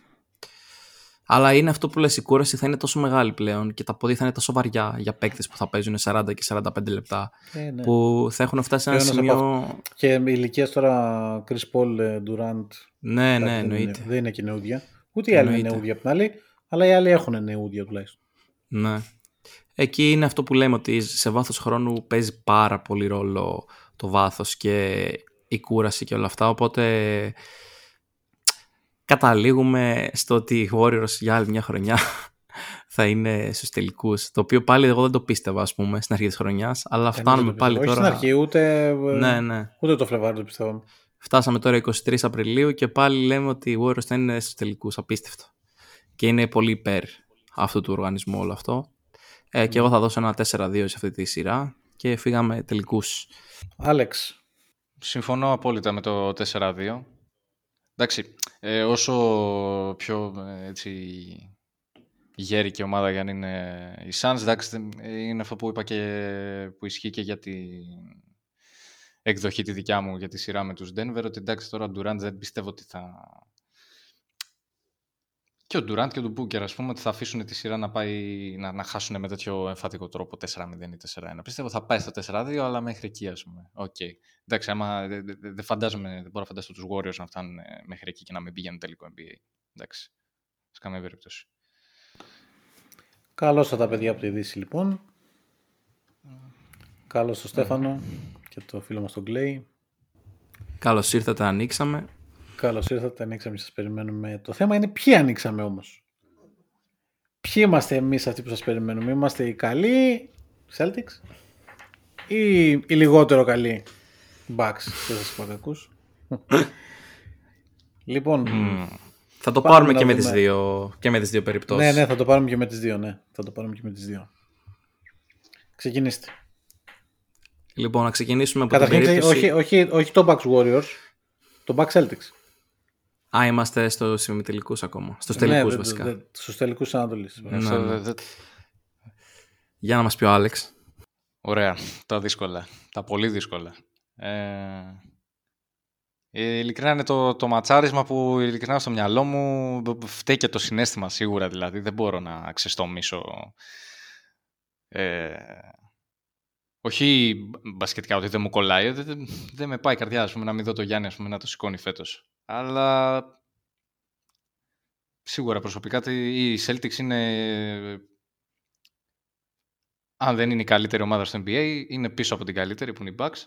Αλλά είναι αυτό που λες, η κούραση θα είναι τόσο μεγάλη πλέον και τα πόδια θα είναι τόσο βαριά για παίκτες που θα παίζουν 40 και 45 λεπτά Ε, ναι. που θα έχουν φτάσει σε ένα Πλέον από σημείο... Και με ηλικία τώρα Chris Paul, ε, Durant. Ναι, εντάξει, ναι, δεν, είναι, εννοείται. δεν είναι και νεούδια. Ούτε οι άλλοι είναι Εννοείται. νεούδια απ' την άλλη, αλλά οι άλλοι έχουν νεούδια τουλάχιστον. Ναι. Εκεί είναι αυτό που λέμε ότι σε βάθος χρόνου παίζει πάρα πολύ ρόλο το βάθος και η κούραση και όλα αυτά, οπότε καταλήγουμε στο ότι οι Warriors για άλλη μια χρονιά θα είναι στους τελικούς, το οποίο πάλι εγώ δεν το πίστευα ας πούμε στην αρχή της χρονιάς, αλλά φτάνουμε Κανείς δεν το πάλι πιστεύω. τώρα... Όχι στην αρχή, ούτε, ε, Ναι, ναι. ούτε το Φλεβάρι το πιστεύαμε. Φτάσαμε τώρα 23 Απριλίου και πάλι λέμε ότι οι Warriors θα είναι στους τελικούς, απίστευτο. Και είναι πολύ υπέρ αυτού του οργανισμού όλο αυτό. Ε, και εγώ θα δώσω ένα 4-2 σε αυτή τη σειρά και φύγαμε τελικούς. Άλεξ, Συμφωνώ απόλυτα με το 4-2. Εντάξει, ε, όσο πιο ε, έτσι, γέρικη ομάδα για να είναι η Suns, εντάξει, δεν- ε, είναι αυτό που είπα και που ισχύει και για την εκδοχή τη δικιά μου για τη σειρά με τους Denver, ότι εντάξει τώρα ο Durant δεν πιστεύω ότι θα... Και ο Durant και ο Booker, ας πούμε, ότι θα αφήσουν τη σειρά να, πάει, να, να χάσουν με τέτοιο εμφατικό τρόπο 4-0 ή 4-1. Πιστεύω θα πάει στο 4-2, αλλά μέχρι εκεί, ας πούμε. Οκ. Εντάξει, άμα δεν δε, δε φαντάζομαι, δεν μπορώ να φανταστώ τους Warriors να φτάνουν ε, μέχρι εκεί και να μην πηγαίνουν τελικό NBA. Εντάξει. Σε καμία περίπτωση. καλώς τα παιδιά από τη Δύση λοιπόν. Καλώς Ναι. στο Στέφανο και το φίλο μας τον Κλέη. Καλώς ήρθατε, ανοίξαμε. Καλώς ήρθατε, ανοίξαμε και σας περιμένουμε. Το θέμα είναι ποιοι ανοίξαμε όμως. Ποιοι είμαστε εμείς αυτοί που σας περιμένουμε. Είμαστε οι καλοί Celtics ή οι λιγότερο καλοί Bucks. Δεν σας πω κακούς. λοιπόν, Θα το Πάμε πάρουμε να και με, δούμε. τις δύο, και με τις δύο περιπτώσεις. ναι, ναι, θα το πάρουμε και με τις δύο, ναι. Θα το πάρουμε και με τις δύο. Ξεκινήστε. Λοιπόν, να ξεκινήσουμε από την Καταρχήν, περίπτωση... όχι, όχι, όχι το Bucks Warriors, το Bucks Celtics. Α, είμαστε στο ημιτελικούς ακόμα. Στους Ναι, τελικούς δε- βασικά. δε- στους τελικούς Ανατολής. Ναι, Αυτό ναι. δε- δε- Για να μας πει ο Άλεξ. Ωραία. Τα δύσκολα. Τα πολύ δύσκολα. Ε, ε, ειλικρινά είναι το, το ματσάρισμα που ειλικρινά στο μυαλό μου β- β- φταίει και το συνέστημα σίγουρα δηλαδή. Δεν μπορώ να ξεστομίσω ε, όχι μπασκετικά ότι δεν μου κολλάει, δεν, δεν- δεν με πάει η καρδιά ας πούμε, να μην δω το Γιάννη ας πούμε, να το σηκώνει φέτος. Αλλά σίγουρα προσωπικά τε- η Celtics είναι αν δεν είναι η καλύτερη ομάδα στο NBA, είναι πίσω από την καλύτερη που είναι οι Bucks.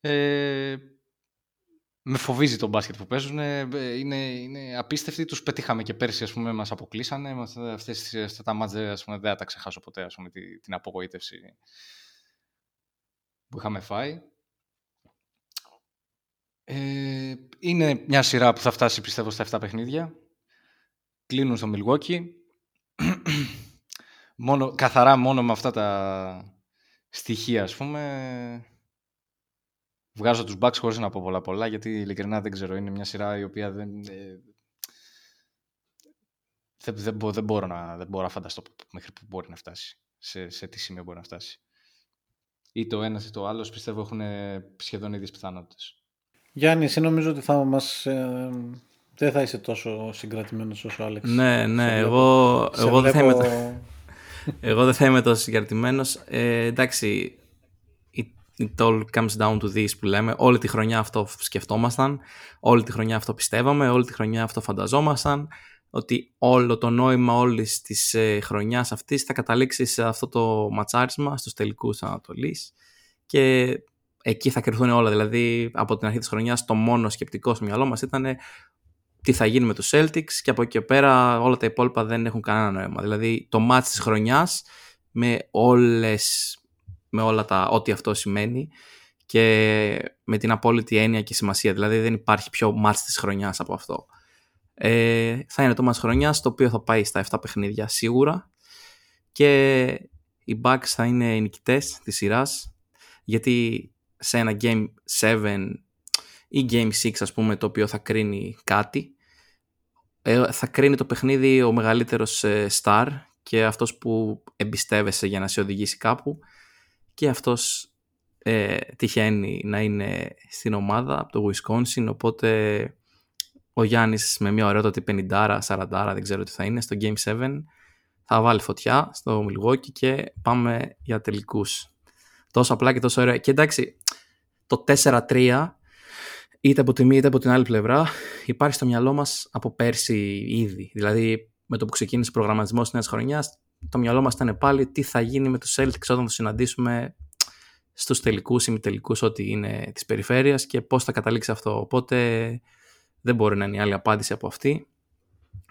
Ε, με φοβίζει το μπάσκετ που παίζουν. ε, Είναι, είναι απίστευτοι. Τους πετύχαμε και πέρσι, ας πούμε, μας αποκλείσανε. Με αυτά- Αυτές, τις- αυτά τα μάτια, ας πούμε, δεν θα τα ξεχάσω ποτέ, ας πούμε, τη- την απογοήτευση που είχαμε φάει. Ε, είναι μια σειρά που θα φτάσει, πιστεύω, στα 7 παιχνίδια. Κλείνουν στο Milwaukee. μόνο, καθαρά μόνο με αυτά τα στοιχεία, ας πούμε, βγάζω τους Bucks χωρίς να πω πολλά πολλά, γιατί ειλικρινά δεν ξέρω, είναι μια σειρά η οποία δεν... ε, δεν, δεν, μπο- δεν μπορώ να, δεν μπορώ να φανταστώ μέχρι που μπορεί να φτάσει, σε, σε τι σημείο μπορεί να φτάσει. Ή το ένας ή το άλλος πιστεύω έχουν σχεδόν ίδιες πιθανότητες. Γιάννη, εσύ νομίζω ότι θα μας... ε, δεν θα είσαι τόσο συγκρατημένος όσο ο Άλεξ. Ναι, Σε ναι, βλέπω- εγώ, σε εγώ, δεν θα είμαι, βλέπω- το- εγώ δεν θα είμαι τόσο συγκαρτημένος. Ε, εντάξει, it, it all comes down to this που λέμε. Όλη τη χρονιά αυτό σκεφτόμασταν, όλη τη χρονιά αυτό πιστεύαμε, όλη τη χρονιά αυτό φανταζόμασταν, ότι όλο το νόημα όλης της ε, χρονιάς αυτής θα καταλήξει σε αυτό το ματσάρισμα στους τελικούς Ανατολής και εκεί θα κρυφθούν όλα. Δηλαδή, από την αρχή της χρονιάς το μόνο σκεπτικό στο μυαλό μας ήταν τι θα γίνει με τους Celtics και από εκεί και πέρα όλα τα υπόλοιπα δεν έχουν κανένα νόημα. Δηλαδή το match της χρονιάς με όλες, με όλα τα, ό,τι αυτό σημαίνει και με την απόλυτη έννοια και σημασία. Δηλαδή δεν υπάρχει πιο match της χρονιάς από αυτό. Ε, θα είναι το match χρονιάς το οποίο θα πάει στα 7 παιχνίδια σίγουρα και οι Bucks θα είναι οι νικητές της σειράς γιατί σε ένα Game 7 ή Game 6 ας πούμε το οποίο θα κρίνει κάτι. Ε, θα κρίνει το παιχνίδι ο μεγαλύτερος ε, star και αυτός που εμπιστεύεσαι για να σε οδηγήσει κάπου και αυτός ε, τυχαίνει να είναι στην ομάδα από το Wisconsin οπότε ο Γιάννης με μια ωραιότατη 50 40 δεν ξέρω τι θα είναι στο Game 7 θα βάλει φωτιά στο Milwaukee και πάμε για τελικούς. Τόσο απλά και τόσο ωραία. Και εντάξει το 4-3 είτε από τη μία είτε από την άλλη πλευρά υπάρχει στο μυαλό μας από πέρσι ήδη δηλαδή με το που ξεκίνησε ο προγραμματισμός της νέας χρονιάς το μυαλό μας ήταν πάλι τι θα γίνει με τους Celtics όταν θα συναντήσουμε στους τελικούς ή μη τελικούς ό,τι είναι της περιφέρειας και πώς θα καταλήξει αυτό. Οπότε δεν μπορεί να είναι η άλλη απάντηση από αυτή.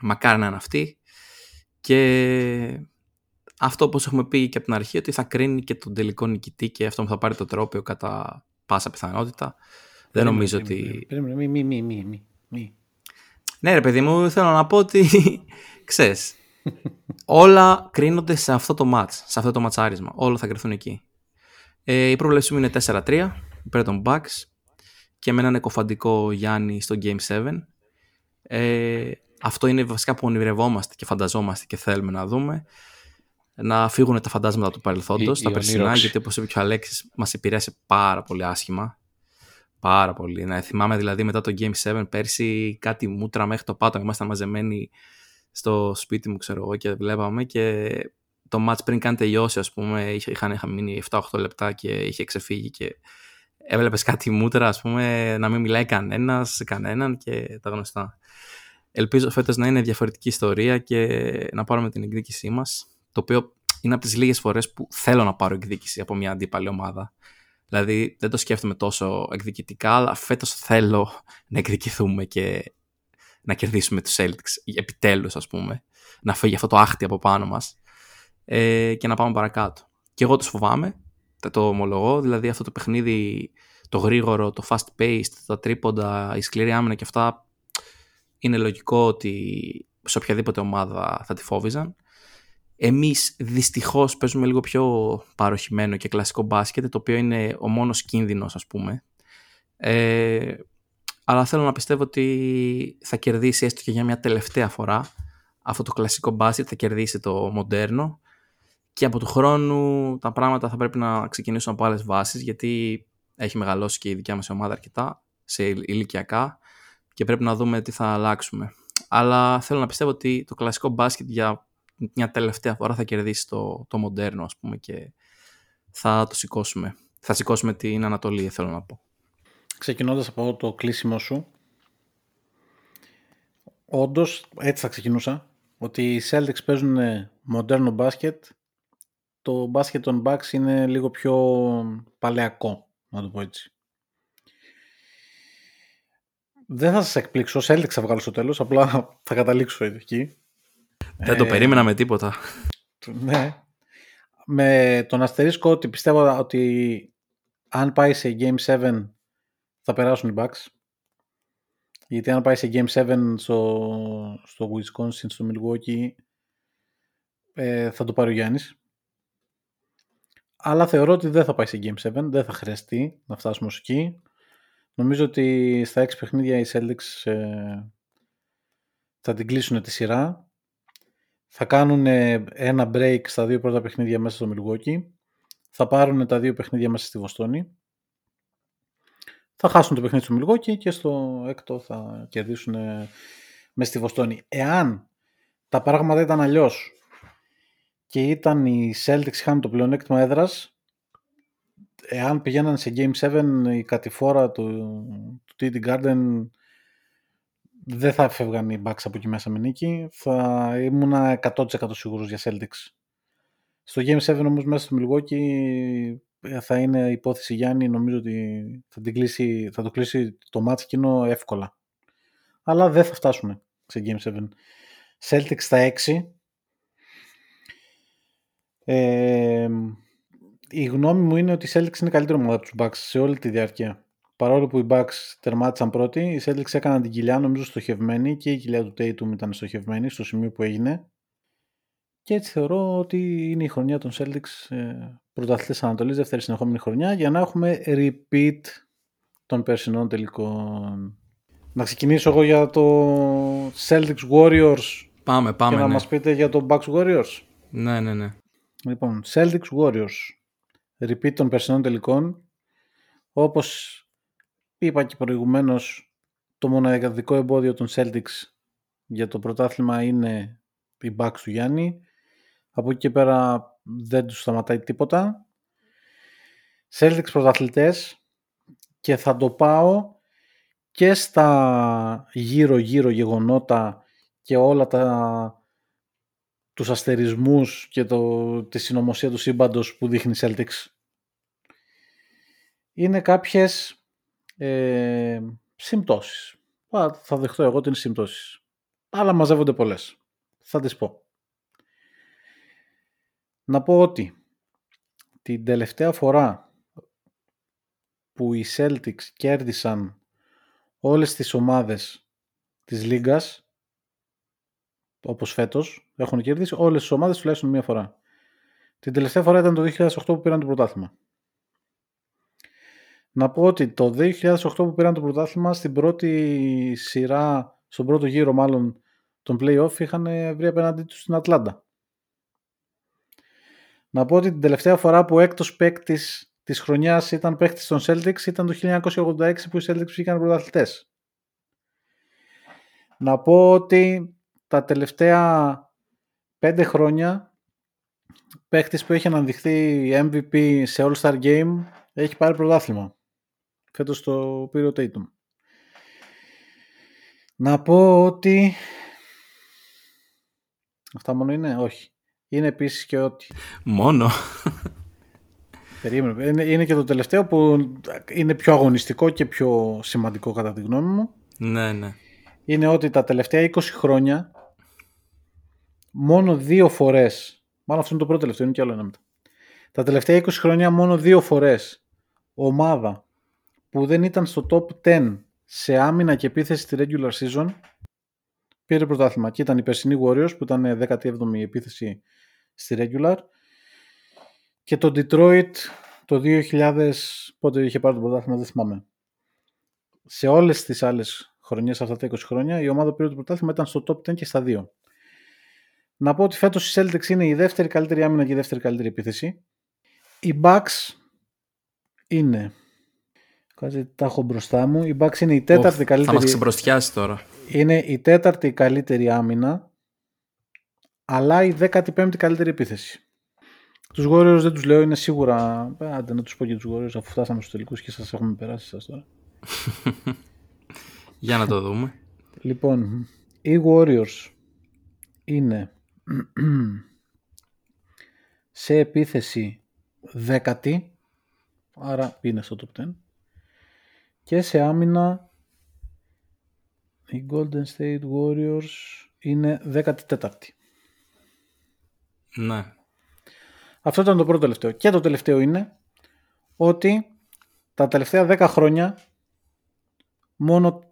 Μακάρι να είναι αυτή. Και αυτό όπως έχουμε πει και από την αρχή ότι θα κρίνει και τον τελικό νικητή και αυτό που θα πάρει το τρόπιο κατά πάσα πιθανότητα. Δεν νομίζω ότι... Μη, μη, μη, μη, μη. Ναι ρε παιδί μου, θέλω να πω ότι ξέρεις, όλα κρίνονται σε αυτό το μάτς, σε αυτό το ματσάρισμα. Όλα θα κρυθούν εκεί. Ε, η πρόβλεψή μου είναι 4-3 υπέρ των Bucks και με έναν εκοφαντικό Γιάννη στο Game 7. Ε, αυτό είναι βασικά που ονειρευόμαστε και φανταζόμαστε και θέλουμε να δούμε. Να φύγουν τα φαντάσματα του παρελθόντος, τα περσινά, γιατί όπως είπε και ο Αλέξης, μας επηρέασε πάρα πολύ άσχημα. Πάρα πολύ. Να θυμάμαι δηλαδή μετά το Game 7 πέρσι κάτι μούτρα μέχρι το πάτο. Ήμασταν μαζεμένοι στο σπίτι μου, ξέρω εγώ, και βλέπαμε και το match πριν καν τελειώσει, ας πούμε, είχαν, είχαν μείνει 7-8 λεπτά και είχε ξεφύγει και έβλεπες κάτι μούτρα, ας πούμε, να μην μιλάει κανένας σε κανέναν και τα γνωστά. Ελπίζω φέτος να είναι διαφορετική ιστορία και να πάρουμε την εκδίκησή μας, το οποίο είναι από τις λίγες φορές που θέλω να πάρω εκδίκηση από μια αντίπαλη ομάδα. Δηλαδή δεν το σκέφτομαι τόσο εκδικητικά, αλλά φέτος θέλω να εκδικηθούμε και να κερδίσουμε τους Celtics, επιτέλους ας πούμε, να φύγει αυτό το άχτι από πάνω μας ε, και να πάμε παρακάτω. Και εγώ τους φοβάμαι, το ομολογώ, δηλαδή αυτό το παιχνίδι, το γρήγορο, το fast paced, τα τρίποντα, η σκληρή άμυνα και αυτά, είναι λογικό ότι σε οποιαδήποτε ομάδα θα τη φόβιζαν. Εμείς δυστυχώς παίζουμε λίγο πιο παροχημένο και κλασικό μπάσκετ, το οποίο είναι ο μόνος κίνδυνος ας πούμε. Ε, αλλά θέλω να πιστεύω ότι θα κερδίσει έστω και για μια τελευταία φορά αυτό το κλασικό μπάσκετ, θα κερδίσει το μοντέρνο και από του χρόνου τα πράγματα θα πρέπει να ξεκινήσουν από άλλες βάσεις, γιατί έχει μεγαλώσει και η δικιά μας ομάδα αρκετά σε ηλικιακά και πρέπει να δούμε τι θα αλλάξουμε. Αλλά θέλω να πιστεύω ότι το κλασικό μπάσκετ για μια τελευταία φορά θα κερδίσει το, το μοντέρνο ας πούμε και θα το σηκώσουμε. Θα σηκώσουμε την Ανατολή θέλω να πω. Ξεκινώντας από το κλείσιμο σου, όντως έτσι θα ξεκινούσα, ότι οι Celtics παίζουν μοντέρνο μπάσκετ το μπάσκετ των Bucks είναι λίγο πιο παλαιακό, να το πω έτσι. Δεν θα σας εκπλήξω, σε έλεξα βγάλω στο τέλος, απλά θα καταλήξω εκεί. Δεν το ε, περίμενα με τίποτα. Ναι. Με τον αστερίσκο ότι πιστεύω ότι αν πάει σε Game 7 θα περάσουν οι Bucks. Γιατί αν πάει σε Game 7 στο, στο Wisconsin, στο Milwaukee, ε, θα το πάρει ο Γιάννης αλλά θεωρώ ότι δεν θα πάει σε Game 7, δεν θα χρειαστεί να φτάσουμε ως εκεί. Νομίζω ότι στα 6 παιχνίδια οι Celtics ε, θα την κλείσουν τη σειρά. Θα κάνουν ένα break στα δύο πρώτα παιχνίδια μέσα στο Milwaukee. Θα πάρουν τα δύο παιχνίδια μέσα στη Βοστόνη. Θα χάσουν το παιχνίδι στο Milwaukee και στο έκτο θα κερδίσουν μέσα στη Βοστόνη. Εάν τα πράγματα ήταν αλλιώς και ήταν οι Celtics είχαν το πλεονέκτημα έδρας εάν πηγαίναν σε Game 7 η κατηφόρα του, του TD Garden δεν θα φεύγαν οι Bucks από εκεί μέσα με νίκη θα ήμουν 100% σίγουρος για Celtics στο Game 7 όμως μέσα στο Milwaukee θα είναι υπόθεση Γιάννη νομίζω ότι θα, την κλείσει, θα το κλείσει το μάτς εκείνο εύκολα αλλά δεν θα φτάσουν σε Game 7. Celtics στα 6. Ε, η γνώμη μου είναι ότι η Celtics είναι καλύτερο ομάδα από τους Bucks σε όλη τη διάρκεια. Παρόλο που οι Bucks τερμάτισαν πρώτοι, οι Celtics έκαναν την κοιλιά νομίζω στοχευμένη και η κοιλιά του Tatum ήταν στοχευμένη στο σημείο που έγινε. Και έτσι θεωρώ ότι είναι η χρονιά των Celtics ε, πρωταθλητές Ανατολής, δεύτερη συνεχόμενη χρονιά, για να έχουμε repeat των περσινών τελικών. Να ξεκινήσω εγώ για το Celtics Warriors Πάμε, πάμε. και να ναι. μας πείτε για το Bucks Warriors. ναι, ναι, ναι. Λοιπόν, Celtics Warriors. Repeat των περσινών τελικών. Όπως είπα και προηγουμένως, το μοναδικό εμπόδιο των Celtics για το πρωτάθλημα είναι η Bucks του Γιάννη. Από εκεί και πέρα δεν τους σταματάει τίποτα. Celtics πρωταθλητές και θα το πάω και στα γύρω-γύρω γεγονότα και όλα τα τους αστερισμούς και το, τη συνωμοσία του σύμπαντος που δείχνει η Celtics. Είναι κάποιες ε, συμπτώσεις. Α, Θα δεχτώ εγώ ότι είναι συμπτώσεις. Αλλά μαζεύονται πολλές. Θα τις πω. Να πω ότι την τελευταία φορά που οι Celtics κέρδισαν όλες τις ομάδες της Λίγκας όπως φέτος έχουν κερδίσει όλες τις ομάδες τουλάχιστον μία φορά. Την τελευταία φορά ήταν το 2008 που πήραν το πρωτάθλημα. Να πω ότι το 2008 που πήραν το πρωτάθλημα στην πρώτη σειρά, στον πρώτο γύρο μάλλον των play-off είχαν βρει απέναντί τους στην Ατλάντα. Να πω ότι την τελευταία φορά που έκτος παίκτης της χρονιάς ήταν παίκτης των Celtics ήταν το 1986 που οι Celtics βγήκαν πρωταθλητές. Να πω ότι τα τελευταία πέντε χρόνια παίχτης που έχει αναδειχθεί MVP σε All-Star Game έχει πάρει πρωτάθλημα. Φέτος το πήρε ο Tatum. Να πω ότι... Αυτά μόνο είναι, όχι. Είναι επίσης και ότι... Μόνο. Περίμενε. Είναι, είναι και το τελευταίο που είναι πιο αγωνιστικό και πιο σημαντικό κατά τη γνώμη μου. ναι, ναι. είναι ότι τα τελευταία 20 χρόνια μόνο δύο φορές, μάλλον αυτό είναι το πρώτο τελευταίο, είναι και άλλο ένα μετά. Τα τελευταία 20 χρόνια μόνο δύο φορές ομάδα που δεν ήταν στο top 10 σε άμυνα και επίθεση στη regular season πήρε πρωτάθλημα. Και ήταν η περσινή Warriors που ήταν 17η επίθεση στη regular και το Detroit το 2000 πότε είχε πάρει το πρωτάθλημα δεν θυμάμαι. Σε όλες τις άλλες χρονιές αυτά τα 20 χρόνια η ομάδα που πήρε το πρωτάθλημα ήταν στο top 10 και στα 2. Να πω ότι φέτος η Celtics είναι η δεύτερη καλύτερη άμυνα και η δεύτερη καλύτερη επίθεση. Οι Bucks είναι Κάτσε, τα έχω μπροστά μου. Η Bucks είναι η τέταρτη Οφ, Θα μας καλύτερη. ξεμπροστιάσει τώρα. Είναι η τέταρτη καλύτερη άμυνα, αλλά η 15η καλύτερη επίθεση. Τους Warriors δεν τους λέω, είναι σίγουρα... ε, Άντε να τους πω και τους Warriors αφού φτάσαμε στους τελικούς και σας έχουμε περάσει σας τώρα. Για να το δούμε. Λοιπόν, οι Warriors είναι σε επίθεση δέκατη, άρα είναι στο top 10, και σε άμυνα οι Golden State Warriors είναι 14η. Ναι. Αυτό ήταν το πρώτο τελευταίο. Και το τελευταίο είναι ότι τα τελευταία 10 χρόνια μόνο,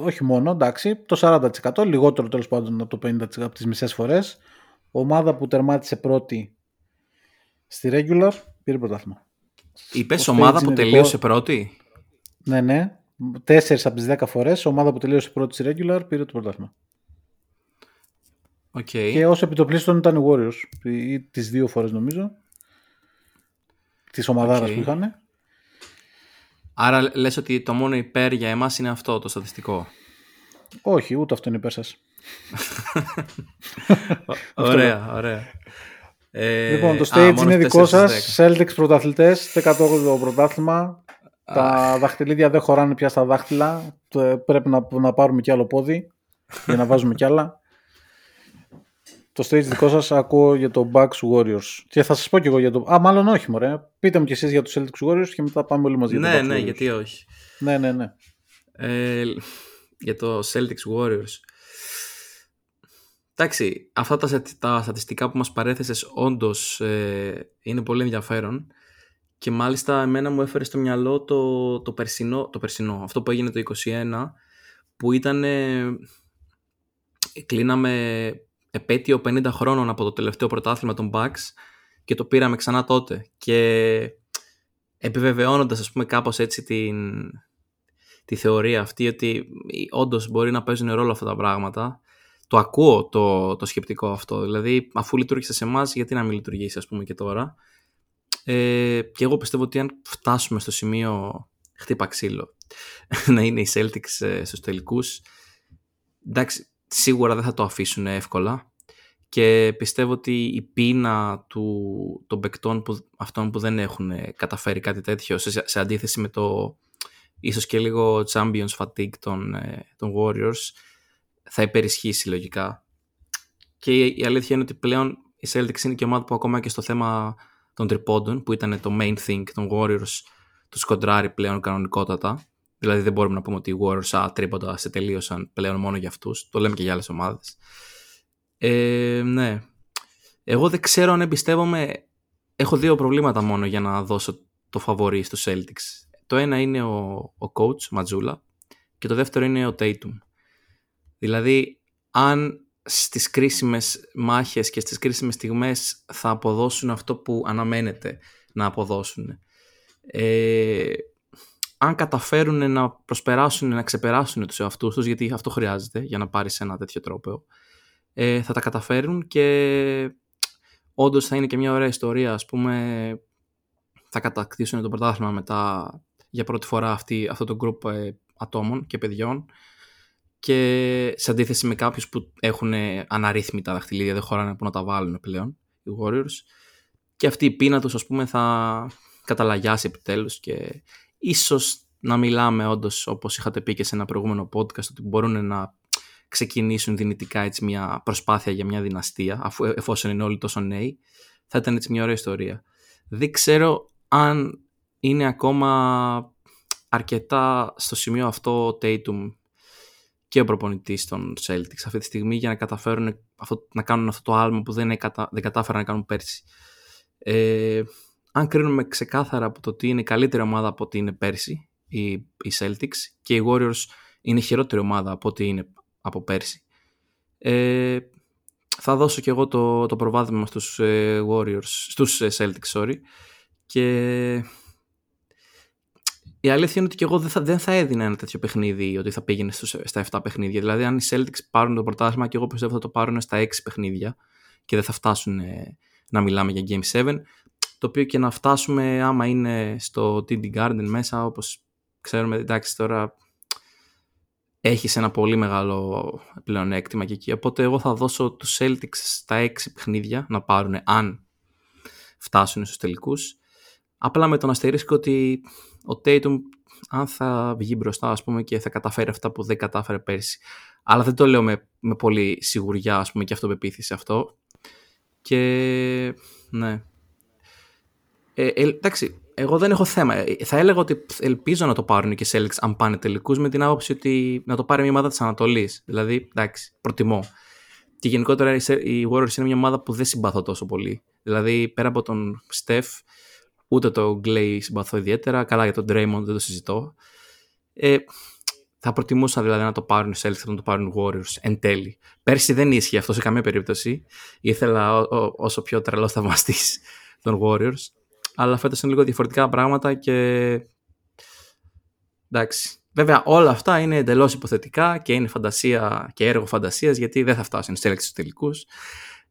όχι μόνο, εντάξει, το 40%, λιγότερο τέλος πάντων από το 50% από τις μισές φορές, ομάδα που τερμάτισε πρώτη στη regular πήρε πρωτάθλημα. Είπες Ο ομάδα stage που είναι τελείωσε δικό- πρώτη; Ναι, ναι. 4 από τις 10 φορές, ομάδα που τελείωσε πρώτη στη regular πήρε το πρωτάθλημα. Οκ. Και όσο επί το πλείστον ήταν οι Warriors, ή τις δύο φορές νομίζω, της ομαδάρας Οκ. που είχαν. Άρα λες ότι το μόνο υπέρ για εμάς είναι αυτό το στατιστικό. Όχι, ούτε αυτό είναι υπέρ σας. ωραία, ωραία. Ε, Λοιπόν, το α, stage μόνο είναι δικό 4 σας. στις Celtics πρωταθλητές, 18ο πρωτάθλημα. Τα δαχτυλίδια δεν χωράνε πια στα δάχτυλα. Το- Πρέπει να, να πάρουμε κι άλλο πόδι για να βάζουμε κι άλλα. Το stage δικό σας ακούω για το Bucks Warriors. Και θα σας πω κι εγώ για το. Α, μάλλον όχι, μωρέ. Πείτε μου κι εσείς για τους Celtics Warriors και μετά πάμε όλοι μαζί για Ναι, το Bucks ναι, Warriors. γιατί όχι. Ναι, ναι, ναι. Ε, για το Celtics Warriors. Εντάξει, αυτά τα, τα στατιστικά που μας παρέθεσες όντως ε, είναι πολύ ενδιαφέρον και μάλιστα εμένα μου έφερε στο μυαλό το, το, περσινό, το περσινό, αυτό που έγινε το 2021 που ήταν, κλείναμε επέτειο 50 χρόνων από το τελευταίο πρωτάθλημα των Bucks και το πήραμε ξανά τότε και επιβεβαιώνοντας ας πούμε κάπως έτσι την, τη θεωρία αυτή ότι όντως μπορεί να παίζουν ρόλο αυτά τα πράγματα το ακούω το, το σκεπτικό αυτό. Δηλαδή, αφού λειτουργήσε σε εμάς, γιατί να μην λειτουργήσει, ας πούμε, και τώρα; Ε, και εγώ πιστεύω ότι αν φτάσουμε στο σημείο χτύπα ξύλο να είναι οι Celtics ε, στους τελικούς εντάξει σίγουρα δεν θα το αφήσουν εύκολα και πιστεύω ότι η πείνα του, των παικτών που, αυτών που δεν έχουν καταφέρει κάτι τέτοιο σε, σε αντίθεση με το ίσως και λίγο Champions fatigue των, ε, των Warriors θα υπερισχύσει λογικά. Και η αλήθεια είναι ότι πλέον η Celtics είναι και ομάδα που ακόμα και στο θέμα των τριπώντων, που ήταν το main thing των Warriors, του σκοντράρει πλέον κανονικότατα. Δηλαδή δεν μπορούμε να πούμε ότι οι Warriors α, τρίποντα σε τελείωσαν πλέον μόνο για αυτούς. Το λέμε και για άλλες ομάδες. Ε, ναι. Εγώ δεν ξέρω αν εμπιστεύομαι... Έχω δύο προβλήματα μόνο για να δώσω το φαβορή στους Celtics. Το ένα είναι ο, ο coach, Ματζούλα, και το δεύτερο είναι ο Tatum. Δηλαδή, αν στις κρίσιμες μάχες και στις κρίσιμες στιγμές θα αποδώσουν αυτό που αναμένεται να αποδώσουν. Ε, αν καταφέρουν να προσπεράσουν, να ξεπεράσουν τους εαυτούς τους, γιατί αυτό χρειάζεται για να πάρεις ένα τέτοιο τρόπο, ε, θα τα καταφέρουν και όντως θα είναι και μια ωραία ιστορία, ας πούμε, θα κατακτήσουν το πρωτάθλημα μετά για πρώτη φορά αυτή, αυτό το group ε, ατόμων και παιδιών και σε αντίθεση με κάποιους που έχουν αναρρύθμιτα δαχτυλίδια, δεν χωράνε που να τα βάλουν πλέον, οι Warriors. Και αυτή η πείνα τους, ας πούμε, θα καταλαγιάσει επιτέλους και ίσως να μιλάμε όντως όπως είχατε πει και σε ένα προηγούμενο podcast, ότι μπορούν να ξεκινήσουν δυνητικά έτσι μια προσπάθεια για μια δυναστεία, αφού, εφόσον είναι όλοι τόσο νέοι, θα ήταν έτσι μια ωραία ιστορία. Δεν ξέρω αν είναι ακόμα αρκετά στο σημείο αυτό ο Tatum και ο προπονητής των Celtics αυτή τη στιγμή για να καταφέρουν αυτό, να κάνουν αυτό το άλμα που δεν, κατα, δεν κατάφεραν να κάνουν πέρσι. Ε, αν κρίνουμε ξεκάθαρα από το ότι είναι καλύτερη ομάδα από ότι είναι πέρσι οι, οι Celtics και οι Warriors είναι χειρότερη ομάδα από ότι είναι από πέρσι. Ε, θα δώσω και εγώ το, το προβάδισμα στους ε, Warriors, στους ε, Celtics, sorry, και η αλήθεια είναι ότι και εγώ δεν θα, δεν θα έδινα ένα τέτοιο παιχνίδι ότι θα πήγαινε στους, στα 7 παιχνίδια. Δηλαδή, αν οι Celtics πάρουν το πρωτάθλημα και εγώ πιστεύω θα το πάρουν στα 6 παιχνίδια και δεν θα φτάσουν ε, να μιλάμε για Game 7. Το οποίο και να φτάσουμε άμα είναι στο TD Garden μέσα, όπως ξέρουμε, εντάξει τώρα έχεις ένα πολύ μεγάλο πλεονέκτημα και εκεί. Οπότε εγώ θα δώσω τους Celtics στα 6 παιχνίδια να πάρουν αν φτάσουν στους τελικούς. Απλά με τον αστερίσκο ότι ο Tatum αν θα βγει μπροστά ας πούμε και θα καταφέρει αυτά που δεν κατάφερε πέρσι. Αλλά δεν το λέω με, με πολύ σιγουριά ας πούμε και αυτοπεποίθηση αυτό. Και ναι. Ε, ε, εντάξει, εγώ δεν έχω θέμα. Ε, θα έλεγα ότι ελπίζω να το πάρουν και οι Celtics αν πάνε τελικούς με την άποψη ότι να το πάρει μια ομάδα της Ανατολής. Δηλαδή, εντάξει, προτιμώ. Και γενικότερα η Warriors είναι μια ομάδα που δεν συμπαθώ τόσο πολύ. Δηλαδή, πέρα από τον Steph, Ούτε το Glay συμπαθώ ιδιαίτερα. Καλά για τον Draymond δεν το συζητώ. Ε, θα προτιμούσα δηλαδή να το πάρουν οι Celtics να το πάρουν οι Warriors εν τέλει. Πέρσι δεν ίσχυε αυτό σε καμία περίπτωση. Ήθελα ό, ό, όσο πιο τρελός θαυμαστή των Warriors. Αλλά φέτος είναι λίγο διαφορετικά πράγματα και εντάξει. Βέβαια όλα αυτά είναι εντελώς υποθετικά και είναι φαντασία και έργο φαντασίας γιατί δεν θα φτάσουν οι Celtics στους τελικούς.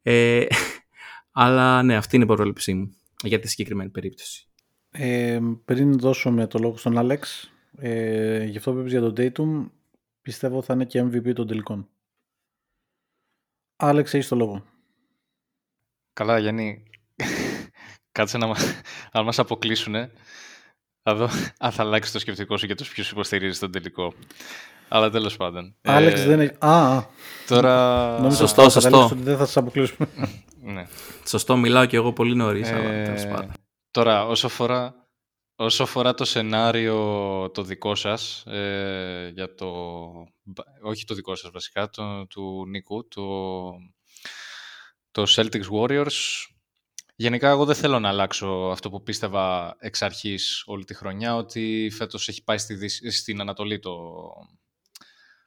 Ε, αλλά ναι, αυτή είναι η πρόληψή μου για τη συγκεκριμένη περίπτωση. Ε, πριν δώσουμε το λόγο στον Άλεξ, ε, γι' αυτό που είπες για τον Dayton, πιστεύω θα είναι και MVP των τελικών. Άλεξ, έχεις το λόγο. Καλά, Γιάννη. Κάτσε να, αν μας αποκλείσουν, θα δω αν θα αλλάξει το σκεπτικό σου για τους ποιους υποστηρίζεις τον τελικό. Αλλά τέλος πάντων. Άλεξ ε, δεν έχει. Α, Τώρα. Νομίζω σωστό, σωστό. Ότι δεν θα σα αποκλείσουμε. ναι. Σωστό, μιλάω και εγώ πολύ νωρίς. Ε, τώρα, όσο αφορά, Όσο αφορά το σενάριο το δικό σας, ε, για το, όχι το δικό σας βασικά, το, του Νίκου, το, το Celtics Warriors, γενικά εγώ δεν θέλω να αλλάξω αυτό που πίστευα εξ αρχής όλη τη χρονιά, ότι φέτος έχει πάει στη, στην Ανατολή το,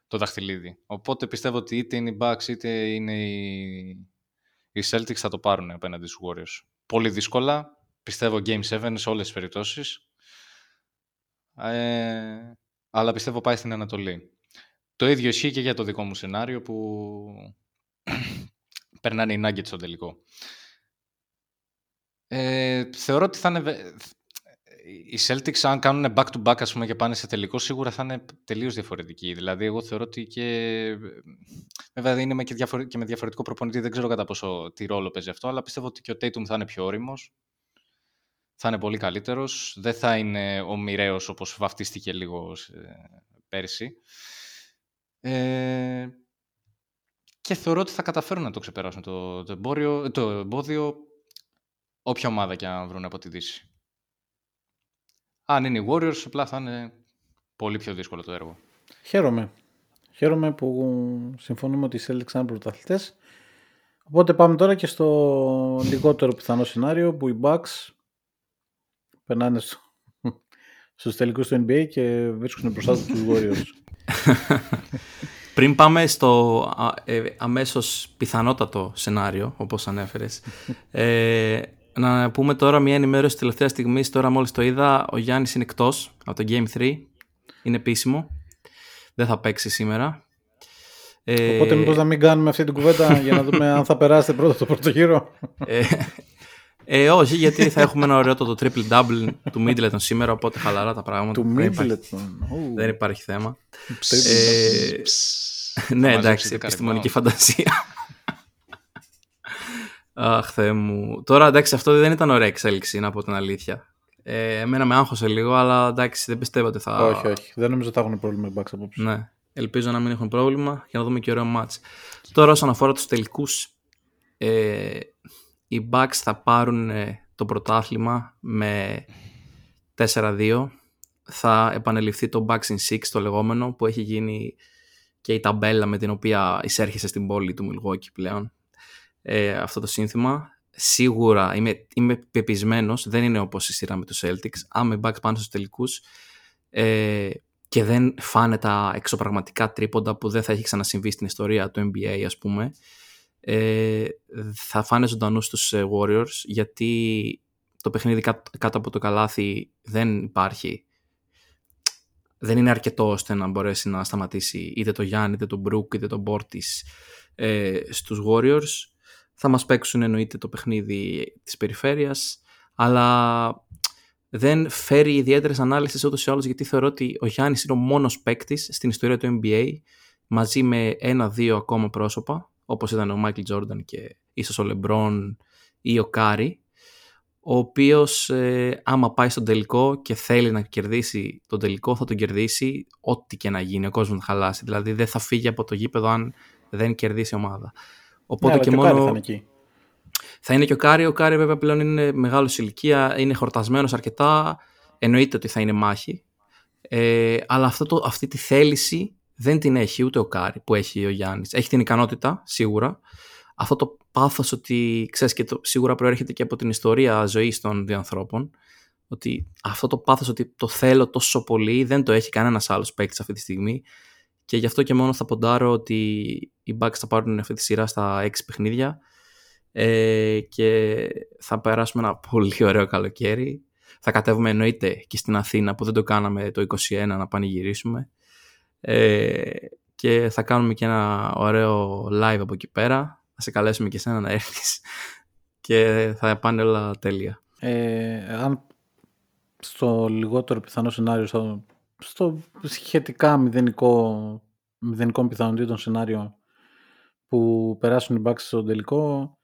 το δαχτυλίδι. Οπότε πιστεύω ότι είτε είναι οι Bucks είτε είναι οι, οι Celtics θα το πάρουν απέναντι στους Warriors. Πολύ δύσκολα, πιστεύω Game 7 σε όλες τις περιπτώσεις. Ε, αλλά πιστεύω πάει στην Ανατολή. Το ίδιο ισχύει και για το δικό μου σενάριο που περνάνε οι Nuggets στο τελικό. Ε, θεωρώ ότι θα είναι... Οι Celtics αν κάνουν back-to-back ας πούμε, και πάνε σε τελικό σίγουρα θα είναι τελείως διαφορετικοί. Δηλαδή εγώ θεωρώ ότι και... Βέβαια είναι και, και με διαφορετικό προπονητή, δεν ξέρω κατά πόσο τι ρόλο παίζει αυτό, αλλά πιστεύω ότι και ο Tatum θα είναι πιο όριμος θα είναι πολύ καλύτερος. Δεν θα είναι ο μοιραίος όπως βαφτίστηκε λίγο πέρσι. Ε, και θεωρώ ότι θα καταφέρουν να το ξεπεράσουν το, το, εμπόριο, το εμπόδιο όποια ομάδα και αν βρουν από τη Δύση. Αν είναι οι Warriors, απλά θα είναι πολύ πιο δύσκολο το έργο. Χαίρομαι. Χαίρομαι που συμφωνούμε ότι οι Celtics είναι πρωταθλητές. Οπότε πάμε τώρα και στο λιγότερο πιθανό σενάριο που οι Bucks περνάνε στο, στους τελικούς του NBA και βρίσκουν μπροστά τους τους Warriors. Πριν πάμε στο ε, αμέσως πιθανότατο σενάριο, όπως ανέφερες, ε, να πούμε τώρα μια ενημέρωση τελευταία στιγμή. Τώρα μόλις το είδα, ο Γιάννης είναι εκτός από το Game 3. Είναι επίσημο. Δεν θα παίξει σήμερα. Οπότε ε, μήπως να μην κάνουμε αυτή την κουβέντα για να δούμε αν θα περάσετε πρώτο το πρώτο γύρο. Ε, ε, όχι, γιατί θα έχουμε ένα ωραίο το, triple double του Middleton σήμερα, οπότε χαλαρά τα πράγματα. Του Middleton. Δεν υπάρχει θέμα. ε, ναι, εντάξει, επιστημονική φαντασία. Αχ, Θεέ μου. Τώρα, εντάξει, αυτό δεν ήταν ωραία εξέλιξη, να πω την αλήθεια. Ε, εμένα με άγχωσε λίγο, αλλά εντάξει, δεν πιστεύω ότι θα... Όχι, όχι. Δεν νομίζω ότι θα έχουν πρόβλημα οι Bucks απόψε. Ναι. Ελπίζω να μην έχουν πρόβλημα για να δούμε και ωραίο μάτς. Τώρα, όσον αφορά τους τελικούς, ε, οι Bucks θα πάρουν ε, το πρωτάθλημα με 4-2. Θα επανεληφθεί το Bucks in 6 το λεγόμενο που έχει γίνει και η ταμπέλα με την οποία εισέρχεσαι στην πόλη του Milwaukee πλέον. Ε, αυτό το σύνθημα. Σίγουρα είμαι, είμαι πεπισμένος, δεν είναι όπως η σειρά με τους Celtics. Αν οι Bucks πάνε στους τελικούς ε, και δεν φάνε τα εξωπραγματικά τρίποντα που δεν θα έχει ξανασυμβεί στην ιστορία του NBA ας πούμε ε, θα φάνε ζωντανούς στους ε, Warriors γιατί το παιχνίδι κάτω από το καλάθι δεν υπάρχει δεν είναι αρκετό ώστε να μπορέσει να σταματήσει είτε το Γιάννη, είτε το Μπρουκ, είτε το Μπόρτις ε, στους Warriors. Θα μας παίξουν εννοείται το παιχνίδι της περιφέρειας, αλλά δεν φέρει ιδιαίτερες ανάλυσεις ούτως ή άλλως γιατί θεωρώ ότι ο Γιάννης είναι ο μόνος παίκτης στην ιστορία του NBA μαζί με ένα-δύο ακόμα πρόσωπα όπως ήταν ο Μάικλ Τζόρνταν και ίσως ο Λεμπρόν ή ο Κάρι, ο οποίος ε, άμα πάει στον τελικό και θέλει να κερδίσει τον τελικό θα τον κερδίσει ό,τι και να γίνει, ο κόσμος θα χαλάσει. Δηλαδή δεν θα φύγει από το γήπεδο αν δεν κερδίσει η ομάδα. Οπότε ναι, και, και μόνο... θα είναι εκεί. Θα είναι και ο Κάρι. Ο Κάρι βέβαια πλέον είναι μεγάλος ηλικία, είναι χορτασμένος αρκετά. Εννοείται ότι θα είναι μάχη. Ε, αλλά αυτό το, αυτή τη θέληση δεν την έχει ούτε ο Κάρι που έχει ο Γιάννης. Έχει την ικανότητα, σίγουρα. Αυτό το πάθος ότι, ξέρεις, και το, σίγουρα προέρχεται και από την ιστορία ζωής των δύο ανθρώπων, ότι αυτό το πάθος ότι το θέλω τόσο πολύ δεν το έχει κανένας άλλος παίκτης αυτή τη στιγμή και γι' αυτό και μόνο θα ποντάρω ότι οι Bucks θα πάρουν αυτή τη σειρά στα έξι παιχνίδια ε, και θα περάσουμε ένα πολύ ωραίο καλοκαίρι. Θα κατέβουμε εννοείται και στην Αθήνα που δεν το κάναμε το 21 να πανηγυρίσουμε ε, και θα κάνουμε και ένα ωραίο live από εκεί πέρα. Θα σε καλέσουμε και εσένα να έρθεις και θα πάνε όλα τέλεια. Ε, αν στο λιγότερο πιθανό σενάριο, στο, στο σχετικά μηδενικό, μηδενικό πιθανότητων σενάριο που περάσουν οι Bucks στο τελικό,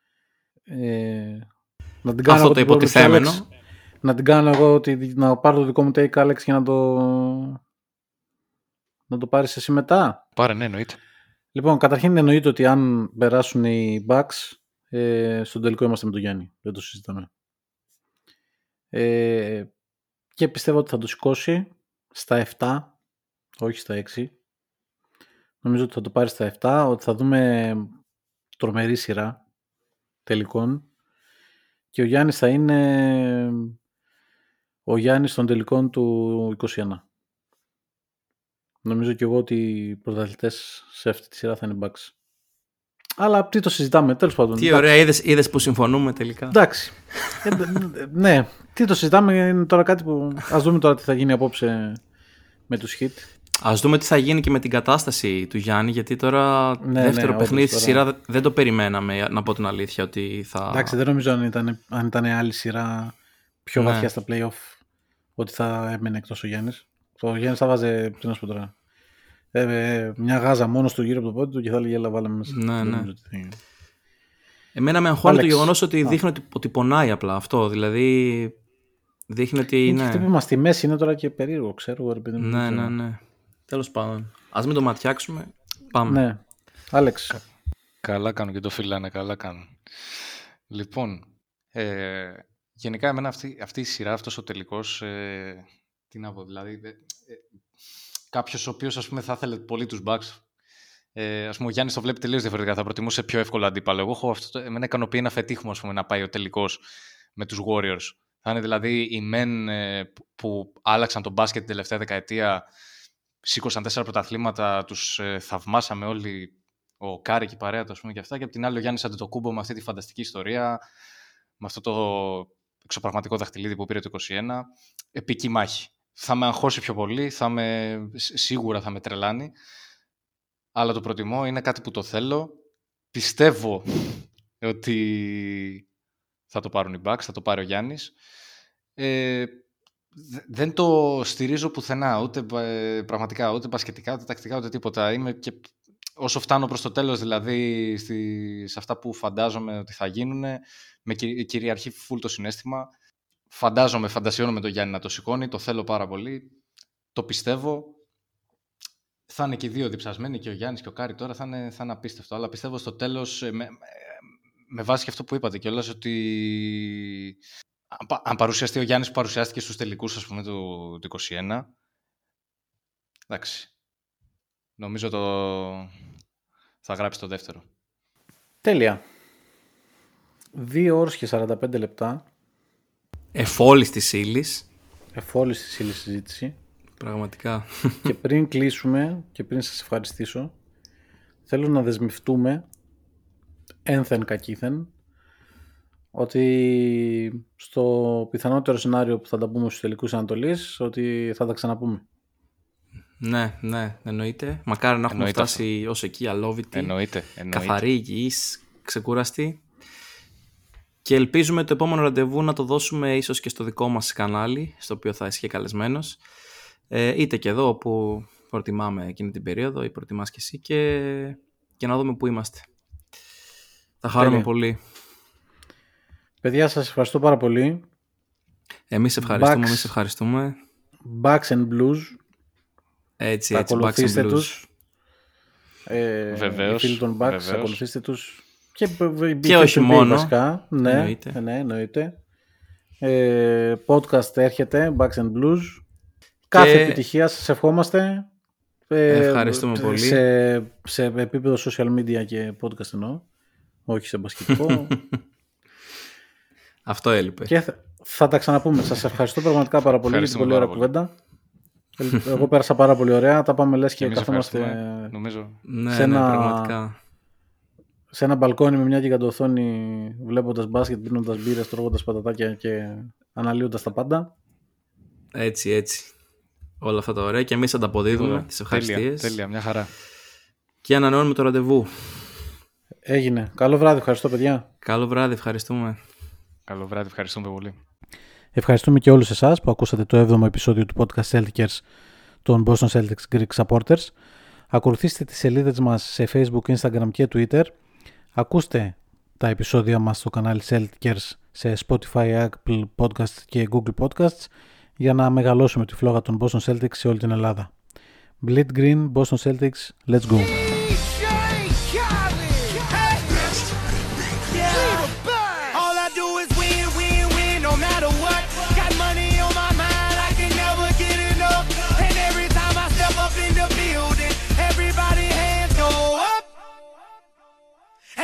ε, να την κάνω Αυτό το υποτιθέμενο. να την κάνω εγώ ότι να πάρω το δικό μου take Alex και να το να το πάρεις εσύ μετά. Πάρε, ναι, εννοείται. Λοιπόν, καταρχήν εννοείται ότι αν περάσουν οι Bucks, ε, στον τελικό είμαστε με τον Γιάννη. Δεν το συζητάμε. Ε, και πιστεύω ότι θα το σηκώσει στα 7, όχι στα 6. Νομίζω ότι θα το πάρει στα 7, ότι θα δούμε τρομερή σειρά τελικών και ο Γιάννης θα είναι ο Γιάννης των τελικών του 21. Νομίζω και εγώ ότι οι πρωταθλητές σε αυτή τη σειρά θα είναι Bucks. Αλλά τι το συζητάμε, τέλος πάντων. Τι ωραία, είδες, είδες που συμφωνούμε τελικά. Εντάξει. Ε, ναι, τι το συζητάμε είναι τώρα κάτι που... Ας δούμε τώρα τι θα γίνει απόψε με τους hit. Α δούμε τι θα γίνει και με την κατάσταση του Γιάννη, γιατί τώρα Ναι, δεύτερο ναι, παιχνίδι όντως, στη τώρα. σειρά δεν το περιμέναμε, να πω την αλήθεια, ότι θα. Εντάξει, δεν νομίζω αν ήταν, αν ήταν άλλη σειρά πιο Ναι. βαθιά στα play-off ότι θα έμενε εκτός ο Γιάννης. Ο Γιάννης θα βάζε, τι να σου πω τώρα, ε, ε, μια γάζα μόνο του γύρω από το πόδι του και θα έλεγε έλα βάλαμε μέσα. Ναι, Δεν ναι. νομίζω ότι θα γίνει. Εμένα με αγχώνει το Άλεξ. γεγονός ότι Α. δείχνει ότι, ότι πονάει απλά αυτό. Δηλαδή. Δείχνει ότι Είναι και είναι. χτύπημα στη μέση είναι τώρα και περίεργο, ξέρω. εγώ, ρε παιδί μου, Ναι, δεν ναι, ξέρω. ναι. Τέλος πάντων. Α μην το ματιάξουμε. Πάμε. Ναι. Άλεξ, Καλά κάνουν και το φιλάνε, καλά κάνουν. Λοιπόν, ε, γενικά εμένα αυτή, αυτή η σειρά, αυτός ο τελικός, ε, τι να πω, δηλαδή, ε, ε, κάποιος ο οποίος ας πούμε θα ήθελε πολύ τους Bucks, ε, ας πούμε ο Γιάννης το βλέπει τελείως διαφορετικά, θα προτιμούσε πιο εύκολο αντίπαλο. Εγώ έχω αυτό, το- εμένα ικανοποιεί ένα φετίχμο ας πούμε, να πάει ο τελικός με τους Warriors. Θα είναι δηλαδή οι men ε, που- που άλλαξαν τον μπάσκετ την τελευταία δεκαετία, σήκωσαν τέσσερα πρωταθλήματα, τους ε, θαυμάσαμε όλοι ο Κάρη και η παρέα του, ας πούμε, και αυτά. Και από την άλλη, ο Γιάννης Αντετοκούμπο με αυτή τη φανταστική ιστορία, με αυτό το εξωπραγματικό δαχτυλίδι που πήρε το 21. Επική μάχη. Θα με αγχώσει πιο πολύ, θα με, σ- σίγουρα θα με τρελάνει. Αλλά το προτιμώ, είναι κάτι που το θέλω. Πιστεύω ότι θα το πάρουν οι Bucks, θα το πάρει ο Γιάννης. Ε, δε- δεν το στηρίζω πουθενά, ούτε ε, πραγματικά, ούτε μπασκετικά, ούτε τακτικά, ούτε τίποτα. Είμαι και όσο φτάνω προς το τέλος, δηλαδή στη, σε αυτά που φαντάζομαι ότι θα γίνουν, με κυ- κυριαρχεί φουλ το συνέστημα. Φαντάζομαι, φαντασιώνομαι τον Γιάννη να το σηκώνει, το θέλω πάρα πολύ, το πιστεύω. Θα είναι και οι δύο διψασμένοι και ο Γιάννης και ο Κάρη τώρα θα είναι, θα είναι απίστευτο. Αλλά πιστεύω στο τέλος, ε, με, με, με βάση και αυτό που είπατε κιόλας, ότι αν, πα- αν παρουσιαστεί ο Γιάννης που παρουσιάστηκε στους τελικούς ας πούμε, του, του 21, εντάξει, νομίζω το θα γράψει το δεύτερο. τέλεια. 2 ώρες και 45 λεπτά Εφόλης της ύλης. εφόλης της ύλης συζήτηση. Πραγματικά. και πριν κλείσουμε και πριν σας ευχαριστήσω θέλω να δεσμευτούμε ένθεν κακήθεν ότι στο πιθανότερο σενάριο που θα τα πούμε στους τελικούς Ανατολής ότι θα τα ξαναπούμε. ναι, ναι, εννοείται. Μακάρι να έχουμε Εννοείται φτάσει ως εκεί αλόβητοι. Εννοείται. εννοείται. καθαρή, υγιής, ξεκούραστη. Και ελπίζουμε το επόμενο ραντεβού να το δώσουμε ίσως και στο δικό μας κανάλι, στο οποίο θα ισχύει καλεσμένος. Ε, είτε και εδώ που προτιμάμε εκείνη την περίοδο ή προτιμάς και εσύ και, και να δούμε πού είμαστε. Θα χαρούμε Τέλεια. πολύ. Παιδιά σας ευχαριστώ πάρα πολύ. Εμείς ευχαριστούμε, Bucks. εμείς ευχαριστούμε. Bucks and Blues. Έτσι, Θα έτσι, Bucks and ακολουθήστε Blues. τους. Ε, Βεβαίως, Οι φίλοι των Bucks, βεβαίως. ακολουθήστε τους. Και, Και όχι NBA μόνο. Βασικά. Ναι, Εννοείται. ναι, εννοείται. Ε, podcast έρχεται, Bucks and Blues. Κάθε επιτυχία σας ευχόμαστε. Ε, Ευχαριστούμε πολύ. Σε, σε επίπεδο social media και podcast εννοώ. Όχι σε μπασκετικό. Αυτό έλειπε. και θα, θα τα ξαναπούμε. Σας ευχαριστώ πραγματικά πάρα πολύ για την Ευχαριστούμε πολύ ωραία πάρα κουβέντα. Ε, Εγώ πέρασα πάρα πολύ ωραία. Τα πάμε λες Και και εμείς καθόμαστε ευχαριστούμε. Νομίζω. Ναι, σε ναι, ένα- πραγματικά. Σε ένα μπαλκόνι με μια γιγαντοθόνη βλέποντας μπάσκετ, πίνοντας μπύρες, τρώγοντας πατατάκια και αναλύοντας τα πάντα. Έτσι, έτσι. Όλα αυτά τα ωραία και εμείς ανταποδίδουμε Τίποτα. τις Τέλεια, ευχαριστίες τέλεια, μια χαρά. και ανανεώνουμε το ραντεβού. Έγινε. Καλό βράδυ. Ευχαριστώ παιδιά. Καλό βράδυ, ευχαριστούμε. Καλό βράδυ, ευχαριστούμε πολύ. Ευχαριστούμε και όλους εσάς που ακούσατε το 7ο επεισόδιο του podcast Celtics των Boston Celtics Greek Supporters. Ακολουθήστε τις σελίδες μας σε Facebook, Instagram και Twitter. Ακούστε τα επεισόδια μας στο κανάλι Celtics σε Spotify, Apple Podcasts και Google Podcasts για να μεγαλώσουμε τη φλόγα των Boston Celtics σε όλη την Ελλάδα. Bleed Green, Boston Celtics, let's go!